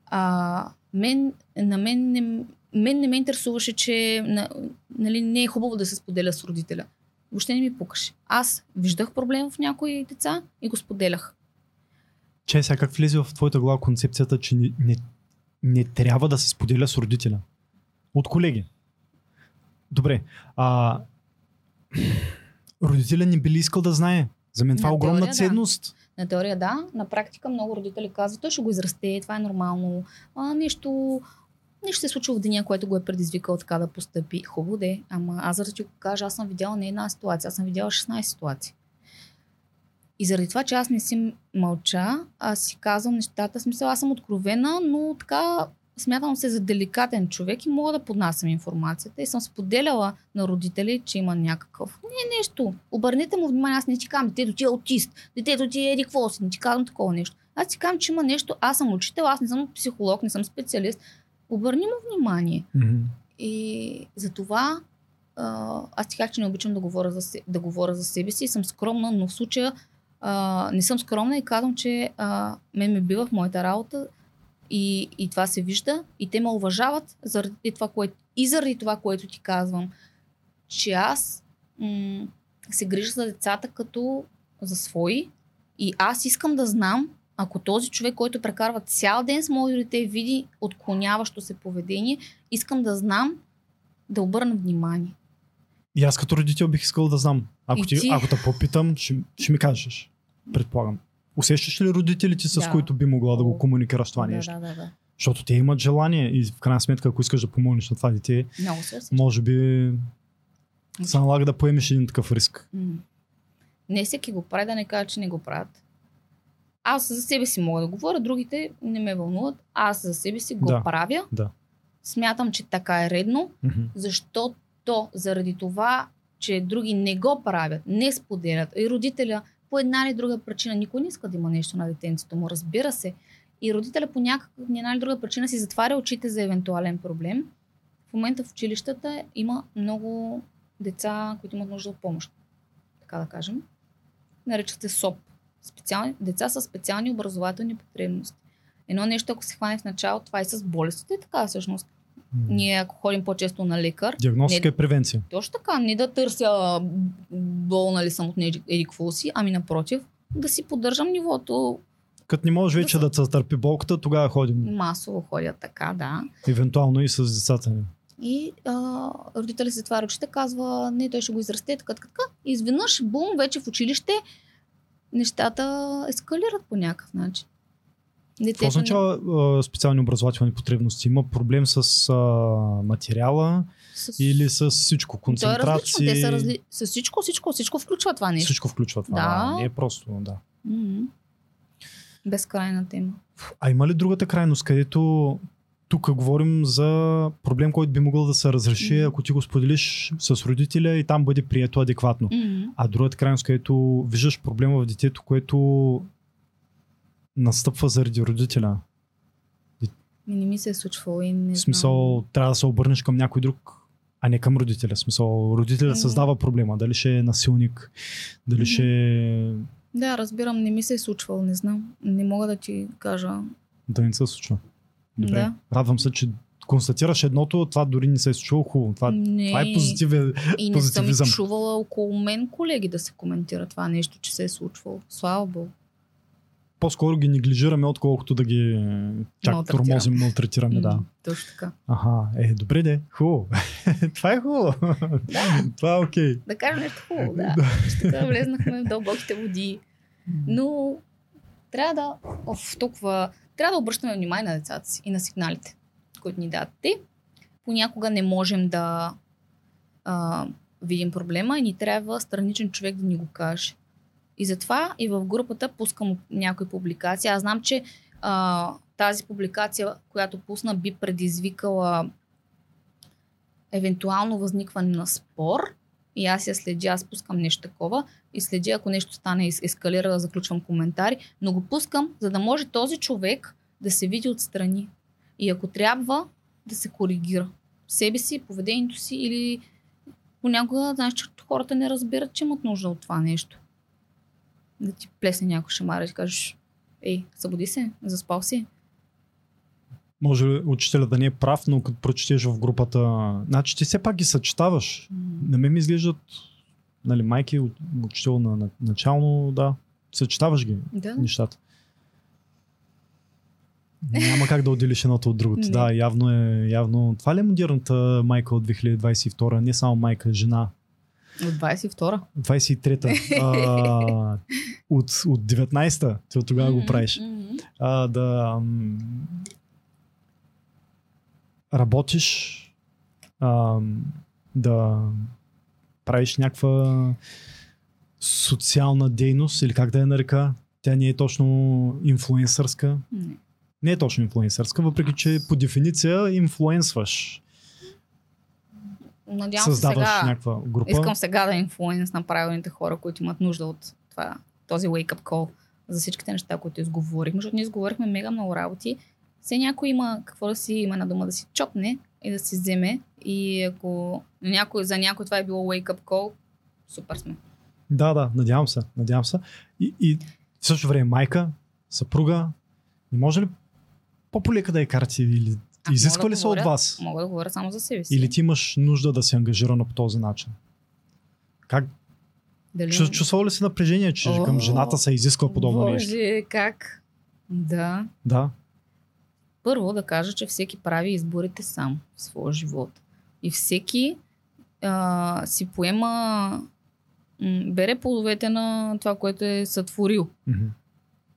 А, мен, на мен не, мен не ме интересуваше, че на, нали, не е хубаво да се споделя с родителя. Въобще не ми пукаше. Аз виждах проблем в някои деца и го споделях. Че сега как влезе в твоята глава концепцията, че не, не, не трябва да се споделя с родителя? От колеги. Добре. А, *clears throat* родителя не би ли искал да знае? За мен това е На огромна теория, ценност. На теория да, на практика много родители казват, той ще го израсте, това е нормално. А, нещо, нещо се случило в деня, което го е предизвикал така да постъпи. Хубаво де, ама аз да ти го кажа, аз съм видяла не една ситуация, аз съм видяла 16 ситуации. И заради това, че аз не си мълча, аз си казвам нещата, смисъл, аз съм откровена, но така смятам се за деликатен човек и мога да поднасям информацията. И съм споделяла на родители, че има някакъв. Не нещо. Обърнете му внимание, аз не ти казвам, детето ти е аутист, детето ти е еди какво си, не ти казвам такова нещо. Аз ти казвам, че има нещо, аз съм учител, аз не съм психолог, не съм специалист. Обърни му внимание. Мгм. И за това а, аз ти казах, че не обичам да говоря, за, да говоря за себе си и съм скромна, но в случая а, не съм скромна и казвам, че а, мен ме бива в моята работа и, и това се вижда и те ме уважават заради това, което, и заради това, което ти казвам, че аз м- се грижа за децата като за свои и аз искам да знам ако този човек, който прекарва цял ден с моето дете, види отклоняващо се поведение, искам да знам да обърна внимание. И аз като родител бих искал да знам. Ако, И ти, ти? ако те попитам, ще, ще ми кажеш. Предполагам. Усещаш ли родителите, с Да. които би могла да го комуникираш това да, нещо? да, да, да. Защото те имат желание и в крайна сметка, ако искаш да помогнеш на това дете, Много се може би се налага да поемеш един такъв риск. Не всеки го прави, да не кажа, че не го правят. Аз за себе си мога да говоря, другите не ме вълнуват. Аз за себе си го Да. правя. Да. Смятам, че така е редно, Мгм. защото заради това, че други не го правят, не споделят и родителя по една или друга причина, никой не иска да има нещо на детенцето му, разбира се. И родителя по някаква една или друга причина си затваря очите за евентуален проблем. В момента в училищата има много деца, които имат нужда от помощ. Така да кажем. Наричат се СОП. Специални, деца с специални образователни потребности. Едно нещо, ако се хване в начало, това и с болестите е така всъщност. Ние, ако ходим по-често на лекар, Диагностика Не- и превенция. точно така, не да търся болна ли съм от еди какво си, ами напротив, да си поддържам нивото. Като не можеш вече Да да се търпи болката, тогава ходим. Масово ходя така, да. Евентуално и с децата ни. И а, родители се затваря очите, казва, не, той ще го израсте, така, така, така. Изведнъж, бум, вече в училище нещата ескалират по някакъв начин. Детето не- означава а, специални образователни потребности? Има проблем с а, материала с... или с всичко? То е различно. Концентрации? Те са разли... С всичко, всичко, всичко включва това нещо. Всичко включва това. Да. Не е просто, да. М-м. Безкрайна тема. А има ли другата крайност, където тук говорим за проблем, който би могъл да се разреши, Мгм. ако ти го споделиш с родителя и там бъде прието адекватно. М-м. А другата крайност, където виждаш проблема в детето, което настъпва заради родителя. Не ми се е случвало и не В смисъл, трябва да се обърнеш към някой друг, а не към родителя. В смисъл, родителя Мгм. създава проблема. Дали ще е насилник, дали Мгм. ще е... Да, разбирам, не ми се е случвало, не знам. Не мога да ти кажа. Да не се случва. Добре. Да. Радвам се, че констатираш едното, това дори не се е случило хубаво. Това, не, това е позитивен. И не съм чувала около мен колеги да се коментира това нещо, че се е случвало. Слава Богу. По-скоро ги неглижираме, отколкото да ги чак тормозим, малтретираме. Да. Точно така. Аха, е, добре де, хубаво. *laughs* това е хубаво. Да, това е окей. да кажем нещо хубаво, да. Така влезнахме в дълбоките води. Но трябва да, оф, толкова, трябва да обръщаме внимание на децата си и на сигналите, които ни дадат те. Понякога не можем да а, видим проблема и ни трябва страничен човек да ни го каже. И затова и в групата пускам някои публикации. Аз знам, че а, тази публикация, която пусна, би предизвикала евентуално възникване на спор. И аз я следя, аз пускам нещо такова и следя, ако нещо стане ескалира, заключвам коментари, но го пускам, за да може този човек да се види отстрани. И ако трябва, да се коригира. Себе си, поведението си или понякога, знаеш, че хората не разбират, че имат нужда от това нещо. Да ти плесне някой шамар и ти кажеш, ей, събуди се, заспал си. Може учителя да не е прав, но като прочетеш в групата, значи ти все пак ги съчетаваш. М, На мен ми изглеждат нали, майки, уч- учител на, на начално, да, съчетаваш ги Да. нещата. Няма как да отделиш едното от другото. Да, явно е, явно. Това ли е модерната майка от 2022? Не само майка, жена. От 22-а. 23-та. А, от, от 19-та. Ти от тогава го Мгм, правиш. А, да м, работиш, а, да правиш някаква социална дейност или как да я нарека. Тя не е точно инфлуенсърска. Не. Не е точно инфлуенсърска, въпреки че по дефиниция инфлуенсваш. Надявам се Създаваш сега. някаква група. Искам сега да инфлуенс на правилните хора, които имат нужда от това, този wake-up call за всичките неща, които изговорихме, защото ние изговорихме мега много работи. Все някой има какво да си има на дома да си чопне и да си вземе. И ако някой, за някой това е било wake-up call, супер сме. Да, да, надявам се, надявам се. И, и в същото време майка, съпруга, не може ли по-полека да я карате или изисква мога да ли се от вас? Мога да говоря само за себе си. Или ти имаш нужда да се ангажирана по този начин? Как? Дали... Чу- Чувствал ли си напрежение, че О, към жената се изисква подобно Боже, нещо? как? Да. Да. Първо да кажа, че всеки прави изборите сам в своя живот. И всеки а, си поема, м, бере плодовете на това, което е сътворил. Мгм.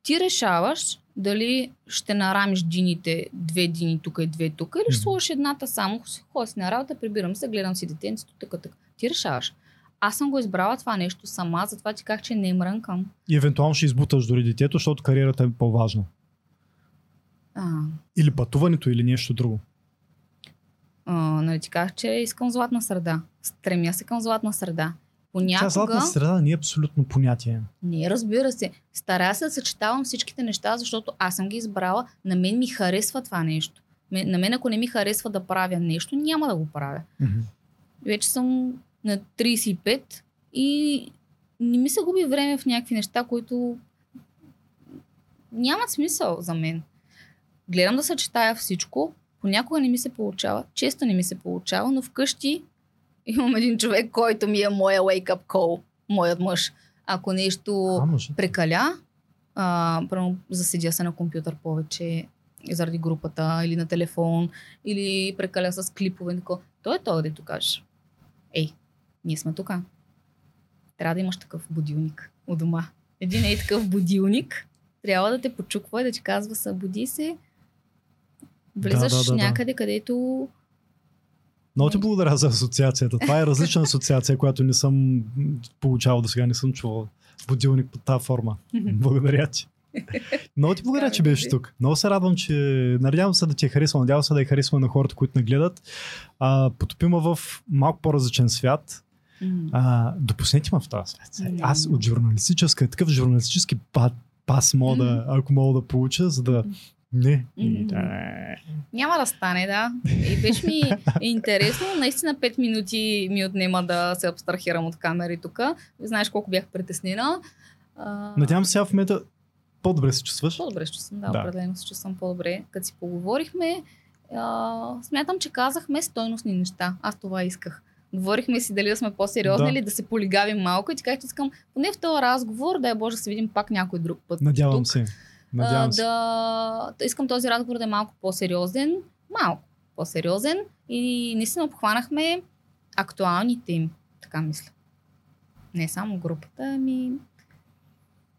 Ти решаваш дали ще нарамиш дините, две дини тук и две тук, или ще сложиш едната само, ходя си на работа, прибирам се, гледам си детенцето, така, така. Ти решаваш. Аз съм го избрала това нещо сама, затова ти как че не мрънкам. И евентуално ще избуташ дори детето, защото кариерата е по-важна. А, Или пътуването, или нещо друго. а, нали ти казах, че искам златна среда. Стремя се към златна среда. Тя Понякога... златна среда не е абсолютно понятие. Не, разбира се. Старая се да съчетавам всичките неща, защото аз съм ги избрала. На мен ми харесва това нещо. На мен, ако не ми харесва да правя нещо, няма да го правя. Мгм. Вече съм на 35 и не ми се губи време в някакви неща, които нямат смисъл за мен. Гледам да съчетая всичко. Понякога не ми се получава. Често не ми се получава, но вкъщи имам един човек, който ми е моя wake-up call. Моят мъж. Ако нещо А, прекаля, а, прямо заседя се на компютър повече заради групата или на телефон, или прекаля с клипове. Тако. Той е той, дето кажеш. Ей, ние сме тук. Трябва да имаш такъв будилник у дома. Един е такъв будилник трябва да те почуква и да ти казва събуди се. Влизаш да, да, да. някъде, където Много ти благодаря за асоциацията. Това е различна асоциация, която не съм получавал до сега, не съм чувал. Будилник под тази форма. Благодаря ти. Много ти благодаря, че беше тук. Много се радвам, че надявам се да ти е харесва, надявам се да е харесва на хората, които не гледат. А, потопима в малко по-различен свят. А, допуснете ме в този свят. Аз от журналистическа, такъв журналистически па, пас мога да, ако мога да получа, за да... Не. И, да. Няма да стане, да. И беше ми *laughs* интересно. Наистина 5 минути ми отнема да се абстрахирам от камери тук. Знаеш колко бях притеснена. А, Надявам се сега в момента по-добре се чувстваш. По-добре ще съм, да, Да. определено се чувствам по-добре. Като си поговорихме, а, смятам, че казахме стойностни неща. Аз това исках. Говорихме си дали да сме по-сериозни Да. или да се полигавим малко и така че искам поне в този разговор, дай Боже, се видим пак някой друг път. Надявам тук. се. А, да, искам този разговор да е малко по-сериозен, малко по-сериозен и наистина обхванахме актуалните им, така мисля. Не е само групата, ами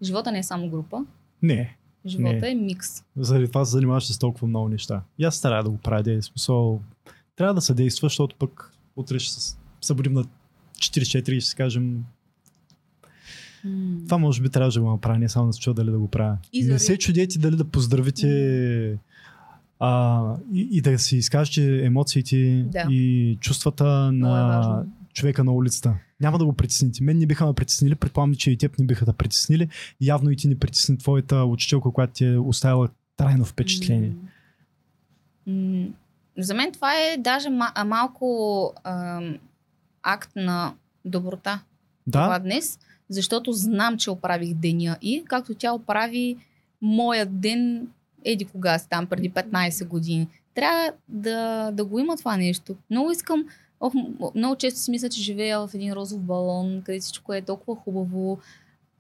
живота не е само група, Не. живота Не. е микс. Заради това се занимаваш с толкова много неща. И аз старая да го правя. Смисъл, трябва да се действа, защото пък утре ще се събудим на 4-4 и ще си кажем М. това може би трябваше да го направя, не само да се чуя дали да го правя. И не се чудете дали да поздравите а, и, и да си изкажете емоциите Да. и чувствата е на важно. човека на улицата. Няма да го притесните. Мен не биха ме притеснили, предполагам, че и теб не биха да притеснили. Явно и ти не притесни твоята учителка, която ти е оставила трайно впечатление. М, За мен това е даже малко ам, акт на доброта. Това Да, днес, защото знам, че оправих деня и както тя оправи моят ден еди кога си там, преди 15 години. Трябва да, да го има това нещо. Много искам Ох, много често си мисля, че живея в един розов балон, къде всичко е толкова хубаво.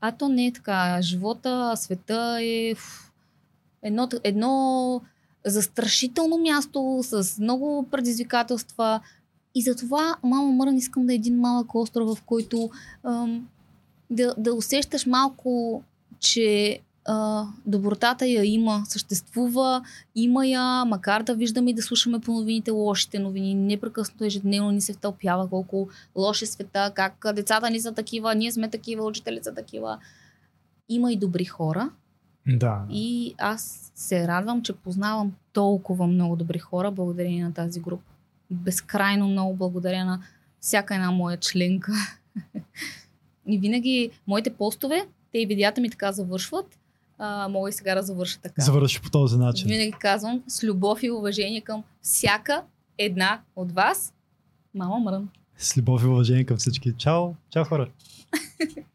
А то не е така. Живота, света е едно, едно застрашително място с много предизвикателства. И затова, мама Мърн, искам да е един малък остров, в който ам, да, да усещаш малко, че а, добротата я има, съществува, има я, макар да виждаме и да слушаме по новините лошите новини. Непрекъснато ежедневно ни се втълпява колко лоши света, как децата ни са такива, ние сме такива, учители са такива. Има и добри хора. Да. И аз се радвам, че познавам толкова много добри хора благодарение на тази група. Безкрайно много благодаря на всяка една моя членка. *laughs* и винаги моите постове, те и видеята ми така завършват а, мога и сега да завърша така. Завърши по този начин. Винаги казвам с любов и уважение към всяка една от вас. Мама Мрън. С любов и уважение към всички. Чао! Чао хора! *laughs*